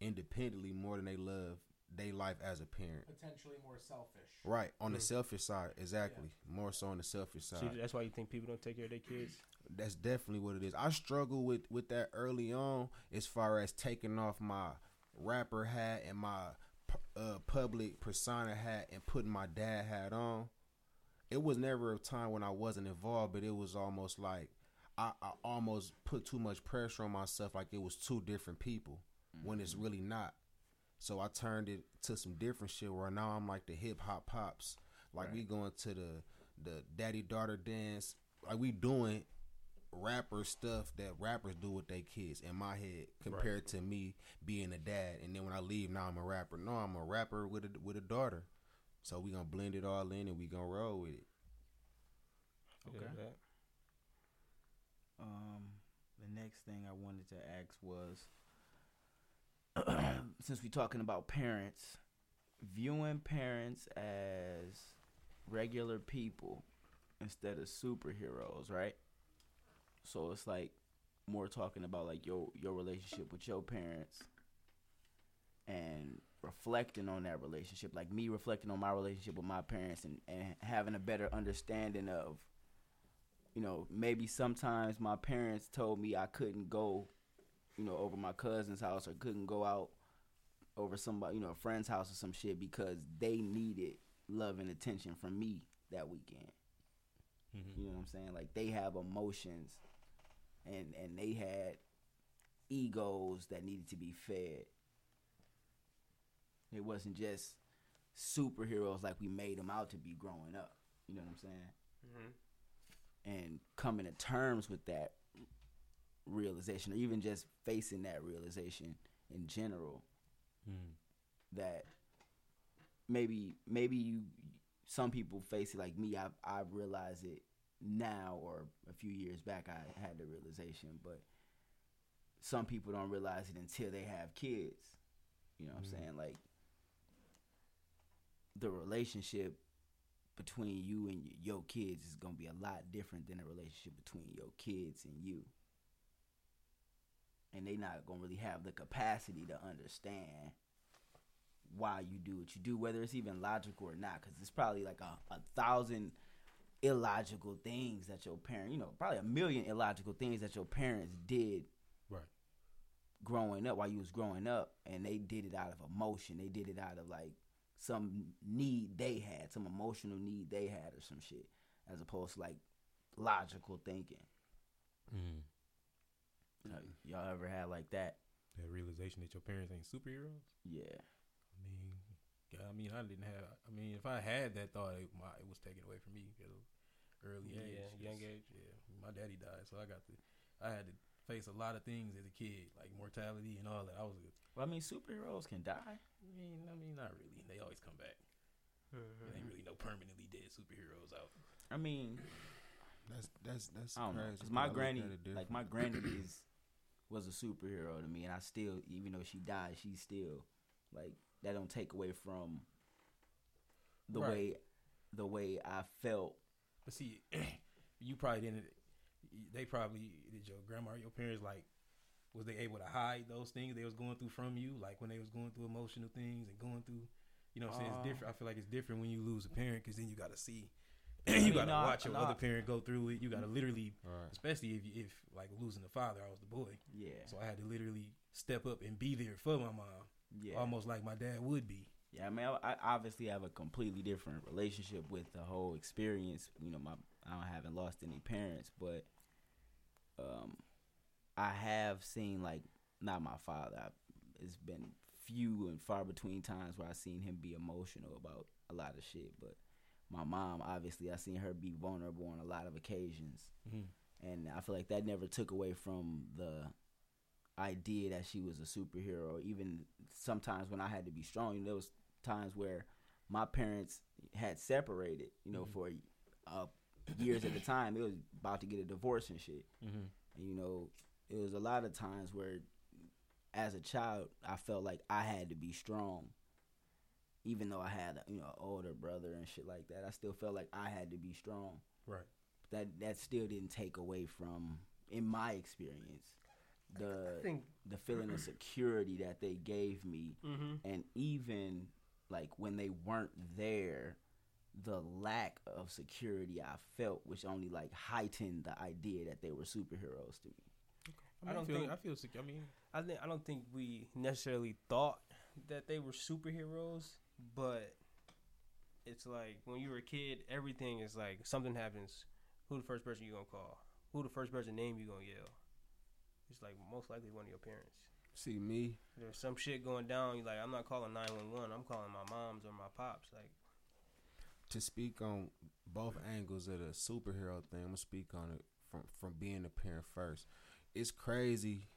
S5: independently more than they love their life as a parent.
S6: Potentially more selfish.
S5: Right. On the
S4: Mm.
S5: selfish side, exactly. More so on the selfish
S4: See,
S5: side.
S4: that's why you think people don't take care of their kids.
S5: That's definitely what it is. I struggle with with that early on as far as taking off my rapper hat and my uh, public persona hat and putting my dad hat on. It was never a time when I wasn't involved, but it was almost like I, I almost put too much pressure on myself, like it was two different people when it's really not. So I turned it to some different shit where now I'm like the hip hop pops. Like we going to the the daddy daughter dance. Like we doing rapper stuff that rappers do with their kids in my head compared to me being a dad. And then when I leave, now I'm a rapper. No, I'm a rapper with a with a daughter. So we gonna blend it all in and we gonna roll with it.
S4: Feel
S1: Okay.
S4: that.
S1: Um, the next thing I wanted to ask was, since we're talking about parents, viewing parents as regular people instead of superheroes, right? So it's like more talking about like your your relationship with your parents and reflecting on that relationship, like me reflecting on my relationship with my parents and, and having a better understanding of you know, maybe sometimes my parents told me I couldn't go, you know, over my cousin's house or couldn't go out over somebody, you know, a friend's house or some shit because they needed love and attention from me that weekend.
S3: Mm-hmm.
S1: You know what I'm saying? Like they have emotions and and they had egos that needed to be fed. It wasn't just superheroes like we made them out to be growing up. You know what I'm saying?
S4: Mm-hmm.
S1: and coming to terms with that realization or even just facing that realization in general Mm. that maybe maybe you some people face it like me I've I've realized it now or a few years back I had the realization but some people don't realize it until they have kids. You know what I'm mm. saying? Like the relationship between you and your kids is going to be a lot different than the relationship between your kids and you and they not going to really have the capacity to understand why you do what you do, whether it's even logical or not, because it's probably like a, a thousand illogical things that your parent, you know, probably a million illogical things that your parents did
S3: Right.
S1: growing up while you was growing up, and they did it out of emotion. They did it out of like some need they had, some emotional need they had, or some shit, as opposed to like logical thinking.
S3: Mm.
S1: You know, y'all ever had like that?
S3: That realization that your parents ain't superheroes.
S1: Yeah.
S3: I mean, yeah, I mean, I didn't have. I mean, if I had that thought, it, my, it was taken away from me at an early
S4: Yeah,
S3: age.
S4: young age.
S3: Yeah, my daddy died, so I got to. I had to face a lot of things as a kid, like mortality and all that. I was.
S1: Well, I mean, superheroes can die.
S3: I mean, I mean, not really. They always come back. Mm-hmm. There ain't really no permanently dead superheroes out.
S1: I mean,
S5: That's that's that's
S1: I don't know.
S5: crazy.
S1: 'cause my
S5: I
S1: granny,
S5: at it different.
S1: like my granny, is was a superhero to me, and I still, even though she died, she's still like that. Don't take away from the
S3: Right.
S1: way the way I felt.
S3: But see, you probably didn't. They probably did. Your grandma, or your parents, like, was they able to hide those things they was going through from you, like when they was going through emotional things and going through, you know, what I'm saying
S1: Uh,
S3: it's different. I feel like it's different when you lose a parent because then you got to see,
S1: I
S3: you got to
S1: nah,
S3: watch your
S1: nah.
S3: other parent go through it. You got to literally,
S5: Right.
S3: especially if you, if like losing a father, I was the boy,
S1: Yeah,
S3: so I had to literally step up and be there for my mom,
S1: yeah,
S3: almost like my dad would be.
S1: yeah. I mean, I, I obviously have a completely different relationship with the whole experience. You know, my I haven't lost any parents, but um, I have seen like not my father. I, it's been few and far between times where I've seen him be emotional about a lot of shit. But my mom, obviously, I seen her be vulnerable on a lot of occasions,
S3: Mm-hmm.
S1: and I feel like that never took away from the idea that she was a superhero. Even sometimes when I had to be strong, there was times where my parents had separated. You know,
S3: Mhm.
S1: for uh, years at a time, It was about to get a divorce and shit.
S3: Mm-hmm.
S1: And, you know, it was a lot of times where, as a child, I felt like I had to be strong. Even though I had, you know, an older brother and shit like that, I still felt like I had to be strong.
S3: Right.
S1: That that still didn't take away from, in my experience, the
S4: think.
S1: the feeling of security that they gave me,
S4: Mm-hmm.
S1: and even like when they weren't there, the lack of security I felt, which only like heightened the idea that they were superheroes to me.
S3: I, mean, I,
S4: don't
S3: feel,
S4: think-
S3: I feel secure. I mean,
S4: I think I don't think we necessarily thought that they were superheroes, but it's like when you were a kid, everything is like something happens. Who the first person you gonna call? Who the first person name you gonna yell? It's like most likely one of your parents.
S5: See me,
S4: There's some shit going down. You're like I'm not calling nine one one. I'm calling my mom's or my pops. Like
S5: to speak on both angles of the superhero thing, I'm gonna speak on it from from being a parent first. It's crazy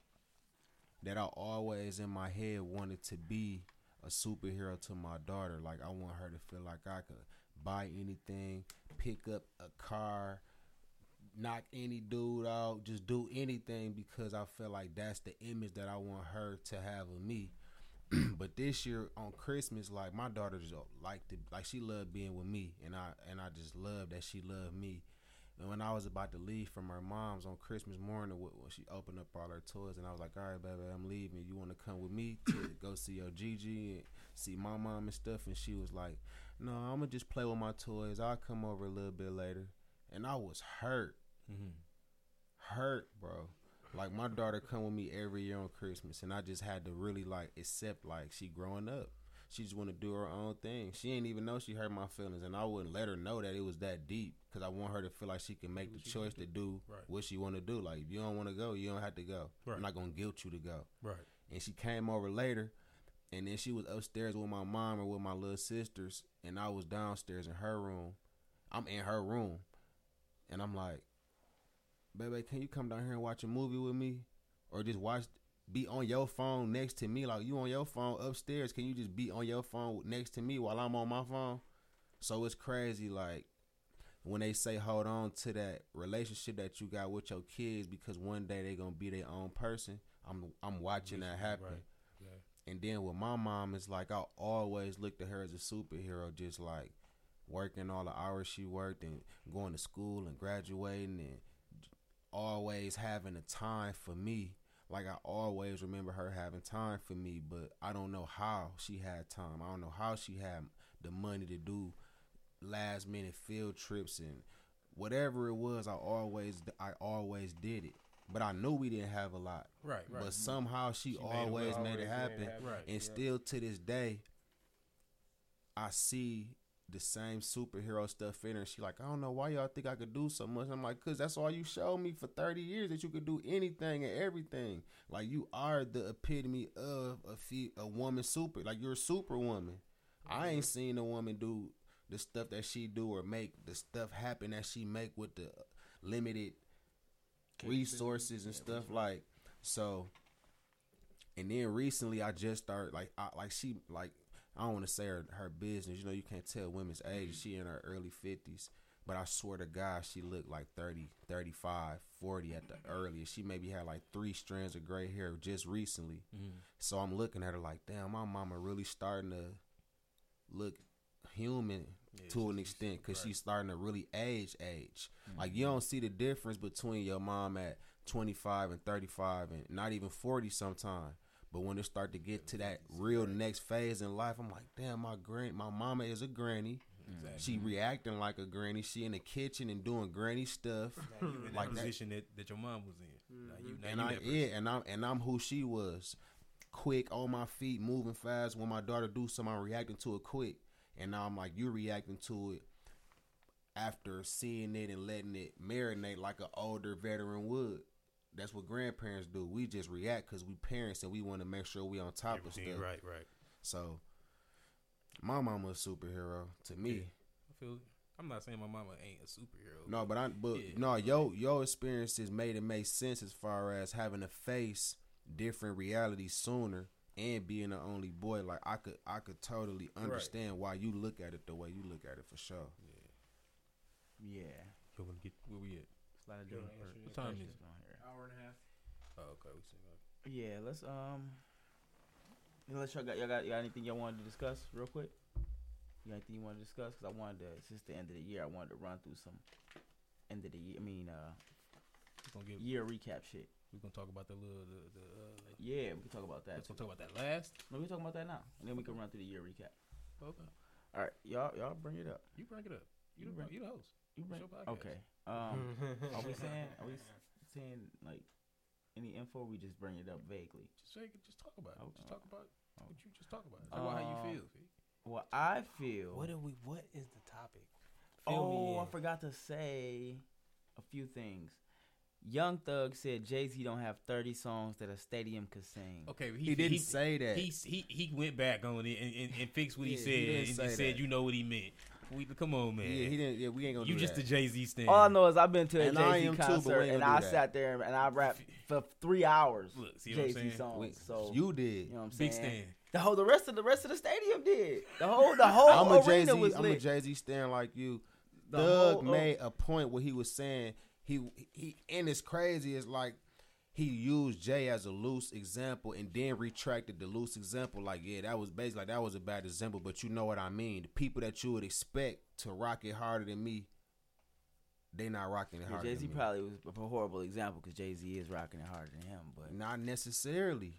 S5: that I always in my head wanted to be a superhero to my daughter. Like I want her to feel like I could buy anything, pick up a car, knock any dude out, just do anything because I feel like that's the image that I want her to have of me. but this year on Christmas, like my daughter just liked to like she loved being with me, and I and I just love that she loved me. And when I was about to leave from her mom's on Christmas morning, when she opened up all her toys, and I was like, "All right, baby, I'm leaving. You want to come with me to go see your Gigi and see my mom and stuff?" And she was like, "No, I'm gonna just play with my toys. I'll come over a little bit later." And I was hurt,
S3: mm-hmm.
S5: hurt, bro. Like my daughter come with me every year on Christmas, and I just had to really like accept like she growing up. She just want to do her own thing. She ain't even know she hurt my feelings, and I wouldn't let her know that it was that deep because I want her to feel like she can make
S3: Do
S5: the choice
S3: wanna
S5: to do
S3: Right.
S5: what she want to do. Like if you don't want to go, you don't have to go.
S3: Right.
S5: I'm not gonna guilt you to go.
S3: Right.
S5: And she came over later, and then she was upstairs with my mom or with my little sisters, and I was downstairs in her room. I'm in her room, and I'm like, baby, can you come down here and watch a movie with me, or just watch be on your phone next to me, like you on your phone upstairs. Can you just be on your phone next to me while I'm on my phone? So it's crazy, like when they say hold on to that relationship that you got with your kids because one day they're gonna be their own person. I'm I'm watching that happen.
S3: Right. Yeah.
S5: And then with my mom, it's like I always looked at her as a superhero, just like working all the hours she worked and going to school and graduating and always having a time for me. Like I always remember her having time for me, but I don't know how she had time. I don't know how she had the money to do last minute field trips and whatever it was. I always I always did it, but I knew we didn't have a lot.
S3: Right. Right.
S5: But mm-hmm. somehow she,
S3: She made it
S5: always
S3: work.
S5: made it happen.
S3: Right.
S5: And still to this day, I see the same superhero stuff in her. She like, I don't know why y'all think I could do so much. I'm like, cause that's all you showed me for 30 years that you could do anything and everything. Like you are the epitome of a fe- a woman super. Like you're a superwoman. I ain't seen a woman do the stuff that she do or make the stuff happen that she make with the limited resources and stuff like so and then recently I just started like I, like she like I don't want to say her her business. You know, you can't tell women's age. She in her early fifties, but I swear to God, she looked like 30, 35, 40 at the earliest. She maybe had like three strands of gray hair just recently. Mm-hmm. So I'm looking at her like, damn, my mama really starting to look human to an extent because she's starting to really age age. Mm-hmm. Like you don't see the difference between your mom at 25 and 35 and not even 40 sometime. But when it start to get to that real next phase in life, I'm like, damn, my grand, my mama is a granny. She reacting like a granny. She in the kitchen and doing granny stuff.
S3: Now you in
S5: Like
S3: that position that, that your mom was in. Now you, now mm-hmm.
S5: and
S3: you
S5: I yeah, and I'm and I'm who she was. Quick on my feet, moving fast. When my daughter do something, I'm reacting to it quick. And now I'm like, you're reacting to it after seeing it and letting it marinate like an older veteran would. That's what grandparents do. We just react because we parents and we want to make sure we on top of
S3: Everything,
S5: stuff.
S3: right, right.
S5: So, my mama a superhero to me.
S3: Yeah. I feel. I'm not saying my mama ain't a superhero.
S5: No, but I but
S3: Yeah.
S5: no, your your experiences made it make sense as far as having to face different realities sooner and being the only boy. Like I could I could totally understand why you look at it the way you look at it for sure.
S1: Yeah. Yeah.
S3: Yo, wanna get where we at?
S1: Slide
S3: Yo,
S1: down.
S3: what time is it?
S1: On here.
S6: Hour and a half.
S3: Oh, okay. We still got-
S1: Yeah, let's um. Unless y'all got y'all got, y'all got anything y'all wanted to discuss real quick. You got anything you want to discuss? Because I wanted to since the end of the year, I wanted to run through some end of the year. I mean, uh,
S3: We gonna get.
S1: year recap shit.
S3: We're gonna talk about the little the the. Uh,
S1: Yeah, we can talk about that.
S3: let's gonna talk about that last.
S1: No, we can talk about that now, and then we can run through the year recap.
S3: Okay.
S1: All right, y'all y'all bring it up.
S3: You bring it up. You
S1: You
S3: the
S1: bring-
S3: you the host.
S1: You
S3: It's
S1: bring.
S3: your podcast.
S1: Okay. Um, are we saying are we s- saying like any info? We just bring it up vaguely.
S3: Just say it. Just talk about it.
S1: Oh,
S3: Just talk about
S1: Oh.
S3: what you just talk about. Talk about how
S1: Um,
S3: you feel. Fee.
S1: Well, I feel.
S4: What are we? What is the topic? Fill
S1: Oh,
S4: me
S1: I forgot to say a few things. Young Thug said Jay Z don't have 30 songs that a stadium could sing.
S3: Okay,
S5: He, didn't say that.
S3: He, he he went back on it and, and, and fixed what he
S5: Yeah, he
S3: said
S5: didn't
S3: and,
S5: say
S3: and said you know what he meant. We, come on, man.
S5: yeah, he didn't. Yeah, we ain't gonna.
S3: you
S5: do
S3: just
S5: that.
S3: a Jay Z stand.
S1: All I know is I've been to a
S5: And
S1: Jay Z
S5: am too, but
S1: concert and I
S5: that.
S1: sat there and I rapped for three hours.
S3: Look, see
S1: Jay Z
S3: saying?
S1: songs.
S5: We-
S1: so
S5: you did.
S1: you know what I'm
S3: Big
S1: saying.
S3: stand.
S1: The whole the rest of the rest of the stadium did. The whole the whole
S5: I'm a Jay
S1: arena
S5: Z.
S1: was
S5: I'm a. Jay Z stand like you.
S1: The
S5: Thug
S1: whole- uh,
S5: made a point where he was saying he he and it's crazy. It's like he used Jay as a loose example and then retracted the loose example. Like yeah, that was basically like that was a bad example, but you know what I mean. The people that you would expect to rock it harder than me, they not rocking it harder.
S1: Jay Z probably was a horrible example because Jay Z is rocking it harder than him. But
S5: not necessarily.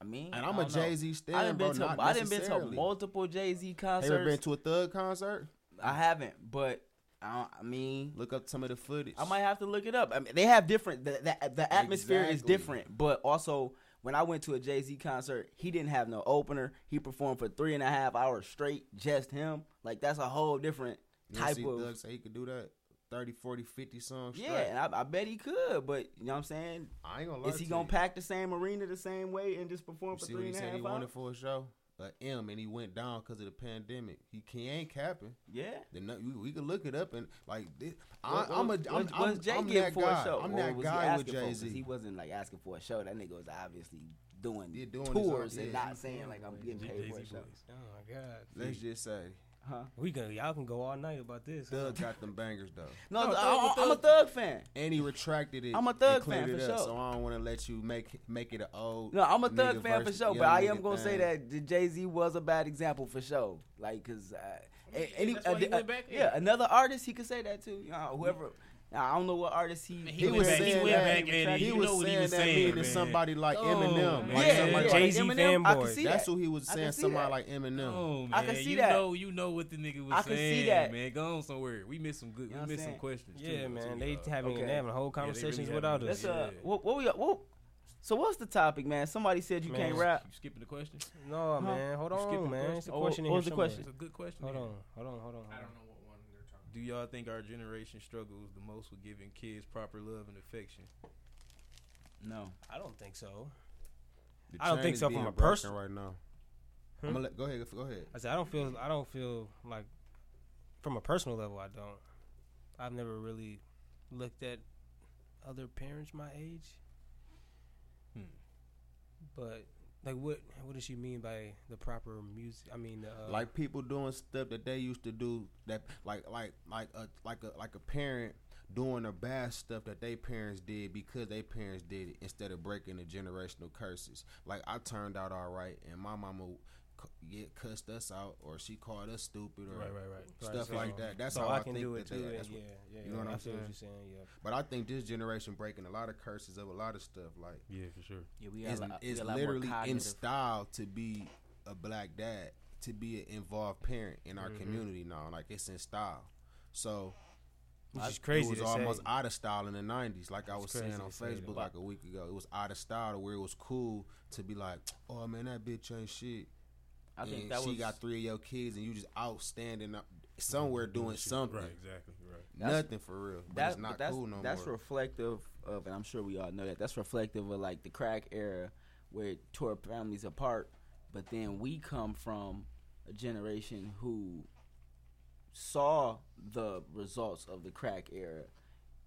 S1: I mean,
S5: And
S1: I
S5: I'm a. Jay Z
S1: I
S5: stand,
S1: didn't
S5: bro.
S1: been to I didn't been to multiple Jay Z
S5: Have
S1: concerts.
S5: you ever been to a Thug concert?
S1: I haven't, but I, I mean,
S5: Look up some of the footage.
S1: I might have to look it up. I mean, they have different. The, the, the atmosphere is different, but also when I went to a Jay Z concert, he didn't have no opener. He performed for three and a half hours straight, just him. Like that's a whole different type of.
S5: Thug say he could do that 30, 40, 50 songs
S1: yeah,
S5: straight.
S1: and I, I bet he could, but you know what I'm saying?
S5: I ain't gonna lie
S1: Is he
S5: to
S1: gonna
S5: you.
S1: pack the same arena the same way and just perform
S5: You
S1: for
S5: he
S1: and a half
S5: he
S1: hours?
S5: wanted for a show? A M and he went down because of the pandemic. He, he ain't capping.
S1: Yeah.
S5: Then no- we, we could look it up and like this, I, I'm a
S1: what-
S5: I'm,
S1: what-
S5: I'm,
S1: what's Jay
S5: I'm
S1: getting
S5: that
S1: for
S5: guy.
S1: a show?
S5: I'm
S1: Or
S5: that guy with
S1: asking for-
S5: Jay
S1: 'cause He wasn't like asking for a show. That nigga was obviously doing,
S5: doing his own-
S1: tours and not saying like I'm getting paid for a show.
S3: boys.
S4: Oh my god.
S5: Let's just say
S1: Huh?
S4: We can y'all can go all night about this. huh?
S5: Thug got them bangers though,
S1: No,
S3: No,
S1: I,
S3: Thug-
S1: am a Thug fan.
S5: and he retracted it.
S1: I'm a Thug fan for
S5: up,
S1: sure.
S5: So I don't want to let you make make it an old.
S1: No, I'm a Thug fan for sure, but I am gonna say that Jay Z was a bad example for sure. Like, cause uh, any,
S6: that's why he
S1: uh,
S6: went
S1: yeah, another artist he could say that too. You know, whoever. Now, I don't know what artist he
S6: He
S5: He was
S6: back- he
S5: saying
S6: went
S5: that.
S6: back in and
S5: he was
S6: know what he
S5: saying
S6: was
S5: that
S6: saying,
S5: meaning
S6: man.
S5: somebody like
S3: Oh,
S5: Eminem. Like
S1: Yeah,
S5: somebody
S1: yeah,
S4: Jay-Z
S1: Eminem, I can
S4: fanboy.
S1: see
S5: That's
S1: that.
S5: who he was saying. Somebody
S1: that.
S5: like Eminem.
S3: Oh man,
S1: I can see
S3: you
S1: that.
S3: know, you know what the nigga was
S1: I can see
S3: saying,
S1: that.
S3: man. Go on somewhere. We missed some good.
S1: You know
S3: we
S1: I'm
S3: missed some questions.
S4: Yeah,
S3: though,
S4: man. They
S3: dog.
S4: having
S1: Okay.
S4: they having whole
S3: really
S4: conversations
S3: having
S4: without
S3: it.
S4: us.
S1: Let's uh,
S3: Yeah.
S1: what, what we what, So what's the topic, man? Somebody said you
S4: Man.
S1: can't rap.
S3: You skipping the question?
S4: No, man. Hold on, man.
S3: question?
S4: It's a
S1: Oh,
S4: question
S1: what was the question?
S3: It's a good question.
S4: Hold
S3: here.
S4: on, hold on, hold on.
S6: I
S4: Hold
S6: don't
S4: on.
S6: know what one they're talking.
S3: Do y'all think our generation struggles the most with giving kids proper love and affection?
S1: No.
S4: I don't think so.
S5: The
S4: I don't think
S5: is
S4: so from
S5: being
S4: a
S5: broken
S4: person-
S5: right now.
S4: Hmm?
S5: I'm gonna let, go ahead. Go ahead.
S4: I said I don't feel. I don't feel like from a personal level. I don't. I've never really looked at other parents my age.
S3: Hmm.
S4: But like, what what does she mean by the proper music? I mean, uh,
S5: like people doing stuff that they used to do that like like like a like a like a parent doing the bad stuff that they parents did because they parents did it instead of breaking the generational curses like i turned out all right and my mama get cussed us out or she called us stupid or
S3: Right, right, right.
S5: stuff
S4: so-
S5: like that that's
S4: so
S5: how
S4: I,
S5: i,
S4: can
S5: think
S4: do it
S5: that
S4: too.
S5: they, that's
S4: yeah,
S5: what,
S4: yeah,
S5: you know what
S4: I
S5: I'm
S4: feel what
S5: saying?
S4: you're saying. Yeah.
S5: but i think this generation breaking a lot of curses of a lot of stuff like
S3: Yeah, for sure.
S1: Yeah, we
S5: it's,
S1: got a lot- we
S5: it's
S1: got a lot
S5: literally in style to be a black dad, to be an involved parent in our
S4: Mhm.
S5: community now. Like it's in style. So
S4: Which is crazy
S5: It was
S4: to
S5: almost
S4: say.
S5: out of style in the '90s. Like I was saying on Facebook like a week ago, it was out of style to where it was cool to be like, "Oh man, that bitch ain't shit."
S1: I think
S5: and
S1: that
S5: she
S1: was
S5: got three of your kids, and you just outstanding up somewhere doing something.
S3: Right, exactly. Right.
S1: That's-
S5: Nothing for real. But
S1: That's
S5: it's not
S1: that's,
S5: cool no more.
S1: that's
S5: more.
S1: reflective of, and I'm sure we all know that. That's reflective of like the crack era where it tore families apart. But then we come from a generation who saw the results of the crack era,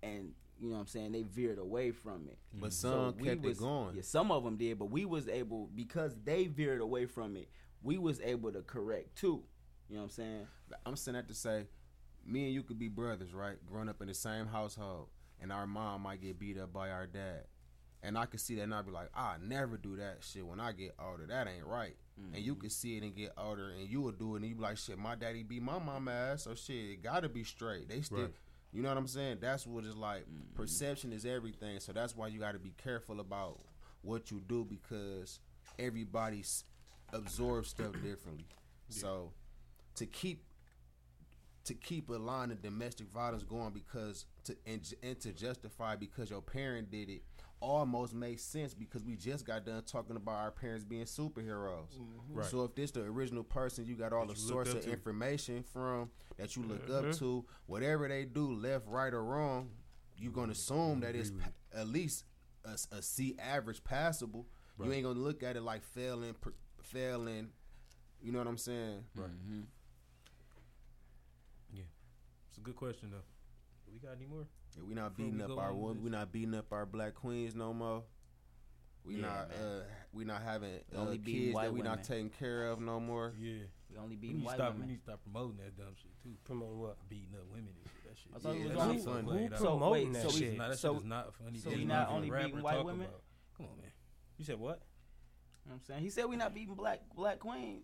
S1: and you know what I'm saying they veered away from it.
S5: but some
S1: we
S5: kept
S1: was-
S5: it going.
S1: Yeah, some of them did, but we was able because they veered away from it. We was able to correct too. You know what I'm saying?
S5: I'm saying that to say, me and you could be brothers, right? Growing up in the same household, and our mom might get beat up by our dad, and I could see that, and I'd be like, I never do that shit when I get older. That ain't right. And you mm-hmm. could see it and get older, and you would do it, and you be like, shit, my daddy beat my mama ass, so shit, it gotta be straight. They still.
S3: Right.
S5: You know what I'm saying? That's what it's like. Mm-hmm. Perception is everything. So that's why you got to be careful about what you do because everybody s- absorbs stuff differently. So to keep to keep a line of domestic violence going because to and, and to justify because your parent did it almost makes sense because we just got done talking about our parents being superheroes.
S3: Right.
S5: So if this the original person you got all
S3: That
S5: the source of
S3: to.
S5: information from that you look
S4: Mhm.
S5: up to, whatever they do, left, right, or wrong, you're gonna assume that it's pa- at least a, s- a C average passable. You ain't gonna look at it like failing, per- failing. You know what I'm saying?
S3: Right.
S1: Mhm.
S3: It's a good question though. We got any more?
S5: Yeah, we not
S3: Before
S5: beating
S3: we
S5: up our
S3: on
S5: we not beating up our black queens no more. We
S1: Yeah,
S5: not
S1: man.
S5: uh we not having
S1: We
S5: uh,
S1: only beating
S5: kids that we
S1: women.
S5: not taking care of no more.
S3: Yeah.
S1: We only
S3: We
S1: beating
S3: need, to
S1: white
S3: stop, we need to stop promoting that dumb shit too.
S4: Promoting what?
S3: Beating up women and shit. That shit.
S1: I thought
S5: Yeah,
S1: it was
S5: that's funny.
S4: Who
S3: out.
S1: So
S4: promoting
S1: wait,
S4: that
S1: so we-
S4: shit?
S3: Nah, that
S1: so-
S3: shit is not funny.
S1: so
S3: That's
S1: we
S3: not
S1: not only
S3: rapper
S1: beating white women?
S3: about. Come on, man.
S4: You said what?
S1: You know what I'm saying? He said we not beating black black queens.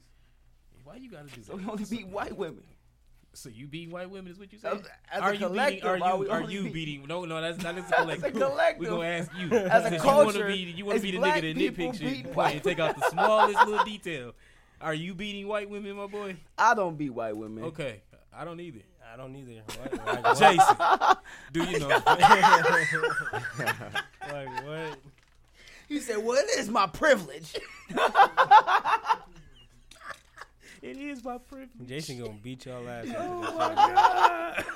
S3: Why you gotta do
S1: So
S3: that?
S1: we only beat white women.
S3: So you beating white women is what you
S1: As,
S3: say?
S1: as
S3: are
S1: a
S3: you beating? Are
S1: are
S3: you are
S1: only
S3: you
S1: beat-
S3: beating? No, no, that's not as a
S1: As a
S3: collective.
S1: collective.
S3: We gonna ask you.
S1: As a culture,
S3: you wanna be you wanna be the nigga that
S1: people
S3: nitpick
S1: beat
S3: shit
S1: white
S3: and take out the smallest little detail. Are you beating white women, my boy?
S1: I don't beat white women.
S3: Okay, I don't either.
S4: I don't either. What? Like, what?
S3: Jason, do you know?
S4: like what?
S1: He said, "Well, it is my privilege."
S3: it is my privilege.
S4: Jason gonna beat y'all ass.
S3: Oh
S4: after
S3: my god.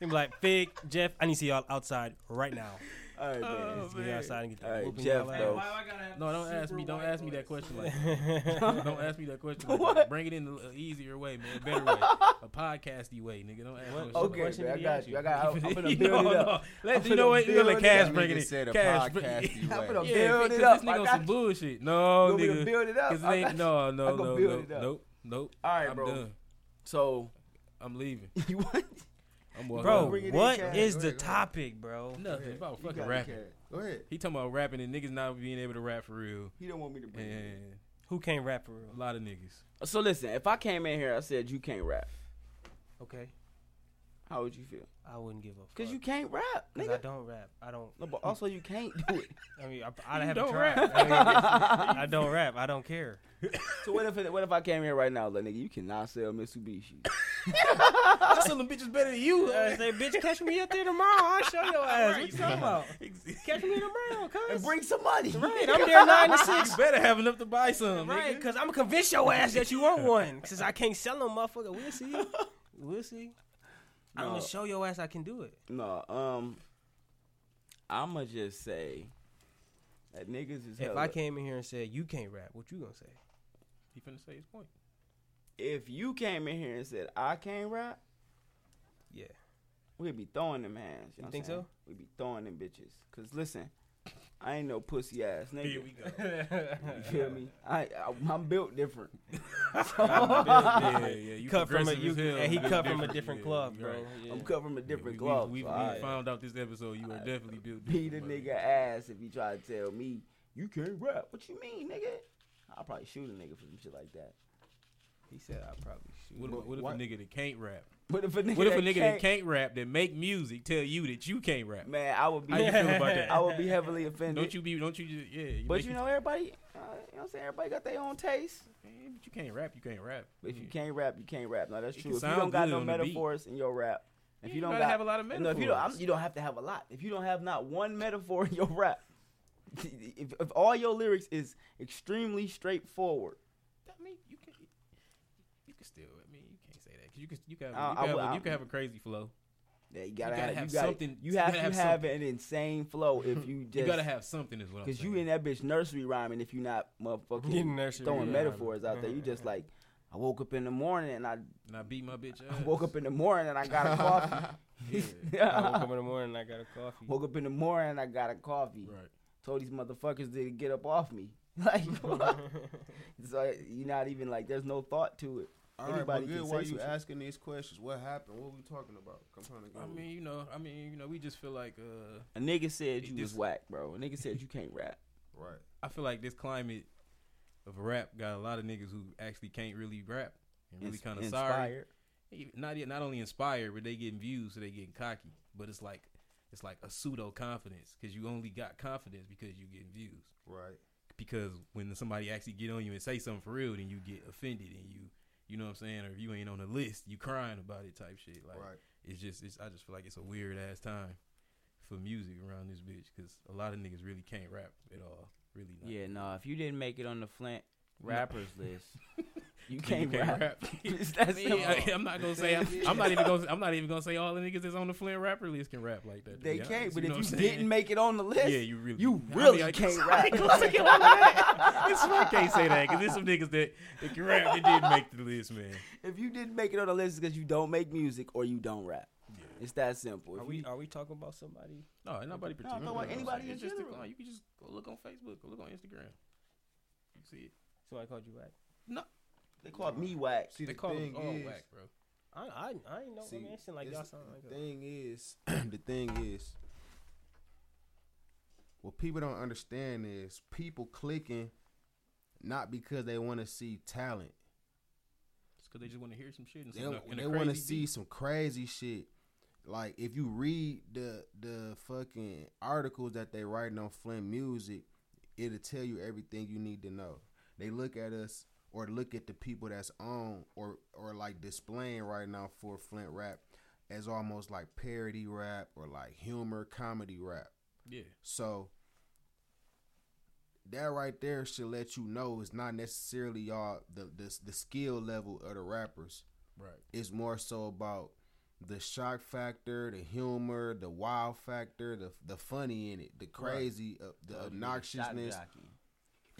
S4: He be like, Fig, Jeff, I need to see y'all outside right now.
S1: All right, oh, man.
S3: Oh,
S4: Let's get outside and get the
S1: All right,
S4: whooping
S1: Jeff,
S4: y'all
S6: Hey,
S1: though.
S6: why I gotta have
S3: No, don't ask me. Don't
S6: white
S3: ask me that question like that. don't ask me that question like
S1: What?
S3: that. Bring it in an easier way, man. A better way. A podcasty way, nigga. Don't ask
S4: What-
S3: me
S4: what
S1: Okay,
S4: question
S1: man, I got you.
S4: you?
S1: I got. I'm, I'm gonna
S3: You
S1: build it up.
S3: Let,
S1: I'm
S3: you know
S1: finna
S3: what? You gonna let
S1: build it
S3: Cash
S1: up.
S3: bring it
S5: Nigga
S3: in.
S5: said a
S3: Cash, bring-
S5: podcasty
S1: I'm
S5: way.
S1: finna
S3: Yeah,
S1: build it up.
S3: this nigga on
S1: got
S3: some
S1: you.
S3: bullshit. No,
S1: You want me to
S3: nigga.
S1: build it up?
S3: Cause it
S1: I
S3: ain't,
S1: got
S3: no, no,
S1: I can
S3: no,
S1: build
S3: no,
S1: it up.
S3: nope, nope.
S1: All right,
S3: I'm
S1: bro.
S3: done.
S1: So
S3: I'm leaving.
S1: you want?
S3: I'm walking.
S4: Bro,
S3: out.
S1: Bring it in,
S4: what
S1: Cash.
S4: is
S5: Go
S4: the
S5: ahead, go ahead.
S4: topic, bro?
S3: Nothing about
S1: You
S3: fucking
S1: got it,
S3: rapping.
S1: Cash.
S5: Go ahead.
S3: He talking about rapping and niggas not being able to rap for real,
S1: He don't want me to bring it.
S3: and
S4: Who can't rap for real?
S3: a lot of niggas.
S1: So listen, if I came in here, I said you can't rap.
S4: Okay,
S1: How would you feel?
S4: I wouldn't give a fuck.
S1: Cause you can't rap,
S4: Cause I
S1: nigga.
S4: don't rap. I don't.
S1: No, but also you can't do it.
S4: I mean, I, I
S3: You
S4: haven't
S3: don't
S4: tried.
S3: rap.
S4: I, mean, I don't rap. I don't care.
S1: So what if what if I came here right now, like nigga, you cannot sell Mitsubishi.
S3: I sell them bitches better than you.
S4: I say, bitch, catch me up there tomorrow. I'll show your ass. What you talking about? Catch me tomorrow, cuz.
S1: and bring some money.
S4: Right, I'm there nine to six.
S3: You better have enough to buy some,
S4: Right, because I'm gonna convince your ass that you want one. Since I can't sell them, motherfucker. We'll see. We'll see. I'm
S1: going
S4: to show your ass I can do it.
S1: No, um, I'ma just say that niggas is.
S4: If
S1: hella-
S4: I came in here and said you can't rap, what you gonna say?
S3: He finna say his point.
S1: If you came in here and said I can't rap,
S4: Yeah.
S1: we'd be throwing them hands. You, know
S4: You
S1: what
S4: think
S1: I'm saying?
S4: so?
S1: We'd be throwing them bitches. Cause listen, I ain't no pussy ass nigga.
S3: Here we go.
S1: You feel me? I, I I'm built different.
S3: yeah, yeah. You
S4: cut from a
S3: progressive
S4: you,
S3: hell.
S4: and he
S3: You
S4: cut from a
S3: different.
S4: different
S3: Yeah,
S4: cloth, bro.
S3: right.
S4: Yeah.
S1: I'm cut from a different
S3: we,
S1: cloth.
S3: We,
S1: so
S3: we,
S1: I-
S3: found out this episode you are definitely built.
S1: beat a
S3: different,
S1: nigga ass if you try to tell me you can't rap. What you mean, nigga? I'll probably shoot a nigga for some shit like that.
S4: He said I probably shoot.
S3: What if, what if
S5: What?
S3: a nigga that can't rap?
S1: What if a nigga,
S3: What if a
S1: that
S3: nigga
S1: can't,
S3: that can't rap that make music tell you that you can't rap?
S1: Man, I would be.
S3: How you feel about that?
S1: I would be heavily offended.
S3: Don't you be? Don't you just? Yeah. You
S1: but you know, everybody. Uh, you know what I'm saying? Everybody got their own taste.
S3: Man, but you can't rap. You can't rap.
S1: But if you can't rap, you can't rap. No, that's
S3: You
S1: true. If you don't got no
S3: on the beat.
S1: metaphors in your rap, if
S3: Yeah,
S1: you don't
S3: gotta
S1: got
S3: have a lot of
S1: No,
S3: metaphors.
S1: if you don't, I'm, you don't have to have a lot. If you don't have not one metaphor in your rap, if, if all your lyrics is extremely straightforward,
S3: I mean, you can. You can still. I mean, you can't say that because you can. You can. Have,
S1: I
S3: you, can have,
S1: would-
S3: you can have a crazy flow.
S1: yeah, you gotta,
S3: gotta
S1: have,
S3: have
S1: you gotta,
S3: something-
S1: You
S3: you
S1: have
S3: gotta
S1: to
S3: have
S1: have
S3: something.
S1: an insane flow if you just
S3: you gotta have something. Is what I'm
S1: because
S3: saying.
S1: you in that bitch nursery rhyming if you not motherfucking throwing
S4: rhyming.
S1: metaphors out there. You just like, I woke up in the morning and I,
S3: and I beat my bitch.
S1: Up.
S3: I
S1: woke up in the morning and I got a coffee.
S3: Yeah.
S4: I woke up in the morning and I got a coffee.
S1: woke up in the morning and I got a coffee.
S3: Right.
S1: Told these motherfuckers to get up off me. Like, so you're not even like, there's no thought to it.
S5: All right,
S1: Anybody
S5: but
S1: can
S5: good.
S1: say
S5: Why
S1: some
S5: you
S1: shit.
S5: asking these questions? What happened? What we talking about? I'm trying to get.
S3: I mean, you know, I mean, you know, we just feel like uh
S1: A nigga said you was
S3: This-
S1: whack, bro. A nigga said you can't rap.
S5: right.
S3: I feel like this climate of rap got a lot of niggas who actually can't really rap and really kind of sorry. Not yet, not only inspired, but they getting views, so they getting cocky. But it's like it's like a pseudo confidence because you only got confidence because you getting views.
S5: Right.
S3: Because when somebody actually get on you and say something for real, then you get offended and you you know what I'm saying, or if you ain't on the list, you crying about it type shit. Like
S5: right.
S3: it's just it's I just feel like it's a weird ass time for music around this bitch because a lot of niggas really can't rap at all. Really not.
S1: Yeah, no. If you didn't make it on the Flint rappers list, you can't,
S3: you
S1: rap.
S3: rap.
S1: It's that
S3: I mean, I, am not gonna say I'm, I'm not even gonna I'm not even gonna say all the niggas that's on the Flint rapper list can rap like that. to
S1: They
S3: be
S1: can't.
S3: honest,
S1: But
S3: know
S1: if you
S3: what I'm saying?
S1: didn't make it on the list,
S3: yeah, you really
S1: you
S3: I
S1: really
S3: mean, I
S1: can't rap.
S3: ain't gonna say all of that. It's I can't say that because there's some niggas that, that can rap that didn't make the list, man.
S1: if you didn't make it on the list, it's because you don't make music or you don't rap.
S3: Yeah.
S1: It's that simple.
S4: Are
S1: If
S4: we
S1: you-
S4: are we talking about somebody?
S3: No, nobody
S1: No,
S3: particular.
S1: I'm talking anybody in
S3: It's just a-
S1: general.
S3: you can just go look on Facebook, go look on Instagram. You see it.
S4: Somebody called you back?
S3: No,
S1: they called me whack.
S5: See,
S3: they
S5: the
S3: call
S5: thing
S3: it all
S5: is,
S3: whack, bro.
S4: I I I ain't know.
S5: See,
S4: I mean, it seemed like
S5: it's-
S4: y'all sound like
S5: the
S4: a,
S5: thing is, the thing is, what people don't understand is people clicking not because they want to see talent.
S3: It's because they just want to hear some shit and
S5: They,
S3: some,
S5: they want to see some crazy shit. Like if you read the the fucking articles that they writing on Flint Music, it'll tell you everything you need to know. They look at us or look at the people that's on or or like displaying right now for Flint rap as almost like parody rap or like humor comedy rap.
S3: Yeah,
S5: So that right there should let you know it's not necessarily y'all the the, the skill level of the rappers.
S3: Right.
S5: it's more so about the shock factor, the humor, the wow factor, the the funny in it, the crazy, uh, the obnoxiousness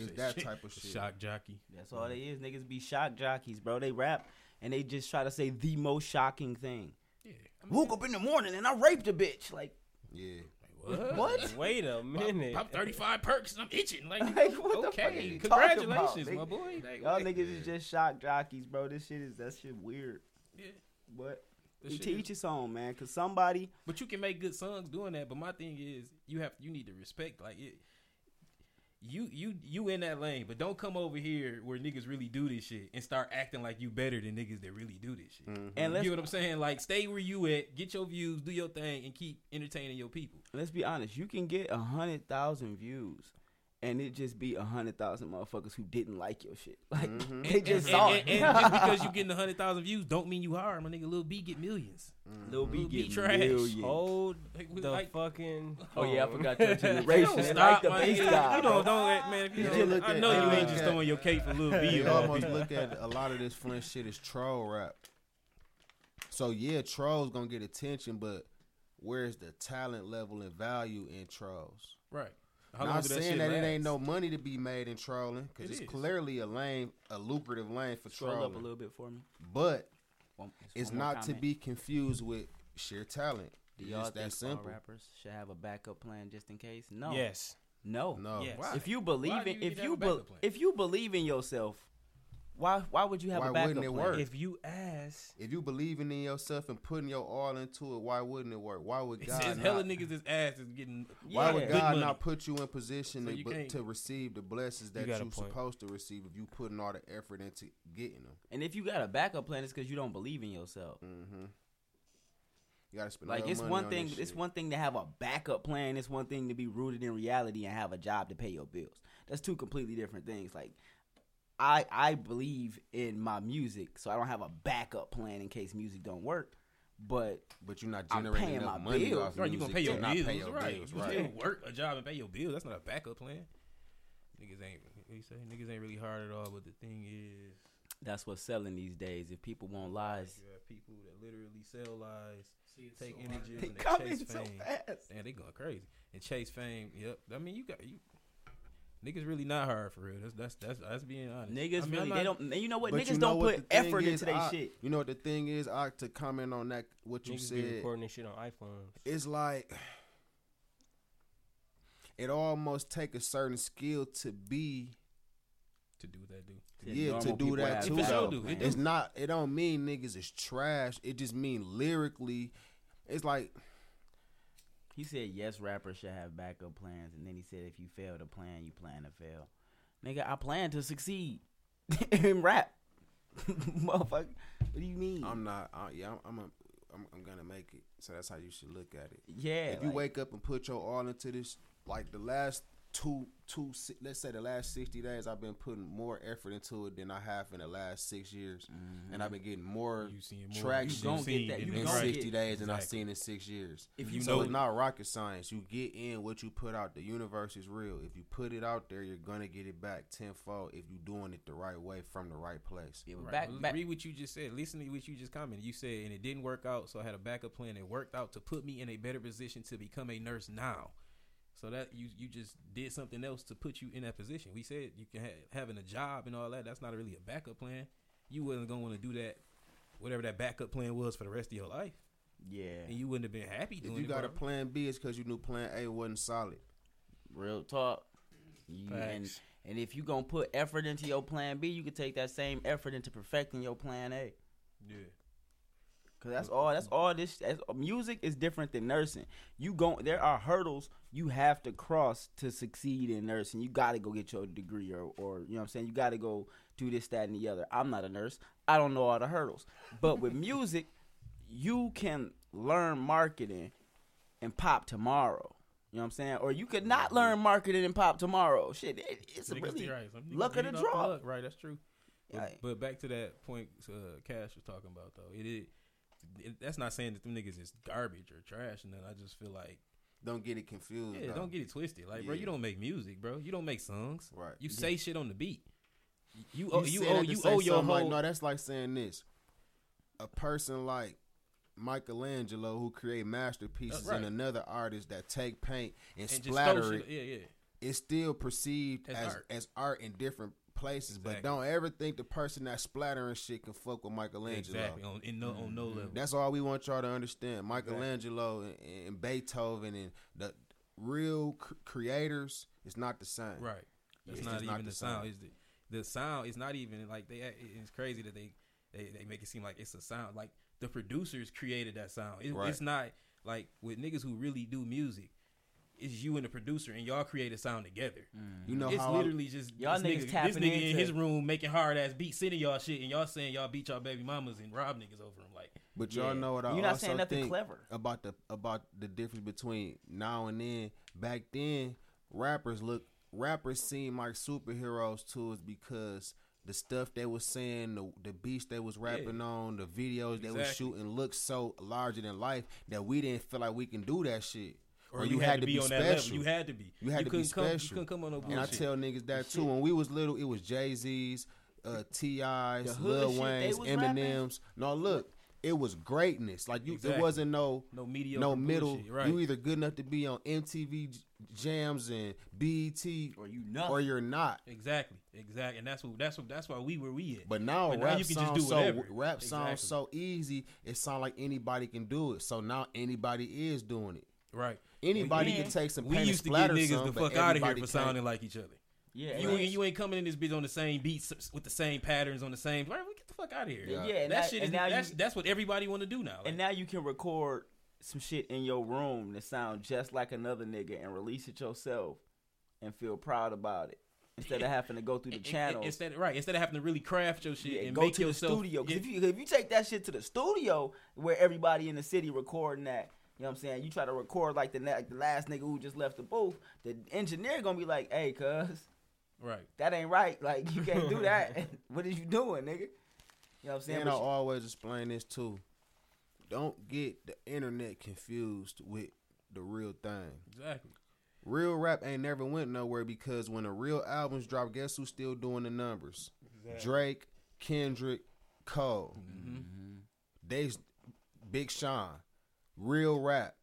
S1: jockey.
S5: is
S3: Shit,
S5: that type of shit.
S3: Shock jockey.
S1: That's all they is. Niggas be shock jockeys, bro. They rap and they just try to say the most shocking thing.
S3: Yeah. I mean,
S1: Woke up in the morning and I raped a bitch. Like
S5: Yeah,
S3: what?
S1: what?
S4: Wait a minute.
S3: Pop 35 perks and I'm itching. Like,
S1: Like, what the fuck are
S3: okay,
S1: you talking about,
S3: congratulations, my boy. Like,
S1: Y'all
S3: what?
S1: niggas is just shock jockeys, bro. This shit is that shit weird.
S3: Yeah.
S1: But
S3: This
S1: you
S3: shit
S1: teach
S3: is-
S1: your own, man. Cause somebody
S3: But you can make good songs doing that. But my thing is, you have you need to respect like it. You you you in that lane, but don't come over here where niggas really do this shit and start acting like you better than niggas that really do this shit. Mm-hmm.
S1: and let's
S3: You know what I'm saying? Like stay where you at, get your views, do your thing, and keep entertaining your people.
S1: let's be honest. You can get a hundred thousand views. And it just be a hundred thousand motherfuckers who didn't like your shit. Like
S5: Mhm.
S1: they just
S3: and,
S1: saw
S3: and,
S1: it.
S3: and just because you getting a hundred thousand views, don't mean you hard. My nigga, Lil B get millions.
S1: Lil B
S3: Lil B
S1: get
S3: trash.
S1: millions.
S4: Hold
S3: Like, we-
S4: the
S3: like-
S4: fucking.
S1: Oh yeah, I forgot your generation. They
S3: Stop,
S1: like the
S3: my
S1: bass
S3: nigga.
S1: guy.
S3: You
S1: bro.
S3: don't, don't, man. If you
S5: You
S3: don't,
S5: look
S3: I
S5: at-
S3: know you ain't just
S5: at-
S3: throwing your cape for Lil B.
S5: you almost look at a lot of this French shit as troll rap. So yeah, trolls gonna get attention, but where's the talent level and value in trolls?
S3: Right. How long
S5: Not
S3: do that
S5: saying
S3: shit
S5: that it ain't no money to be made in trolling, because
S3: It
S5: it's
S3: is.
S5: clearly a lane, a lucrative lane for
S1: Scroll up a little bit for me.
S5: But
S1: One- just
S5: it's
S1: one more
S5: not to be confused with sheer talent.
S1: Do y'all
S5: just
S1: think
S5: that simple.
S1: all rappers should have a backup plan just in case? No.
S4: Yes.
S1: No.
S5: No,
S4: Yes.
S1: If you believe
S3: do
S1: in
S3: you
S1: if you
S3: a
S1: be, if you believe in yourself, why why would you have
S5: Why
S1: a backup
S5: wouldn't it
S1: plan?
S5: work?
S4: If you ask,
S5: If you believing in yourself and putting your all into it, why wouldn't it work? Why would God
S3: it's
S5: not?
S3: hella niggas' this ass is getting.
S5: Why
S1: Yeah.
S5: would God
S3: money.
S5: not put you in position
S3: So
S5: to,
S3: you
S5: but- to receive the blessings that
S4: got
S5: you're
S4: point.
S5: supposed to receive if you putting all the effort into getting them?
S1: And if you got a backup plan, it's because you don't believe in yourself.
S5: Mm-hmm. You gotta spend
S1: Like it's
S5: money
S1: one
S5: on
S1: thing. It's one thing to have a backup plan. It's one thing to be rooted in reality and have a job to pay your bills. That's two completely different things. Like I I believe in my music, so I don't have a backup plan in case music don't work. But
S5: But you're not
S1: I'm
S5: generating
S1: paying
S5: enough
S1: my
S5: money
S1: bills.
S5: off
S3: Right, you
S5: music
S3: gonna pay your
S5: not
S3: bills,
S5: pay your
S3: right?
S5: bills,
S3: you still work a job and pay your bills. That's not a backup plan. Niggas ain't. You say? Niggas ain't really hard at all. But the thing is,
S1: that's what's selling these days. If people want lies,
S3: you have people that literally sell lies,
S6: See, it's
S3: take
S6: so
S3: images,
S1: they
S3: and they chase
S1: in so
S3: fame.
S1: fast.
S3: Damn, they going crazy and chase fame. Yep. I mean, you got you. Niggas really not hard for real. That's that's that's that's being honest.
S1: Niggas
S3: I mean,
S1: really
S3: I'm
S1: they don't. You know what? Niggas
S5: you know
S1: don't
S5: what
S1: put effort
S5: is,
S1: into their
S5: I-
S1: shit.
S5: You know what the thing is? I to comment on that what you
S4: niggas be
S5: said.
S4: recording this shit on iPhones.
S5: It's like it almost take a certain skill to be
S3: to do what they do.
S1: Said
S5: yeah to do that too.
S3: For sure
S5: though.
S3: do. It
S5: It's
S3: do.
S5: not. It don't mean niggas is trash. It just mean lyrically. It's like
S1: He said yes, rappers should have backup plans, and then he said if you fail to plan, you plan to fail. Nigga, I plan to succeed in rap. Motherfucker, what do you mean?
S5: I'm not. Uh, yeah, I'm. I'm, a, I'm. I'm gonna make it. So that's how you should look at it.
S1: yeah,
S5: if you
S1: like,
S5: wake up and put your all into this, like the last two, two, let's say the last sixty days, I've been putting more effort into it than I have in the last six years, and I've mm-hmm. been getting more
S3: You more.
S5: traction
S1: You get that.
S3: in
S1: You
S5: in
S1: gon'
S3: right-
S1: get-
S5: sixty days than I've seen in six years.
S1: if you
S5: so
S3: know-
S5: it's not rocket science. You get in what you put out. The universe is real. If you put it out there, you're gonna get it back tenfold if you're doing it the right way from the right place.
S1: Yeah,
S3: Right.
S1: back, back,
S3: Read what you just said. Listen to what you just commented. You said, and it didn't work out, so I had a backup plan. It worked out to put me in a better position to become a nurse now. So that you you just did something else to put you in that position. We said you can ha- having a job and all that. That's not really a backup plan. You wasn't gonna want to do that, whatever that backup plan was for the rest of your life,
S1: yeah,
S3: and you wouldn't have been happy Doing
S5: If
S3: doing
S5: you
S3: it.
S5: got a plan B, it's because you knew plan A wasn't solid.
S1: real talk. You, and and if you gonna put effort into your plan B, you can take that same effort into perfecting your plan A.
S3: yeah.
S1: Cause that's all. That's all. This that's, music is different than nursing. You go. There are hurdles you have to cross to succeed in nursing. You got to go get your degree, or, or you know what I'm saying. You got to go do this, that, and the other. I'm not a nurse. I don't know all the hurdles. But with music, you can learn marketing and pop tomorrow. You know what I'm saying? Or you could not learn marketing and pop tomorrow. Shit, it, it's a
S3: Niggas
S1: really
S3: right.
S1: Luck of the draw.
S3: luck. Right, that's true. But,
S1: Right.
S3: but back to that point, uh, Cash was talking about though. It is. It, that's not saying that them niggas is garbage or trash, and then I just feel like,
S5: Don't get it confused.
S3: yeah, don't get it twisted. Like, bro, you don't make music, bro. You don't make songs.
S5: Right.
S3: You say shit on the beat. You
S5: You,
S3: owe you owe you owe your whole.
S5: like, no, that's like saying this. A person like Michelangelo who create masterpieces
S3: right.
S5: and another artist that take paint and,
S3: and
S5: splatter it,
S3: Yeah, yeah.
S5: it's still perceived
S3: As
S5: as
S3: art.
S5: as art in different places. But don't ever think the person that's splattering shit can fuck with Michelangelo.
S3: Exactly. On, in no, on no mm-hmm. level.
S5: That's all we want y'all to understand. Michelangelo and, and Beethoven and the real cr- creators is not the same.
S3: Right. That's
S5: It's
S3: not even
S5: not
S3: the sound. Is the the sound is not even like they. It's crazy that they they, they make it seem like it's a sound. Like the producers created that sound. It,
S5: Right.
S3: It's not like with niggas who really do music. It's you and the producer, and y'all create a sound together. Mm.
S5: You know
S3: it's
S5: how I-
S3: literally just
S1: Y'all
S3: this
S1: niggas
S3: nigga, this nigga in his room making hard ass beats, sending y'all shit, and y'all saying y'all beat y'all baby mamas and rob niggas over them. Like
S5: But y'all
S1: Yeah.
S5: know what I
S1: You're not
S5: also
S1: saying nothing
S5: think
S1: clever.
S5: about the about the difference between now and then. Back then, rappers look rappers seem like superheroes to us because the stuff they was saying, the the beats they was rapping on, the videos they was shooting looked so larger than life that we didn't feel like we can do that shit.
S3: Or, you, had, to be, on that level. You had to be.
S5: You had to be
S3: couldn't come, You couldn't come on no bullshit.
S5: And I tell niggas that too. When we was little, it was Jay Z's, uh, T.I.'s,
S1: The hood
S5: Lil
S1: shit
S5: Wayne's,
S1: was rapping?
S5: Eminem's. No, look, it was greatness. Like you,
S3: Exactly.
S5: it wasn't no
S3: no mediocre
S5: no middle.
S3: bullshit, Right.
S5: You either good enough to be on MTV Jams and BET,
S1: Or you nothing.
S5: or you're not.
S3: Exactly, exactly, and that's what that's what that's why we were we at.
S5: But now
S3: But now
S5: rap
S3: you can just
S5: sounds
S3: do
S5: so
S3: whatever.
S5: rap sounds
S3: Exactly.
S5: so easy. It sounds like anybody can do it. So now anybody is doing it.
S3: right,
S5: Anybody
S1: Yeah.
S5: can take some
S3: we
S5: paint
S3: used to get niggas
S5: some,
S3: the fuck out of here for
S5: can't.
S3: sounding like each other.
S1: yeah,
S3: You
S1: and
S3: ain't, you ain't coming in this bitch on the same beats with the same patterns on the same. Right, we get the fuck out of here.
S1: Yeah,
S5: Yeah.
S1: and
S3: that
S1: that-
S3: shit
S1: and
S3: is
S1: now
S3: that's,
S1: you-
S3: that's what everybody want to do now. Like,
S1: And now you can record some shit in your room that sound just like another nigga and release it yourself and feel proud about it instead of having to go through the
S3: channel. in-
S1: channels.
S3: instead right instead of having to really craft your shit
S1: Yeah,
S3: and
S1: go
S3: make
S1: to
S3: yourself,
S1: the studio. 'Cause
S3: Yeah,
S1: if you if you take that shit to the studio where everybody in the city recording that, you know what I'm saying? You try to record like the na- like the last nigga who just left the booth, the engineer gonna be like, "Hey, cuz,
S3: right,
S1: that ain't right. Like you can't do that. what is you doing, nigga?" You know what I'm saying?
S5: And I
S1: But
S5: always explain this too. Don't get the internet confused with the real thing.
S3: exactly.
S5: Real rap ain't never went nowhere because when the real albums drop, guess who's still doing the numbers? Drake, Kendrick, Cole. Mm-hmm. Mm-hmm. They Big Sean. Real rap.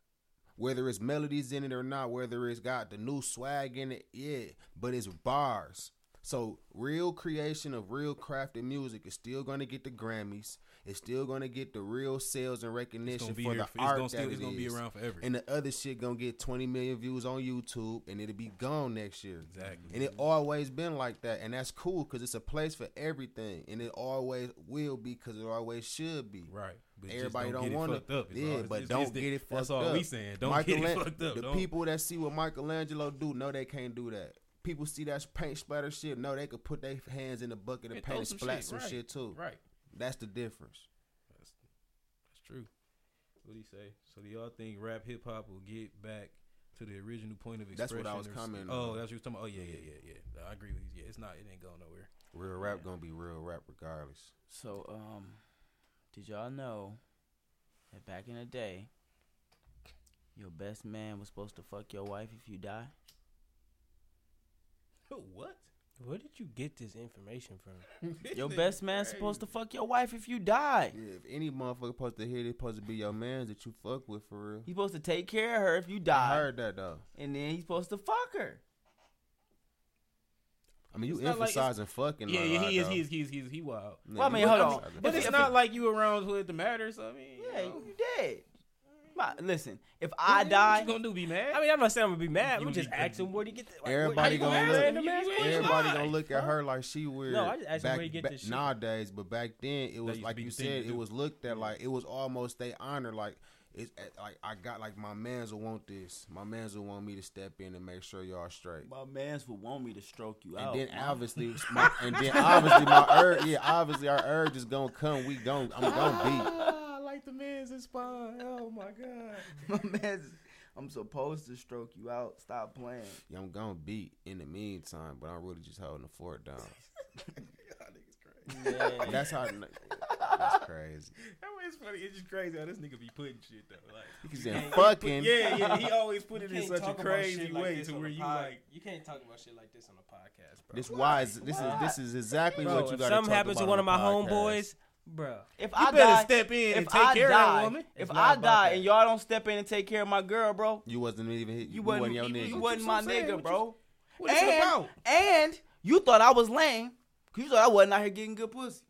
S5: Whether it's melodies in it or not, whether it's got the new swag in it, yeah, but it's bars. So real creation of real crafted music is still gonna get the Grammys. It's still gonna get the real sales and recognition for the
S3: For,
S5: art
S3: it's gonna, still,
S5: that
S3: it's
S5: it
S3: gonna be around forever.
S5: And the other shit gonna get 20 million views on YouTube and it'll be gone next year.
S3: exactly.
S5: And it always been like that, and that's cool because it's a place for everything, and it always will be because it always should be.
S3: right. But just
S5: Everybody
S3: don't,
S5: don't,
S3: get
S5: want
S3: it fucked up.
S5: Yeah,
S3: all-
S5: but
S3: it's-
S5: don't
S3: it's the-
S5: get it fucked
S3: That's
S5: up.
S3: all we saying. Don't get it
S5: Michelan-
S3: fucked up.
S5: The
S3: Don't-
S5: people that see what Michelangelo do know they can't do that. People see that paint splatter shit, know they could put their hands in the bucket
S3: Yeah,
S5: and paint and
S3: some
S5: splat
S3: shit,
S5: some
S3: right,
S5: shit too.
S3: Right.
S5: That's the difference.
S3: That's, that's true. What do you say? So do y'all think rap hip hop will get back to the original point of expression?
S5: That's
S3: expression?
S5: what I was
S3: or
S5: commenting
S3: Oh, that's what you was talking about. Oh yeah, yeah, yeah, yeah. I agree with you. Yeah, it's not. It ain't going nowhere.
S5: Real rap gonna be real rap regardless.
S1: So, um, did y'all know that back in the day, your best man was supposed to fuck your wife if you die?
S3: what?
S4: Where did you get this information from?
S1: Your best man's supposed to fuck your wife if you die.
S5: Yeah, if any motherfucker supposed to hear this, supposed to be your man that you fuck with for real.
S1: He's supposed to take care of her if you die.
S5: I heard that though.
S1: and then he's supposed to fuck her.
S5: I mean, you
S3: It's not like
S5: emphasizing fucking.
S3: Yeah, yeah, he is. He is. He is. He is. He wild.
S5: Yeah,
S1: Well, I mean, hold on.
S5: emphasizing.
S3: But it's not like you around with the to matter. So I mean,
S1: Yeah,
S3: you, know,
S1: you dead. My- Listen, if
S3: what
S1: I
S3: you gonna do? Be mad?
S4: I mean, I'm not saying I'm gonna be mad.
S3: You
S4: I'm just asking where do you get this? Like,
S5: Everybody
S4: where,
S5: gonna
S4: how you
S5: look-
S4: random
S3: you- you-
S5: Everybody gonna look at her like she weird.
S4: No, I just asked him
S5: back,
S4: where you get
S5: back-
S4: this shit.
S5: nowadays, but back then it was like you
S3: the thing to
S5: said, it was looked at mm. like it was almost they honor like it's eh, like I got like my man's will want this. My man's will want me to step in and make sure y'all straight.
S1: my man's will want me to stroke you
S5: And
S1: out.
S5: then obviously, my, and then obviously my urge, yeah, obviously our urge is gonna come. We gon' I'm gonna beat.
S3: I like the man's spine. Oh my god.
S1: my man's, I'm supposed to stroke you out. Stop playing.
S5: beat. I'm gonna beat in the meantime, but I'm really just holding the fort down.
S1: Yeah.
S5: That's how. That's crazy.
S3: That was funny. It's just crazy how this nigga be putting shit though. Like
S5: He said
S3: can't-
S5: fucking.
S3: Yeah, yeah. He always put it
S4: You
S3: in
S4: can't
S3: such a
S4: talk about
S3: crazy
S4: shit like
S3: way
S4: this
S3: to
S4: on
S3: where you
S4: pod-
S3: like.
S4: you can't talk about shit like this on a podcast, bro.
S5: This why is this is this is exactly
S4: Bro,
S5: what you got.
S4: something happens to one of my homeboys, Bro,
S1: If
S3: You
S1: I
S3: better
S1: die,
S3: step in
S1: if
S3: and take
S1: I
S3: care
S1: die,
S3: of that woman.
S1: if I die
S4: that.
S1: and y'all don't step in and take care of my girl, bro,
S5: You wasn't even hit.
S1: you,
S5: You,
S1: wasn't,
S5: wasn't your
S1: you,
S5: nigga.
S1: you
S3: What
S1: wasn't my
S3: saying?
S1: nigga, bro.
S3: What is it
S1: and,
S3: about?
S1: and you thought I was lame. 'Cause You thought I wasn't out here getting good pussy.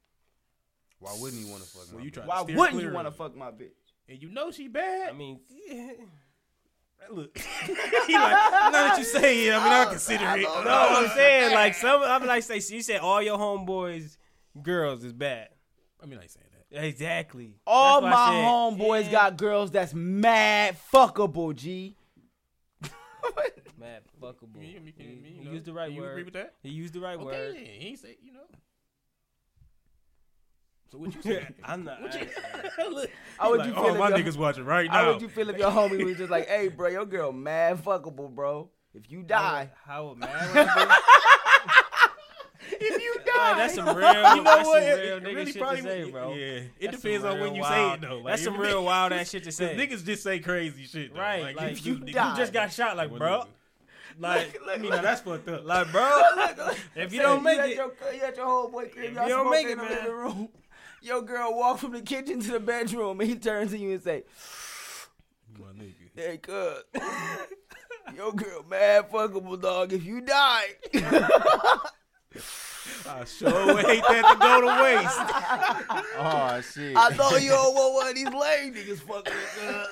S5: Why wouldn't you want to fuck?
S3: Well,
S5: my
S3: you
S5: bitch?
S1: Why wouldn't you want to fuck my bitch?
S3: And you know she bad.
S4: I mean,
S3: look, he like now that you say it, I mean I consider it.
S4: no, I'm saying like some. I'm like say you said all your homeboys girls is bad.
S3: I mean I ain't saying that.
S4: Exactly.
S1: All my
S4: said,
S1: homeboys
S4: yeah,
S1: got girls that's mad fuckable, G.
S4: mad fuckable.
S3: You, you, you,
S4: He-
S3: you
S4: he
S3: know,
S4: used the right
S3: you
S4: word.
S3: agree with that?
S4: He used the right
S3: Okay,
S4: word.
S3: then. he ain't say you know. So what you say?
S4: I'm not.
S3: What you,
S4: I-
S3: look,
S1: How would
S3: like,
S1: you
S3: oh,
S1: feel if
S3: my
S1: your-
S3: niggas watching right now.
S1: How
S3: now.
S1: would you feel if your homie was just like, "Hey, bro, your girl mad fuckable, bro. If you die,
S4: How would man? Would I
S1: if you die,
S4: Like, that's some real.
S3: you know
S4: that's
S3: what?
S4: Some
S3: It-
S4: real
S3: it
S4: nigga
S3: really
S4: shit
S3: probably
S4: to say,
S3: would-
S4: bro.
S3: Yeah, it
S4: That's
S3: depends on when you
S4: wild-
S3: say it though. Like,
S4: that's some real wild ass shit to
S3: 'cause
S4: say.
S3: Niggas just say crazy shit. Though.
S4: Right,
S3: Like,
S4: like,
S3: if
S1: you
S3: niggas-
S1: die.
S4: You just got shot, like, bro. Like,
S1: Look,
S3: I mean, now that's fucked up.
S4: like, bro. If you don't make
S1: you
S4: it,
S1: your, you at your homeboy crib,
S4: If
S1: y'all
S4: you don't make
S1: smoking
S4: it,
S1: in the
S4: man.
S1: room. Your girl walk from the kitchen to the bedroom, and he turns to you and say,
S3: My nigga.
S1: "Hey, cuz, your girl mad fuckable, dog. If you die."
S3: I sure hate that to go to waste.
S5: Oh shit.
S1: I know you don't want one of these lame niggas fucking with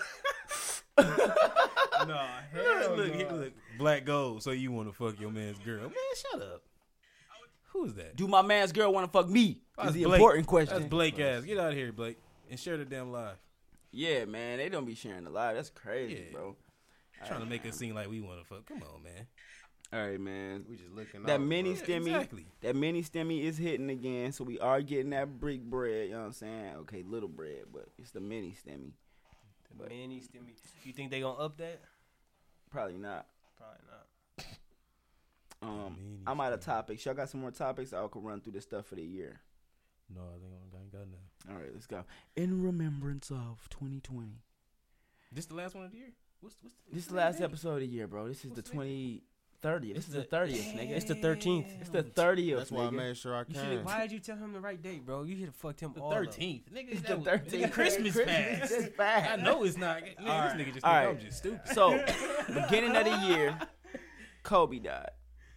S1: cuz.
S4: no,
S3: look, look, he- look, black gold. So you want to fuck your man's girl? Man, shut up. Who is that?
S1: Do my man's girl want to fuck me? Is the
S3: Blake.
S1: important question.
S3: That's Blake ass. Get out of here, Blake, and share the damn live.
S1: Yeah, man, they don't be sharing the live. That's crazy,
S3: Yeah.
S1: bro.
S3: Trying to make it seem like we want to fuck. Come on, man.
S1: All right, man.
S5: we just looking.
S1: That
S5: out,
S1: mini
S5: bro.
S1: stimmy,
S3: exactly.
S1: that mini stimmy is hitting again, so we are getting that brick bread. You know what I'm saying? Okay, little bread, but it's the mini stimmy.
S4: the man needs to me. You think they gonna up that?
S1: Probably not.
S4: Probably not.
S1: Um,
S3: Mini
S1: I'm out of topics. Y'all got some more topics? I can run through the stuff for the year.
S3: No, I think I ain't got none.
S1: All right, let's go. In remembrance of 2020.
S3: This the last one of the year. What's what's
S1: This is the last
S3: date?
S1: episode of the year, bro. This is the
S3: What's the date?
S1: 20 30th. This is the 30th, nigga.
S4: It's the 13th.
S1: It's the 30th.
S5: That's why I made sure I came.
S4: should. Why did you tell him the right date, bro? You should have fucked him
S3: The
S4: all up.
S3: thirteenth, nigga.
S1: It's the 13th.
S3: nigga, Christmas
S1: Christmas
S3: fast.
S1: is fast.
S3: I know it's not. Nigga,
S1: All right.
S3: This nigga just
S1: All right.
S3: I'm just stupid.
S1: So, beginning of the year, Kobe died.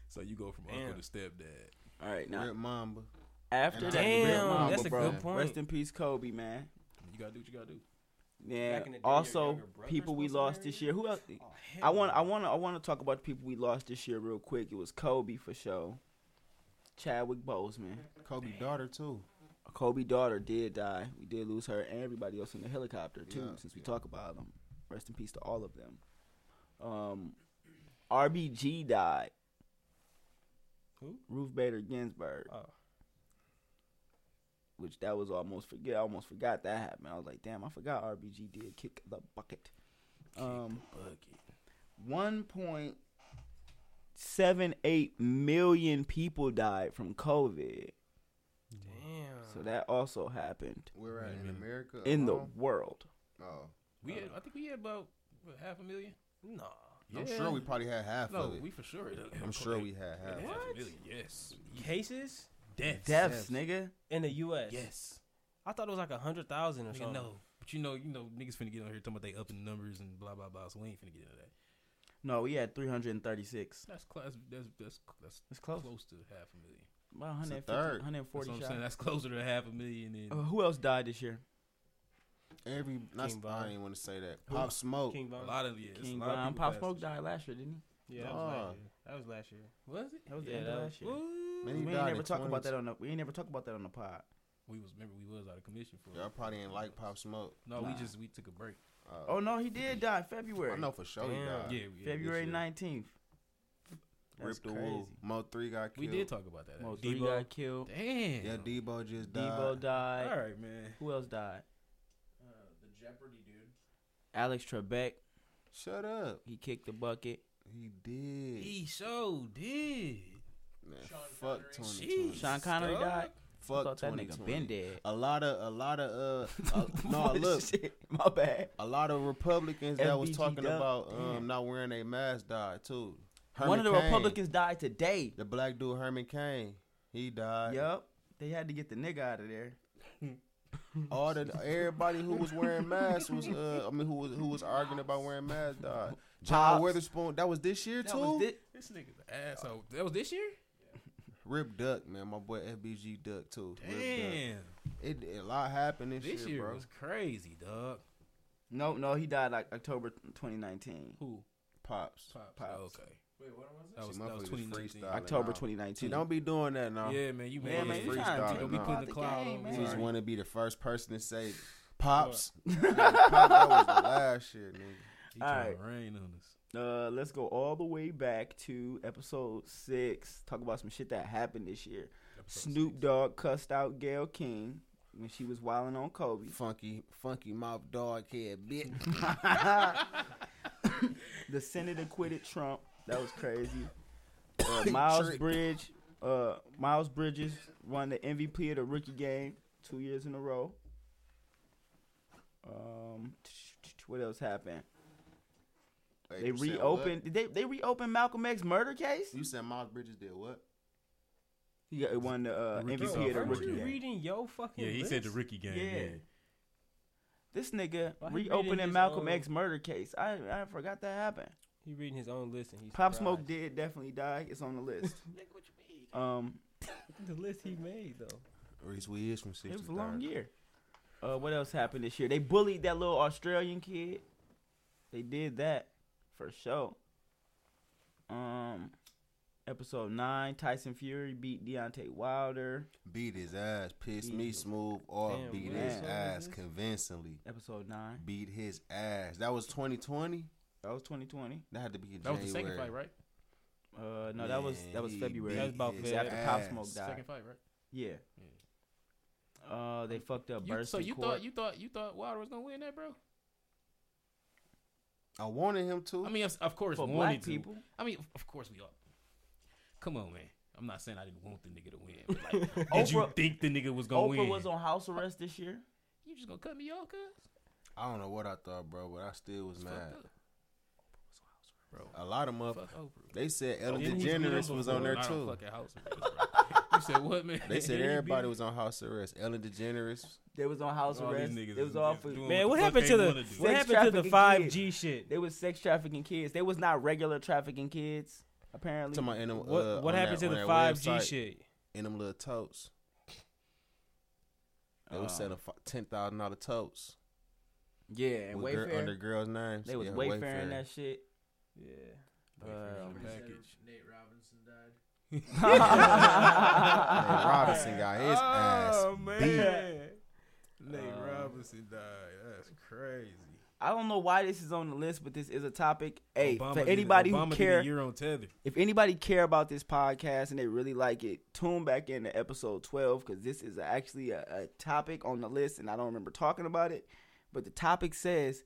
S3: So you go from
S4: Damn.
S3: uncle to stepdad.
S1: All right, now
S5: Rip Mamba.
S1: after that,
S5: Damn,
S1: Mamba,
S4: that's a
S1: bro.
S4: good point.
S1: Rest in peace, Kobe, man.
S3: You gotta do what you gotta do.
S1: Yeah.
S4: Back day,
S1: Also, people we lost this year. Who else?
S4: Oh,
S1: I want. I want, to, I want to talk about the people we lost this year real quick. It was Kobe for sure. Chadwick Boseman.
S5: Kobe daughter too.
S1: Kobe daughter did die. We did lose her and everybody else in the helicopter too.
S5: Yeah,
S1: since we talk about them, rest in peace to all of them. Um, RBG died.
S4: Who?
S1: Ruth Bader Ginsburg.
S4: Oh.
S1: Which that was almost forget. I almost forgot that happened. I was like, damn, I forgot RBG did kick the bucket. Um, one point seven eight million people died from COVID.
S4: Damn.
S1: So that also happened
S5: We're at in America.
S1: in the world.
S5: Oh,
S3: We had, I think we had about what, half a million.
S4: Nah.
S5: I'm
S3: Yeah.
S5: sure we probably had half
S3: No,
S5: of it.
S3: we for sure.
S5: I'm sure we had half.
S3: had
S5: of
S3: half
S5: it.
S3: a million. Yes.
S4: Cases
S3: Deaths.
S1: Deaths, nigga.
S4: in the U.S.
S3: Yes.
S4: I thought it was like a hundred thousand or
S3: Nigga,
S4: something.
S3: no. But you know, you know, niggas finna get on here talking about they up in numbers and blah blah blah. So we ain't finna get into that.
S1: No, we had 336.
S3: That's close. That's that's that's, that's
S1: close.
S3: close to half a million.
S1: About
S5: It's
S1: 150,
S5: third.
S3: That's
S1: 140
S3: I'm
S1: shots.
S3: saying. That's closer to half a million. And
S1: Uh, who else died this year?
S5: Every not,
S4: King
S5: I didn't want to say that. Pop Smoke.
S4: King
S3: a lot of yeah,
S1: King
S3: a lot
S1: Von.
S3: people
S1: Pop Smoke died last year, didn't he?
S4: Yeah, that was
S5: Nah.
S4: Last year. That was last year.
S3: year. Was it?
S1: That was the
S4: Yeah,
S1: end
S4: that
S1: of
S4: was-
S1: last year.
S3: What?
S5: Man,
S1: we ain't never
S5: in
S1: talk about that on the. We ain't never talk about that on the pod.
S3: We was remember we was out of commission for.
S5: Y'all probably ain't like Pop Smoke.
S3: No,
S1: Nah.
S3: we just we took a break.
S5: Uh,
S1: Oh no, he did die in February.
S5: I know for sure he
S4: Damn.
S5: died.
S3: Yeah, yeah
S1: February 19th. That's
S5: Rip the
S1: crazy.
S5: Woo. Mo three got killed.
S3: We
S5: killed.
S3: did talk about that.
S1: Mo
S3: actually.
S1: three got killed.
S3: Damn.
S5: Yeah, Debo just died.
S1: Debo died.
S3: All right, man.
S1: Who else died?
S6: Uh, the Jeopardy dude.
S1: Alex Trebek.
S5: Shut up.
S1: He kicked the bucket.
S5: He did.
S3: He so did.
S5: Man,
S6: Sean
S5: fuck
S6: Connery.
S5: 2020.
S1: Sean Connery
S3: dog.
S1: died. I
S5: Fuck
S1: thought that
S5: 2020.
S1: nigga been dead.
S5: A lot of, a lot of, uh, uh no, look,
S1: my bad.
S5: a lot of Republicans that was talking
S1: Duck.
S5: about um
S1: Damn.
S5: not wearing a mask died too.
S1: One of the
S5: Herman Cain.
S1: Republicans died today.
S5: the black dude Herman Cain, he died.
S1: Yep, They had to get the nigga out of there.
S5: all the everybody who was wearing masks was uh I mean who was who was arguing about wearing masks died. John
S1: Pops.
S5: Witherspoon, that was this year
S1: That
S5: too.
S1: was it.
S3: This nigga's asshole. That was this year.
S5: Rip Duck, man, my boy FBG Duck too. Rip Duck.
S3: Damn,
S5: It, it- a lot happened this,
S3: this
S5: year,
S3: year
S5: bro.
S3: was crazy, dog.
S1: No, no, he died like October 2019.
S3: Who?
S5: Pops.
S3: Pops.
S1: Pops.
S3: Okay,
S6: Wait, what was
S3: that
S6: it?
S3: was
S5: See,
S3: that was
S5: motherfuckers
S3: 2019.
S1: October 2019.
S5: See, don't be doing that now.
S3: Yeah, man, you
S1: Yeah,
S3: made
S1: man,
S3: it
S1: you
S3: freestyle.
S1: to
S3: Don't be putting
S1: the
S3: the cloud
S1: game,
S3: on
S1: man.
S5: You just want to be the first person to say Pops. Like, Pop, that was the last shit, nigga.
S3: He
S1: All
S3: trying
S1: right.
S3: to rain on us.
S1: Uh, let's go all the way back to episode six. Talk about some shit that happened this year. Snoop Dogg cussed out Gayle King when she was wilding on Kobe.
S5: Funky, funky mouth dog head bit.
S1: the Senate acquitted Trump. That was crazy. Uh, Miles
S5: Trick.
S1: Bridge, uh, Miles Bridges won the MVP of the rookie game two years in a row. Um, what else happened?
S5: Wait,
S1: They reopened. Did they they reopened Malcolm X murder case?
S5: You said Miles Bridges did what?
S1: He got won the uh,
S3: The
S1: MVP
S3: stuff,
S1: of the
S4: Aren't
S1: rookie
S4: you
S1: game.
S4: reading yo fucking
S3: Yeah, he
S4: list?
S3: said the Ricky game.
S1: Yeah.
S3: Yeah.
S1: This nigga
S4: Why
S1: reopening Malcolm
S4: own-
S1: X murder case. I I forgot that happened.
S4: He reading his own list and he's
S1: Pop Smoke did definitely die. It's on the list. um,
S4: the list he made though.
S5: Reese Wiz from
S1: it was a long year. Uh, what else happened this year? They bullied that little Australian kid. They did that for sure. Um, episode nine, Tyson Fury beat Deontay Wilder.
S5: Beat his ass, pissed me smooth off,
S4: Damn,
S5: beat his ass
S4: this?
S5: convincingly.
S1: Episode nine.
S5: Beat his ass. That was 2020.
S1: That was 2020.
S5: That had to be in
S3: That was the second fight, right?
S1: Uh, no, that was that was February.
S4: That was about
S5: his
S1: It's after Pop. Smoke died.
S3: Second fight, right?
S1: Yeah. Uh, they fucked up
S3: You, so you
S1: court.
S3: thought you thought you thought Wilder was gonna win that, bro?
S5: I wanted him to.
S3: I mean, of, of course,
S1: for
S3: wanted
S1: black
S3: to.
S1: people.
S3: I mean, of- of course we all. Come on, man. I'm not saying I didn't want the nigga to win. But like, did you
S1: Oprah-
S3: think the nigga was gonna
S1: Oprah
S3: win?
S1: was on house arrest this year.
S3: you just gonna cut me off, cuz?
S5: I don't know what I thought, bro, but I still was
S3: It's
S5: mad.
S3: fucked up. Bro,
S5: A lot of mother.
S3: fuck Oprah.
S5: They said Ellen
S3: Didn't he beat
S5: DeGeneres
S3: him
S5: was on there
S3: Not
S5: too.
S3: fucking house arrest, bro. You said what, man?
S5: They said everybody was on house arrest. Ellen DeGeneres.
S1: They was on house
S3: All
S1: arrest.
S3: niggas
S1: It was all for
S4: Man, what
S3: the
S4: happened to the what happened to the five G shit?
S1: They was sex trafficking kids. They was not regular trafficking kids. Apparently,
S5: to my in them,
S4: What
S5: uh,
S4: what happened
S5: that-
S4: to the five G shit?
S5: In them little totes. They was
S1: Uh,
S5: selling ten thousand dollar totes
S1: yeah, and
S5: with gir-
S1: Wayfair.
S5: under girls' names.
S1: they was
S5: yeah,
S1: Wayfaring that shit.
S4: Yeah.
S3: Wayfair's
S1: Um,
S3: on
S6: Somebody said
S3: package.
S6: Nate Robinson.
S5: Nate Robinson got his
S3: oh,
S5: ass
S3: man.
S5: beat.
S3: Nate
S1: Uh,
S3: Robinson died. That's crazy.
S1: I don't know why this is on the list, but this is a topic. Hey,
S3: Obama
S1: for
S3: did-
S1: anybody
S3: Obama
S1: who care,
S3: a year on tether.
S1: if anybody care about this podcast and they really like it, tune back into episode 12 because this is actually a, a topic on the list and I don't remember talking about it. But the topic says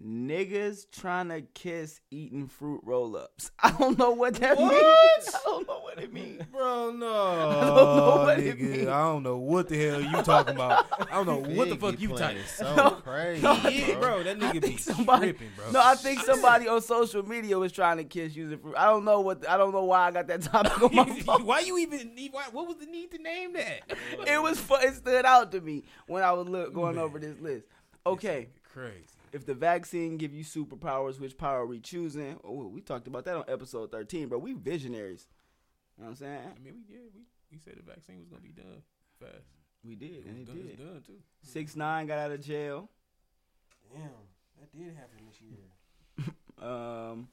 S1: niggas trying to kiss eating fruit roll ups. I don't know what that
S3: What?
S1: means. I don't know what it means.
S3: Bro, no.
S1: I don't know what it
S3: nigga.
S1: means.
S3: I don't know what the hell you talking about. I don't know what the fuck you talking
S5: So
S1: No,
S5: crazy,
S1: no,
S3: Yeah, bro, that nigga be
S1: somebody-
S3: tripping, bro.
S1: No, I think somebody on social media was trying to kiss using fruit. I don't know what. I don't know why I got that topic on my phone.
S3: Why you even need? Why, what was the need to name that?
S1: it was fun. It stood out to me when I was look, going
S3: Man.
S1: over this list. Okay,
S3: Crazy.
S1: If the vaccine give you superpowers, which power are we choosing? Oh, we talked about that on episode thirteen, bro. We visionaries. You know what I'm saying?
S3: I mean, we yeah, we, we said the vaccine was gonna be done fast.
S1: We did, and
S3: was
S1: it
S3: done, it's
S1: did.
S3: done too.
S1: Six nine got out of jail.
S4: Damn, that did happen this year.
S1: Um.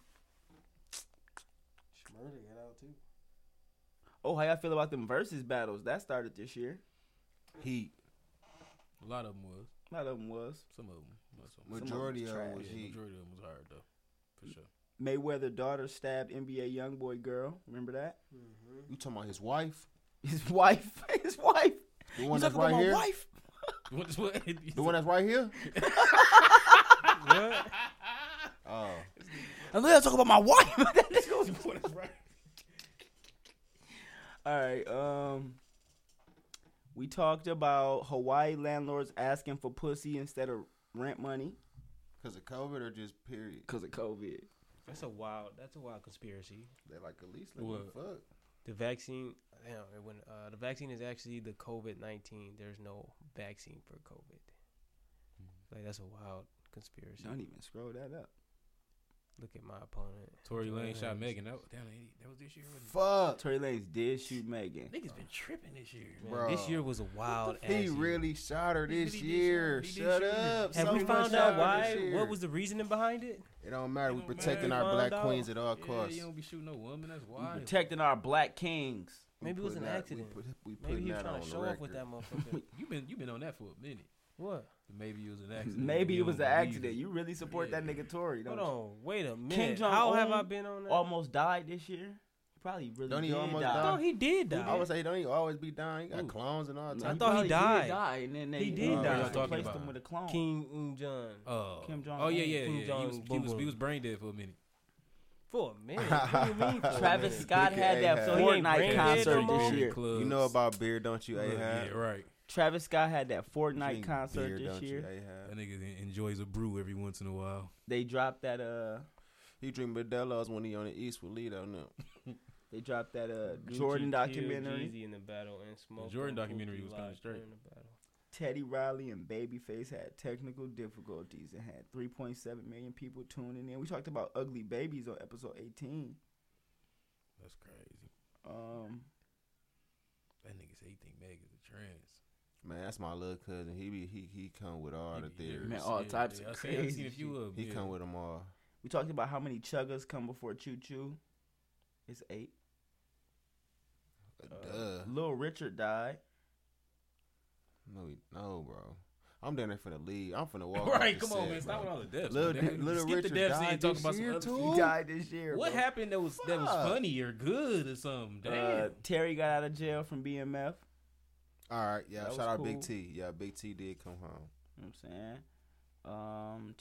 S4: Shmurda got out too.
S1: Oh, how y'all feel about them versus battles that started this year?
S5: Heat.
S3: A lot of them was.
S1: A lot of them was
S3: Some of them. Not so much.
S5: Majority of
S1: trash.
S5: them was
S3: Yeah,
S5: heat.
S3: majority of them was hard though, for sure.
S1: Mayweather daughter stabbed NBA young boy girl. Remember that?
S5: You talking about his wife?
S1: His wife. His wife.
S5: The
S1: You
S5: one that's
S1: talking about
S5: right
S1: my
S5: here?
S1: wife?
S3: What, what,
S5: The one that's right here?
S4: What?
S5: Oh.
S1: And then I talk about my wife.
S3: that's right.
S1: All right. Um, we talked about Hawaii landlords asking for pussy instead of rent money
S5: Because of COVID or just period?
S1: because of COVID.
S4: That's a wild. That's a wild conspiracy.
S5: They like at least like
S3: What?
S5: me fuck.
S4: The vaccine. damn, when uh, the vaccine is actually the COVID nineteen. There's no vaccine for COVID. Like that's a wild conspiracy.
S1: Don't even scroll that up.
S4: Look at my opponent.
S3: Tory Lane shot Megan. That, damn, that was this year. wasn't?
S5: Fuck,
S1: Tory Lanez did shoot Megan.
S3: Niggas been tripping this year.
S4: Man,
S5: Bro.
S4: This year was a wild.
S5: he
S4: ass year.
S5: really shot her
S3: He
S5: this
S3: really did
S5: year.
S3: shoot. He did
S5: Shut
S3: shoot her.
S5: up.
S4: Have
S5: So
S4: we
S5: much
S4: found
S5: shot
S4: out
S5: her
S4: why?
S5: year.
S4: What was the reasoning behind it?
S5: It don't matter.
S3: It
S5: We
S3: don't
S5: protecting
S3: matter.
S5: our
S4: Found
S5: black
S4: out.
S5: queens at all
S3: Yeah,
S5: costs.
S3: you don't be shooting no woman. That's
S1: We
S3: why.
S1: protecting our black kings.
S5: We
S4: Maybe it was
S5: putting
S4: an
S5: that-
S4: accident.
S5: We, put, we
S4: Maybe
S5: putting
S4: he was
S5: that
S4: trying
S5: on
S4: to show off with that motherfucker.
S3: You been you been on that for a minute.
S4: what?
S3: Maybe it was an accident.
S1: Maybe
S3: You
S1: it was an accident.
S3: it.
S1: You really support that nigga Tory, don't
S4: Hold
S1: you?
S4: on. Wait a minute.
S1: Jong-un
S4: How have I been on that?
S1: Almost died this year. He probably really
S5: Don't he
S1: did
S5: almost
S1: die.
S5: die?
S4: No, he did die.
S5: I would say, don't you always be dying? You got
S3: Ooh.
S5: clones and all
S1: No,
S5: types.
S4: I thought he
S1: probably
S4: died.
S1: Did die, and then they
S4: He did
S1: uh,
S4: die.
S1: replaced
S3: Talking
S1: him with a clone.
S4: King Un Jong.
S3: Oh,
S1: Kim Jong-un.
S3: Oh yeah, yeah,
S4: Kim
S3: yeah. He
S4: Jong
S3: was, he was he was brain dead for a minute.
S4: For a minute. what do you mean?
S1: Travis? Scott had that
S5: hey,
S4: So he ain't
S1: Fortnite concert this year.
S5: You know about beer, don't you, Ahab?
S3: Yeah, right.
S1: Travis Scott had that Fortnite concert
S5: beer,
S1: this year.
S3: That nigga enjoys a brew every once in a while.
S1: They dropped that uh
S5: He drink Modelo's when he on the East with Lido now.
S1: they dropped that uh
S4: Gucci
S1: Jordan documentary.
S4: Jeezy in the battle and smoke.
S3: Jordan documentary
S4: Pookie
S3: was kinda straight.
S4: during the battle.
S1: Teddy Riley and Babyface had technical difficulties and had 3.7 million people tuning in. We talked about ugly babies on episode 18.
S3: That's crazy.
S1: Um,
S3: That nigga say he think Meg is a trans.
S5: Man, that's my little cousin. He be he he come with all
S3: He
S5: the theories.
S1: Man, all types of
S3: I I
S1: crazy
S3: seen a few of them.
S5: He
S3: yeah.
S5: come with them all.
S1: we talked about how many chuggas come before Choo Choo. It's eight.
S5: Uh,
S1: Uh,
S5: Duh.
S1: Little Richard died.
S5: No, he, no, bro. I'm down there for the lead. I'm finna walk.
S3: Right,
S5: off the
S3: come on,
S5: set,
S3: man. Stop
S5: bro.
S3: with all the deaths.
S5: Little,
S3: man.
S5: Little
S3: Skip
S5: Richard
S3: the deaths
S5: died
S3: and talk
S5: this
S3: about some
S5: year
S3: other
S5: too.
S1: He died this year.
S3: What
S1: bro.
S3: happened that was that was funny or good or something? Damn.
S1: Uh, Terry got out of jail from BMF.
S5: All right, yeah.
S1: That
S5: Shout out
S1: cool.
S5: Big T. Yeah, Big T did come home.
S1: You know what I'm saying? Um,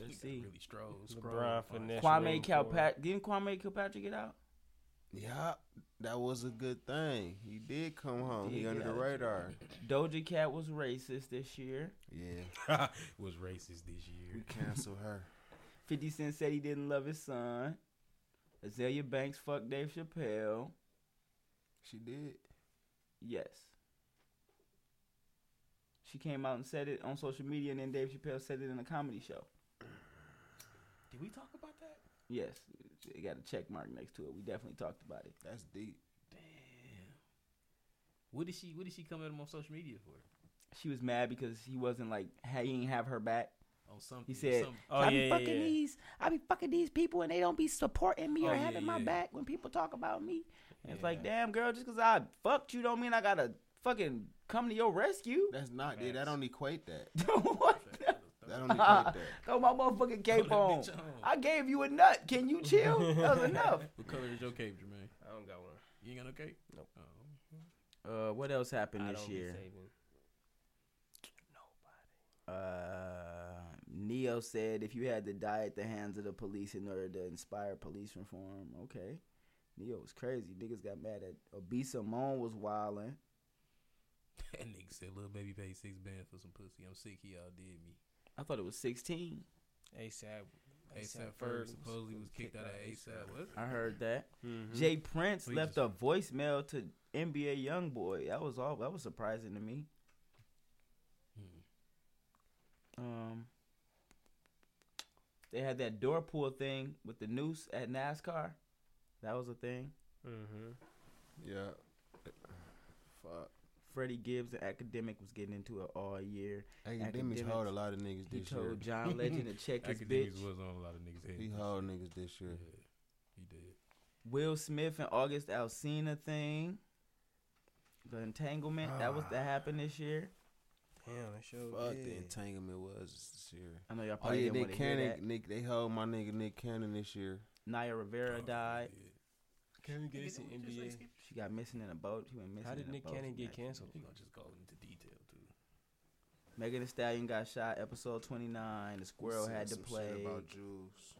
S1: let's see.
S3: Really strong.
S4: LeBron finesse.
S1: Kwame Kilpatrick. Didn't Kwame Kilpatrick get out?
S5: Yeah, that was a good thing. He did come home.
S1: Did
S5: He under the radar.
S1: Doja Cat was racist this year.
S5: Yeah,
S3: was racist this year.
S5: we
S3: year.
S5: cancel her.
S1: 50 Cent said he didn't love his son. Azealia Banks fucked Dave Chappelle.
S5: She did.
S1: Yes. She came out and said it on social media, and then Dave Chappelle said it in a comedy show.
S3: Did we talk about that?
S1: Yes. It got a check mark next to it. We definitely talked about it.
S5: That's deep.
S3: Damn. What did she What did she come at him on social media for?
S1: She was mad because he wasn't like, he didn't have her back.
S3: On something.
S1: He said,
S3: something.
S4: Oh,
S1: I
S4: yeah,
S1: be fucking
S4: yeah.
S1: these, I be fucking these people, and they don't be supporting me
S3: Oh,
S1: or
S3: yeah,
S1: having my back when people talk about me. And it's like, damn, girl, just because I fucked you don't mean I gotta fucking come to your rescue.
S5: That's not. Dude. That don't equate that.
S1: what?
S5: That don't equate that.
S1: Throw my motherfucking cape on.
S3: bitch on.
S1: I gave you a nut. Can you chill? That was enough.
S3: What color is your cape, Jermaine?
S4: I don't got one.
S3: You ain't got no cape.
S4: Nope.
S3: Oh.
S1: Uh, what else happened
S4: I
S1: this
S4: don't be
S1: year?
S4: saving.
S1: Uh, Neo said if you had to die at the hands of the police in order to inspire police reform, okay. Neo was crazy. Niggas got mad at Obese Simone was wilding.
S3: That nigga said, "Little baby paid six bands for some pussy. I'm sick. He all did me."
S1: I thought it was 16.
S4: ASAP.
S3: ASAP Ferg supposedly was kicked out of ASAP. What?
S1: I heard that.
S4: Mm-hmm.
S1: J. Prince
S3: So he
S1: left
S3: just-
S1: a voicemail to NBA YoungBoy. That was all. That was surprising to me.
S3: Hmm.
S1: Um, they had that door pull thing with the noose at NASCAR. That was a thing.
S4: Mm-hmm.
S5: Yeah. Fuck.
S1: Freddie Gibbs, the academic, was getting into it all year.
S5: Akademiks
S1: Akademiks.
S5: hold a lot of niggas this year.
S1: told John Legend to check his
S3: Akademiks
S1: bitch.
S3: was on a lot of niggas' heads.
S5: He hold niggas this
S3: Yeah,
S5: year.
S3: he did.
S1: Will Smith and August Alsina thing. The entanglement that was that happened this year.
S4: Damn, that show.
S5: Fuck
S4: yeah.
S5: the entanglement was this year.
S1: I know y'all
S5: Oh
S1: probably
S5: yeah,
S1: didn't
S5: Nick
S1: want to hear
S5: Cannon.
S1: that.
S5: Nick, they hold my nigga Nick Cannon this year.
S1: Naya Rivera
S3: Oh,
S1: died.
S3: yeah.
S4: Can we get
S3: Nigga,
S4: into
S3: don't just like
S4: NBA?
S1: She got missing in a boat. She went missing.
S4: How did
S1: in a
S4: Nick
S1: boat
S4: Cannon get canceled?
S3: We gonna just go into detail too.
S1: Megan Thee Stallion got shot. Episode twenty nine. The squirrel
S5: Said
S1: had to
S5: some shit
S1: play.
S5: about Jules.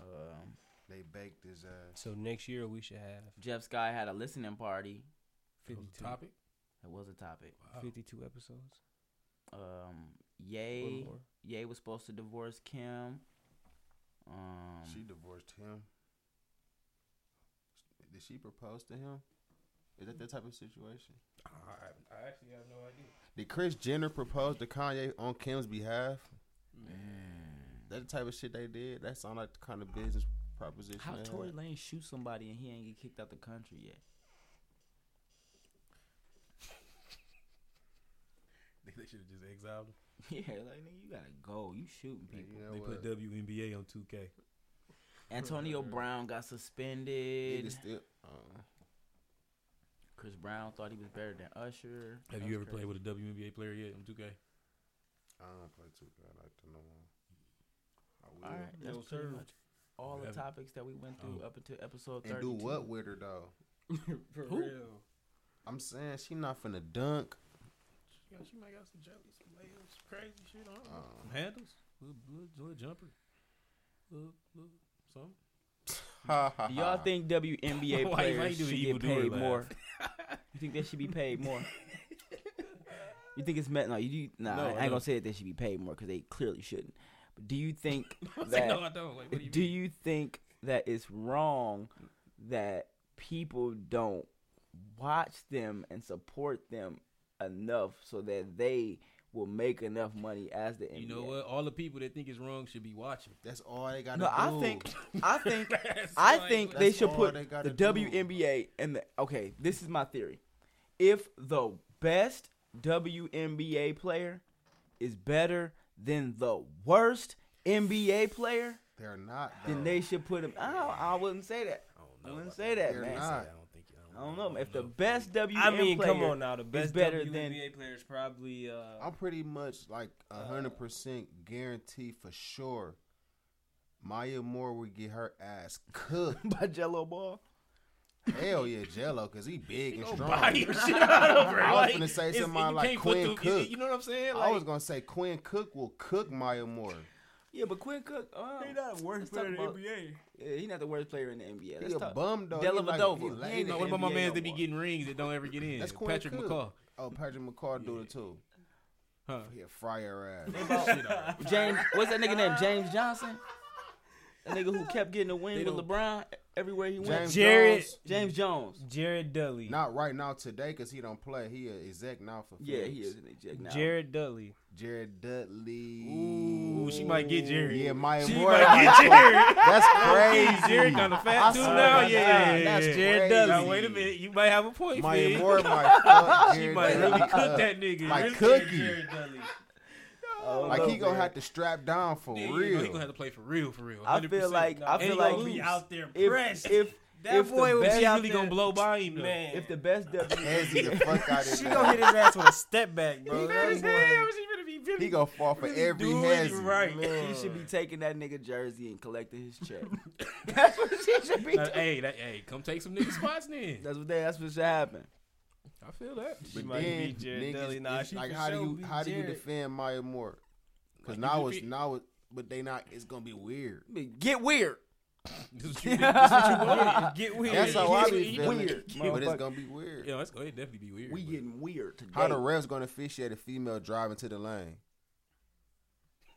S1: Um,
S5: They baked his ass.
S4: So next year we should have
S1: Jeff Sky had a listening party.
S3: That was
S4: 52,
S3: topic.
S1: That was a topic.
S3: Wow.
S4: 52 episodes.
S1: Um,
S4: Yay.
S1: Ye
S4: more.
S1: Ye was supposed to divorce Kim. Um,
S5: she divorced him. Did she propose to him? Is that that type of situation?
S3: I, I actually have no idea.
S5: Did Kris Jenner propose to Kanye on Kim's behalf?
S1: Man.
S5: That the type of shit they did. That sound like the kind of business proposition.
S1: How
S5: they had.
S1: Tory Lanez shoot somebody and he ain't get kicked out the country yet?
S3: They, they should have just exiled him.
S1: Yeah, like nigga, you gotta go. You shooting people.
S5: You know
S3: They
S5: what?
S3: put WNBA on 2K.
S1: Antonio Brown got suspended.
S5: Nigga still, uh,
S1: Chris Brown thought he was better than Usher.
S3: Have
S1: That
S3: you
S1: was
S3: ever played with a WNBA player yet on 2K?
S5: I don't play too good. I like to know. I will.
S1: All right, that's
S4: No,
S1: pretty
S4: sir.
S1: much all the topics that we went through
S3: Oh.
S1: up until episode
S5: And do what with her though?
S4: For
S3: Who?
S4: real.
S5: I'm saying she not finna dunk.
S3: She, she might got some jelly, some layups, some crazy shit on.
S5: Uh,
S3: handles, little, little, little jumper, little, little something.
S1: Do y'all think WNBA
S3: Why- why
S1: players
S3: you
S1: should get paid more? you think they should be paid more? You think it's meant? No, you do. Nah,
S3: No,
S1: I ain't
S3: no.
S1: gonna say that they should be paid more because they clearly shouldn't. But do you think that?
S3: no, I don't. Like, what do you
S1: do you think that it's wrong that people don't watch them and support them enough so that they will make enough money as the NBA?
S3: You know what? All the people that think it's wrong should be watching.
S5: That's all they got to
S1: No,
S5: do.
S1: I think I think I think they should put
S5: they
S1: the
S5: gotta do.
S1: WNBA and the okay. This is my theory. If the best WNBA player is better than the worst NBA player,
S5: they're not.
S1: then they should put him. I, I wouldn't say that.
S3: I don't
S1: I wouldn't say that,
S5: They're
S1: man.
S5: not.
S3: I don't think.
S1: I don't know. If the best WNBA
S4: I mean,
S1: player,
S4: come on now. The best
S1: better
S4: WNBA
S1: than-
S4: players probably. Uh,
S5: I'm pretty much like a hundred percent guarantee for sure. Maya Moore would get her ass cooked.
S1: by Jello Ball.
S5: Hell yeah, Jello, cause he big and strong.
S3: buy your shit out of her.
S5: I was
S3: like,
S5: finna say
S3: it's-
S5: somebody like Quinn
S3: the-
S5: Cook.
S3: You know what I'm saying?
S5: I was gonna say Quinn Cook will cook Maya Moore.
S1: Yeah, but Quinn Cook, uh,
S4: he not the worst player in the
S1: about-
S4: NBA.
S1: Yeah, he's not the worst player in the NBA.
S5: He
S1: Let's
S5: a
S1: talk-
S5: bum though.
S1: Della
S5: He like-
S1: Vadova.
S5: he
S1: He
S5: late
S1: ain't
S3: no, what about my
S1: NBA
S3: man
S1: no
S3: that be getting rings that don't ever get in?
S5: That's Quinn
S3: Patrick
S5: Cook.
S3: McCaw.
S5: Oh, Patrick McCaw do it too.
S3: Huh.
S5: He a fryer ass.
S3: Shit, all right.
S1: James, what's that nigga name? James Johnson. That nigga who kept getting the win with LeBron everywhere he went.
S5: James
S4: Jared-
S5: Jones,
S1: James Jones.
S4: Jared Dudley.
S5: not right now today because he don't play. He a exec now for
S1: Yeah,
S5: Phillips.
S1: he is an eject now.
S4: Jared Dudley.
S5: Jared Dudley.
S3: Ooh, she might get Jared.
S5: Yeah, Maya
S3: She
S5: Moore.
S3: might get Jared.
S5: That's crazy.
S3: Jared kind of
S5: I
S3: fat too now.
S5: to
S3: Yeah,
S5: God, that's
S3: Jared
S5: crazy.
S3: Dudley. Now wait a minute, you might have a point.
S5: Maya
S3: Fig.
S5: Moore might fuck
S3: She might really cook that nigga.
S5: Like
S3: really
S5: cookie.
S4: Jared Dudley.
S1: Oh,
S5: Like he gonna
S1: man.
S5: have to strap down for
S3: Yeah, you know
S5: real.
S3: he gonna have to play for real, for real.
S1: I feel
S3: 100%.
S1: like I feel
S3: he
S1: like
S3: gonna
S4: out there
S1: if
S4: pressed.
S1: if
S4: That
S1: if
S4: boy
S1: the
S4: would
S1: best,
S3: really
S4: there,
S3: gonna blow by him though.
S4: man.
S1: if the best
S5: Hezzy the
S1: W
S5: fuck out of
S4: she gonna hit his ass with a step back, bro.
S3: He
S4: That
S3: really
S4: boy-
S3: damn, she really,
S5: He gonna fall for
S3: really
S5: every
S3: do it
S5: Hezzy.
S3: right.
S1: he should be taking that nigga jersey and collecting his check. That's what she should be
S3: Uh,
S1: doing.
S3: hey, that, hey, come take some nigga spots then.
S1: That's what they, that's what should happen.
S3: I feel that.
S4: She
S5: But
S4: might
S5: then
S4: beat Jared
S5: niggas,
S4: Dudley. Nah, she
S5: like how do you
S4: beat
S5: how do you
S4: Jared.
S5: defend Maya Moore? Because
S3: Like,
S5: now it's
S3: defeat-
S5: now it, but they not. It's gonna be weird.
S1: Get weird.
S3: This is what you, this what you want.
S4: Get weird.
S5: That's how I be feeling.
S1: weird,
S5: But it's gonna be weird.
S3: Yeah, that's gonna it'd definitely be weird.
S1: We
S3: but-
S1: getting weird today.
S5: How the refs gonna officiate a female driving to the lane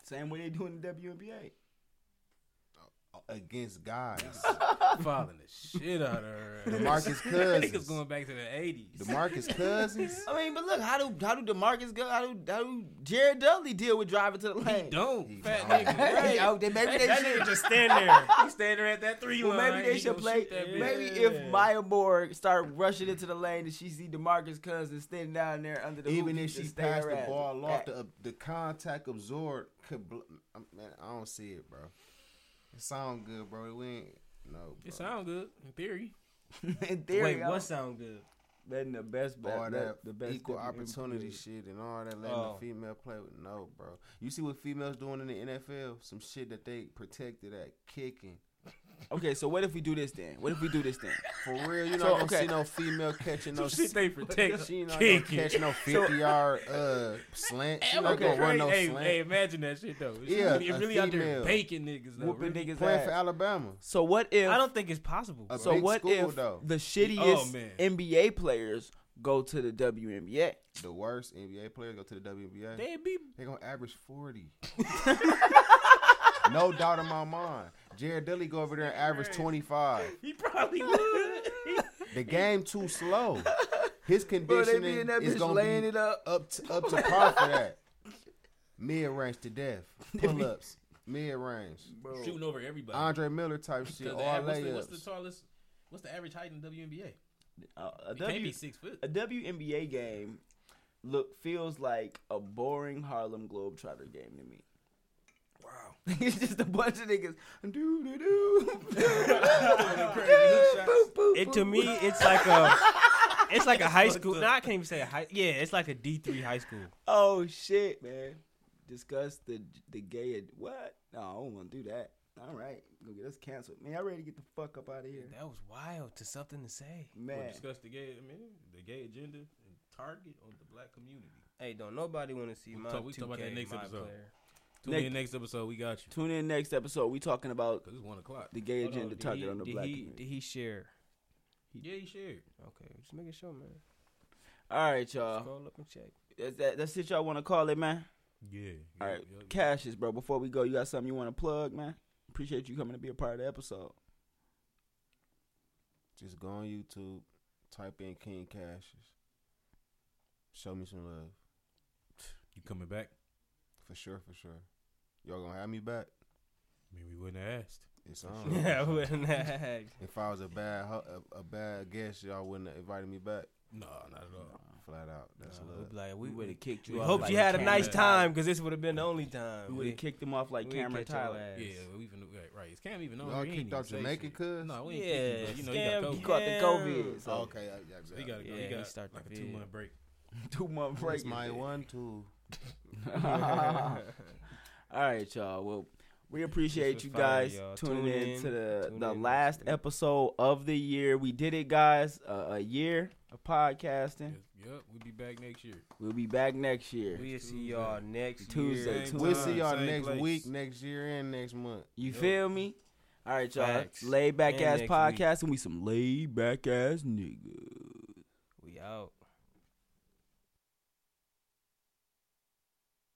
S1: Same way they do in the WNBA.
S5: Against guys?
S3: Following the shit out of her.
S5: DeMarcus
S3: Niggas
S5: Cousins.
S3: going back to the eighties.
S5: Demarcus Cousins.
S1: I mean, but look, how do how do Demarcus go? How do how do Jared Dudley deal with driving to the lane?
S3: He
S1: lane?
S3: don't.
S5: He
S3: Fat
S5: don't.
S3: nigga.
S1: Hey,
S3: Right.
S1: oh, then maybe they
S4: That
S1: should.
S4: nigga just stand there.
S3: He standing there at that three
S1: Well,
S3: line.
S1: maybe they
S3: he
S1: should play.
S3: shoot that bitch.
S1: Maybe
S4: Yeah.
S1: if Maya Moore start rushing into the lane and she see Demarcus Cousins standing down there under the
S5: Even
S1: hoop,
S5: if she
S1: just
S5: passed the ball off, the uh, the contact absorbed could. Bl- man, I don't see it, bro. It sound good, bro. We ain't no. Bro.
S3: It sound good in theory.
S1: in theory,
S4: Wait,
S1: I-
S4: what sound good?
S1: Letting the best,
S5: all
S1: bet,
S5: that
S1: the best
S5: equal opportunity shit and all that letting
S4: Oh.
S5: the female play with no, bro. You see what females doing in the NFL? Some shit that they protected at kicking.
S1: Okay, so what if we do this then? What if we do this then?
S5: For real, you
S1: So,
S5: not gonna
S1: okay.
S5: see no female catching no.
S3: Some shit they protect.
S5: She not gonna catch no fifty yard uh slant. She not
S1: Okay.
S5: gonna run no
S3: hey,
S5: slant.
S3: hey, imagine that shit though. She
S5: Yeah,
S3: really,
S5: a
S3: really out there
S5: female.
S3: baking niggas though.
S1: Whooping
S3: really.
S1: niggas
S5: Playing
S1: ass.
S5: for Alabama.
S1: So what if?
S4: I don't think it's possible.
S5: A
S1: so
S5: big
S1: what
S5: school,
S1: if
S5: though.
S1: the
S3: Oh,
S1: shittiest
S3: man.
S1: NBA players go to the WNBA?
S5: The worst NBA players go to the WNBA.
S3: They be
S5: They gonna average forty. no doubt in my mind. Jared Dudley go over there and average twenty five.
S3: he probably would.
S5: The game too slow. His
S1: Bro, they
S5: conditioning
S1: in that
S5: is
S1: bitch
S5: gonna
S1: laying
S5: be
S1: it up.
S5: up to, up to par for that. Mid range to death, pull ups, mid range,
S1: Bro.
S3: Shooting over everybody.
S5: Andre Miller type shit. all
S3: the av- what's, the, what's the tallest? What's the average height in WNBA?
S1: Uh, a,
S3: It can't
S1: w,
S3: be six foot.
S1: a WNBA game look feels like a boring Harlem Globetrotter game to me.
S3: Wow.
S1: it's just a bunch of niggas. Doo doo doo.
S4: It to me, it's like a, it's like a high school. No, I can't even say a high. Yeah, it's like a D three high school.
S1: Oh shit, man. Discuss the the gay. ad- What? No, I don't want to do that. All right, gonna get us canceled. Man, I ready to get the fuck up out of here.
S4: That was wild to something to say.
S1: Man,
S3: We'll discuss the gay, I mean, the gay agenda and target on the black community.
S4: Hey, don't nobody want to see
S3: We
S4: my
S3: talk- we
S4: 2K,
S3: talk about that next
S4: my
S3: episode.
S4: player.
S3: Tune
S1: Nick-
S3: in next episode. We got you.
S1: tune in next episode. We talking about
S3: Cause it's one o'clock.
S1: the gay
S4: Hold
S1: agenda
S4: did
S1: target on the
S4: did
S1: black
S4: he,
S1: community.
S4: Did he share?
S3: Yeah, he shared.
S4: Okay, just making sure, man.
S1: All right, y'all.
S4: Scroll up and check.
S1: That's, that, that's it. Y'all want to call it, man.
S3: Yeah.
S1: All
S3: yeah,
S1: right,
S3: yeah, yeah.
S1: Cassius, bro. Before we go, you got something you want to plug, man? Appreciate you coming to be a part of the episode.
S5: Just go on YouTube, type in King Cassius. Show me some love.
S3: You coming back?
S5: For sure, for sure. Y'all gonna have me back?
S3: I mean, we wouldn't have asked.
S5: It's on. Oh.
S4: Yeah, I wouldn't have.
S5: if I was a bad ho- a, a bad guest, y'all wouldn't have invited me back.
S3: No, not at all.
S5: Flat out. That's
S4: Nah,
S5: love.
S4: we'd be like,
S1: We
S4: we,
S1: would have kicked you.
S4: we
S1: off
S4: hope
S1: like
S4: you had a nice
S1: Tyler.
S4: time because this would have been the only time.
S1: We would have kicked him off like
S4: we
S1: Cameron
S4: catch your
S1: Tyler.
S4: ass.
S3: Yeah, we even right, right. Is Cam even on
S5: Y'all
S3: here? He ain't
S5: kicked
S3: even
S5: out
S3: say
S5: Jamaica,
S3: shit.
S5: cuz?
S3: No, we ain't
S4: Yeah,
S3: kicked him, but you know
S4: scam
S3: he
S1: He
S3: got
S1: caught the
S4: Cam.
S1: COVID. So
S5: Oh, okay, I, yeah,
S3: COVID. He got,
S4: Yeah,
S3: he
S4: he
S3: got
S4: start
S3: like a two
S4: vid.
S3: month break.
S1: two month break.
S5: That's my one, two.
S1: All right, y'all. Well, we appreciate you guys
S4: y'all.
S1: tuning
S4: Tune
S1: in
S4: in.
S1: to the
S4: Tune
S1: the
S4: in
S1: last episode of the year. We did it, guys. Uh, a year of podcasting.
S3: Yes, Yep, we'll be back next year.
S1: We'll be back next year.
S4: We'll see y'all next
S1: Tuesday,
S4: year.
S1: Tuesday.
S5: We'll see y'all
S3: Same
S5: next
S3: place.
S5: week, next year, and next month.
S1: You
S3: Yep.
S1: feel me? All right, y'all.
S4: Facts.
S1: Laid back
S4: And
S1: ass
S4: next week.
S1: podcast, and we some laid back ass niggas.
S4: We out.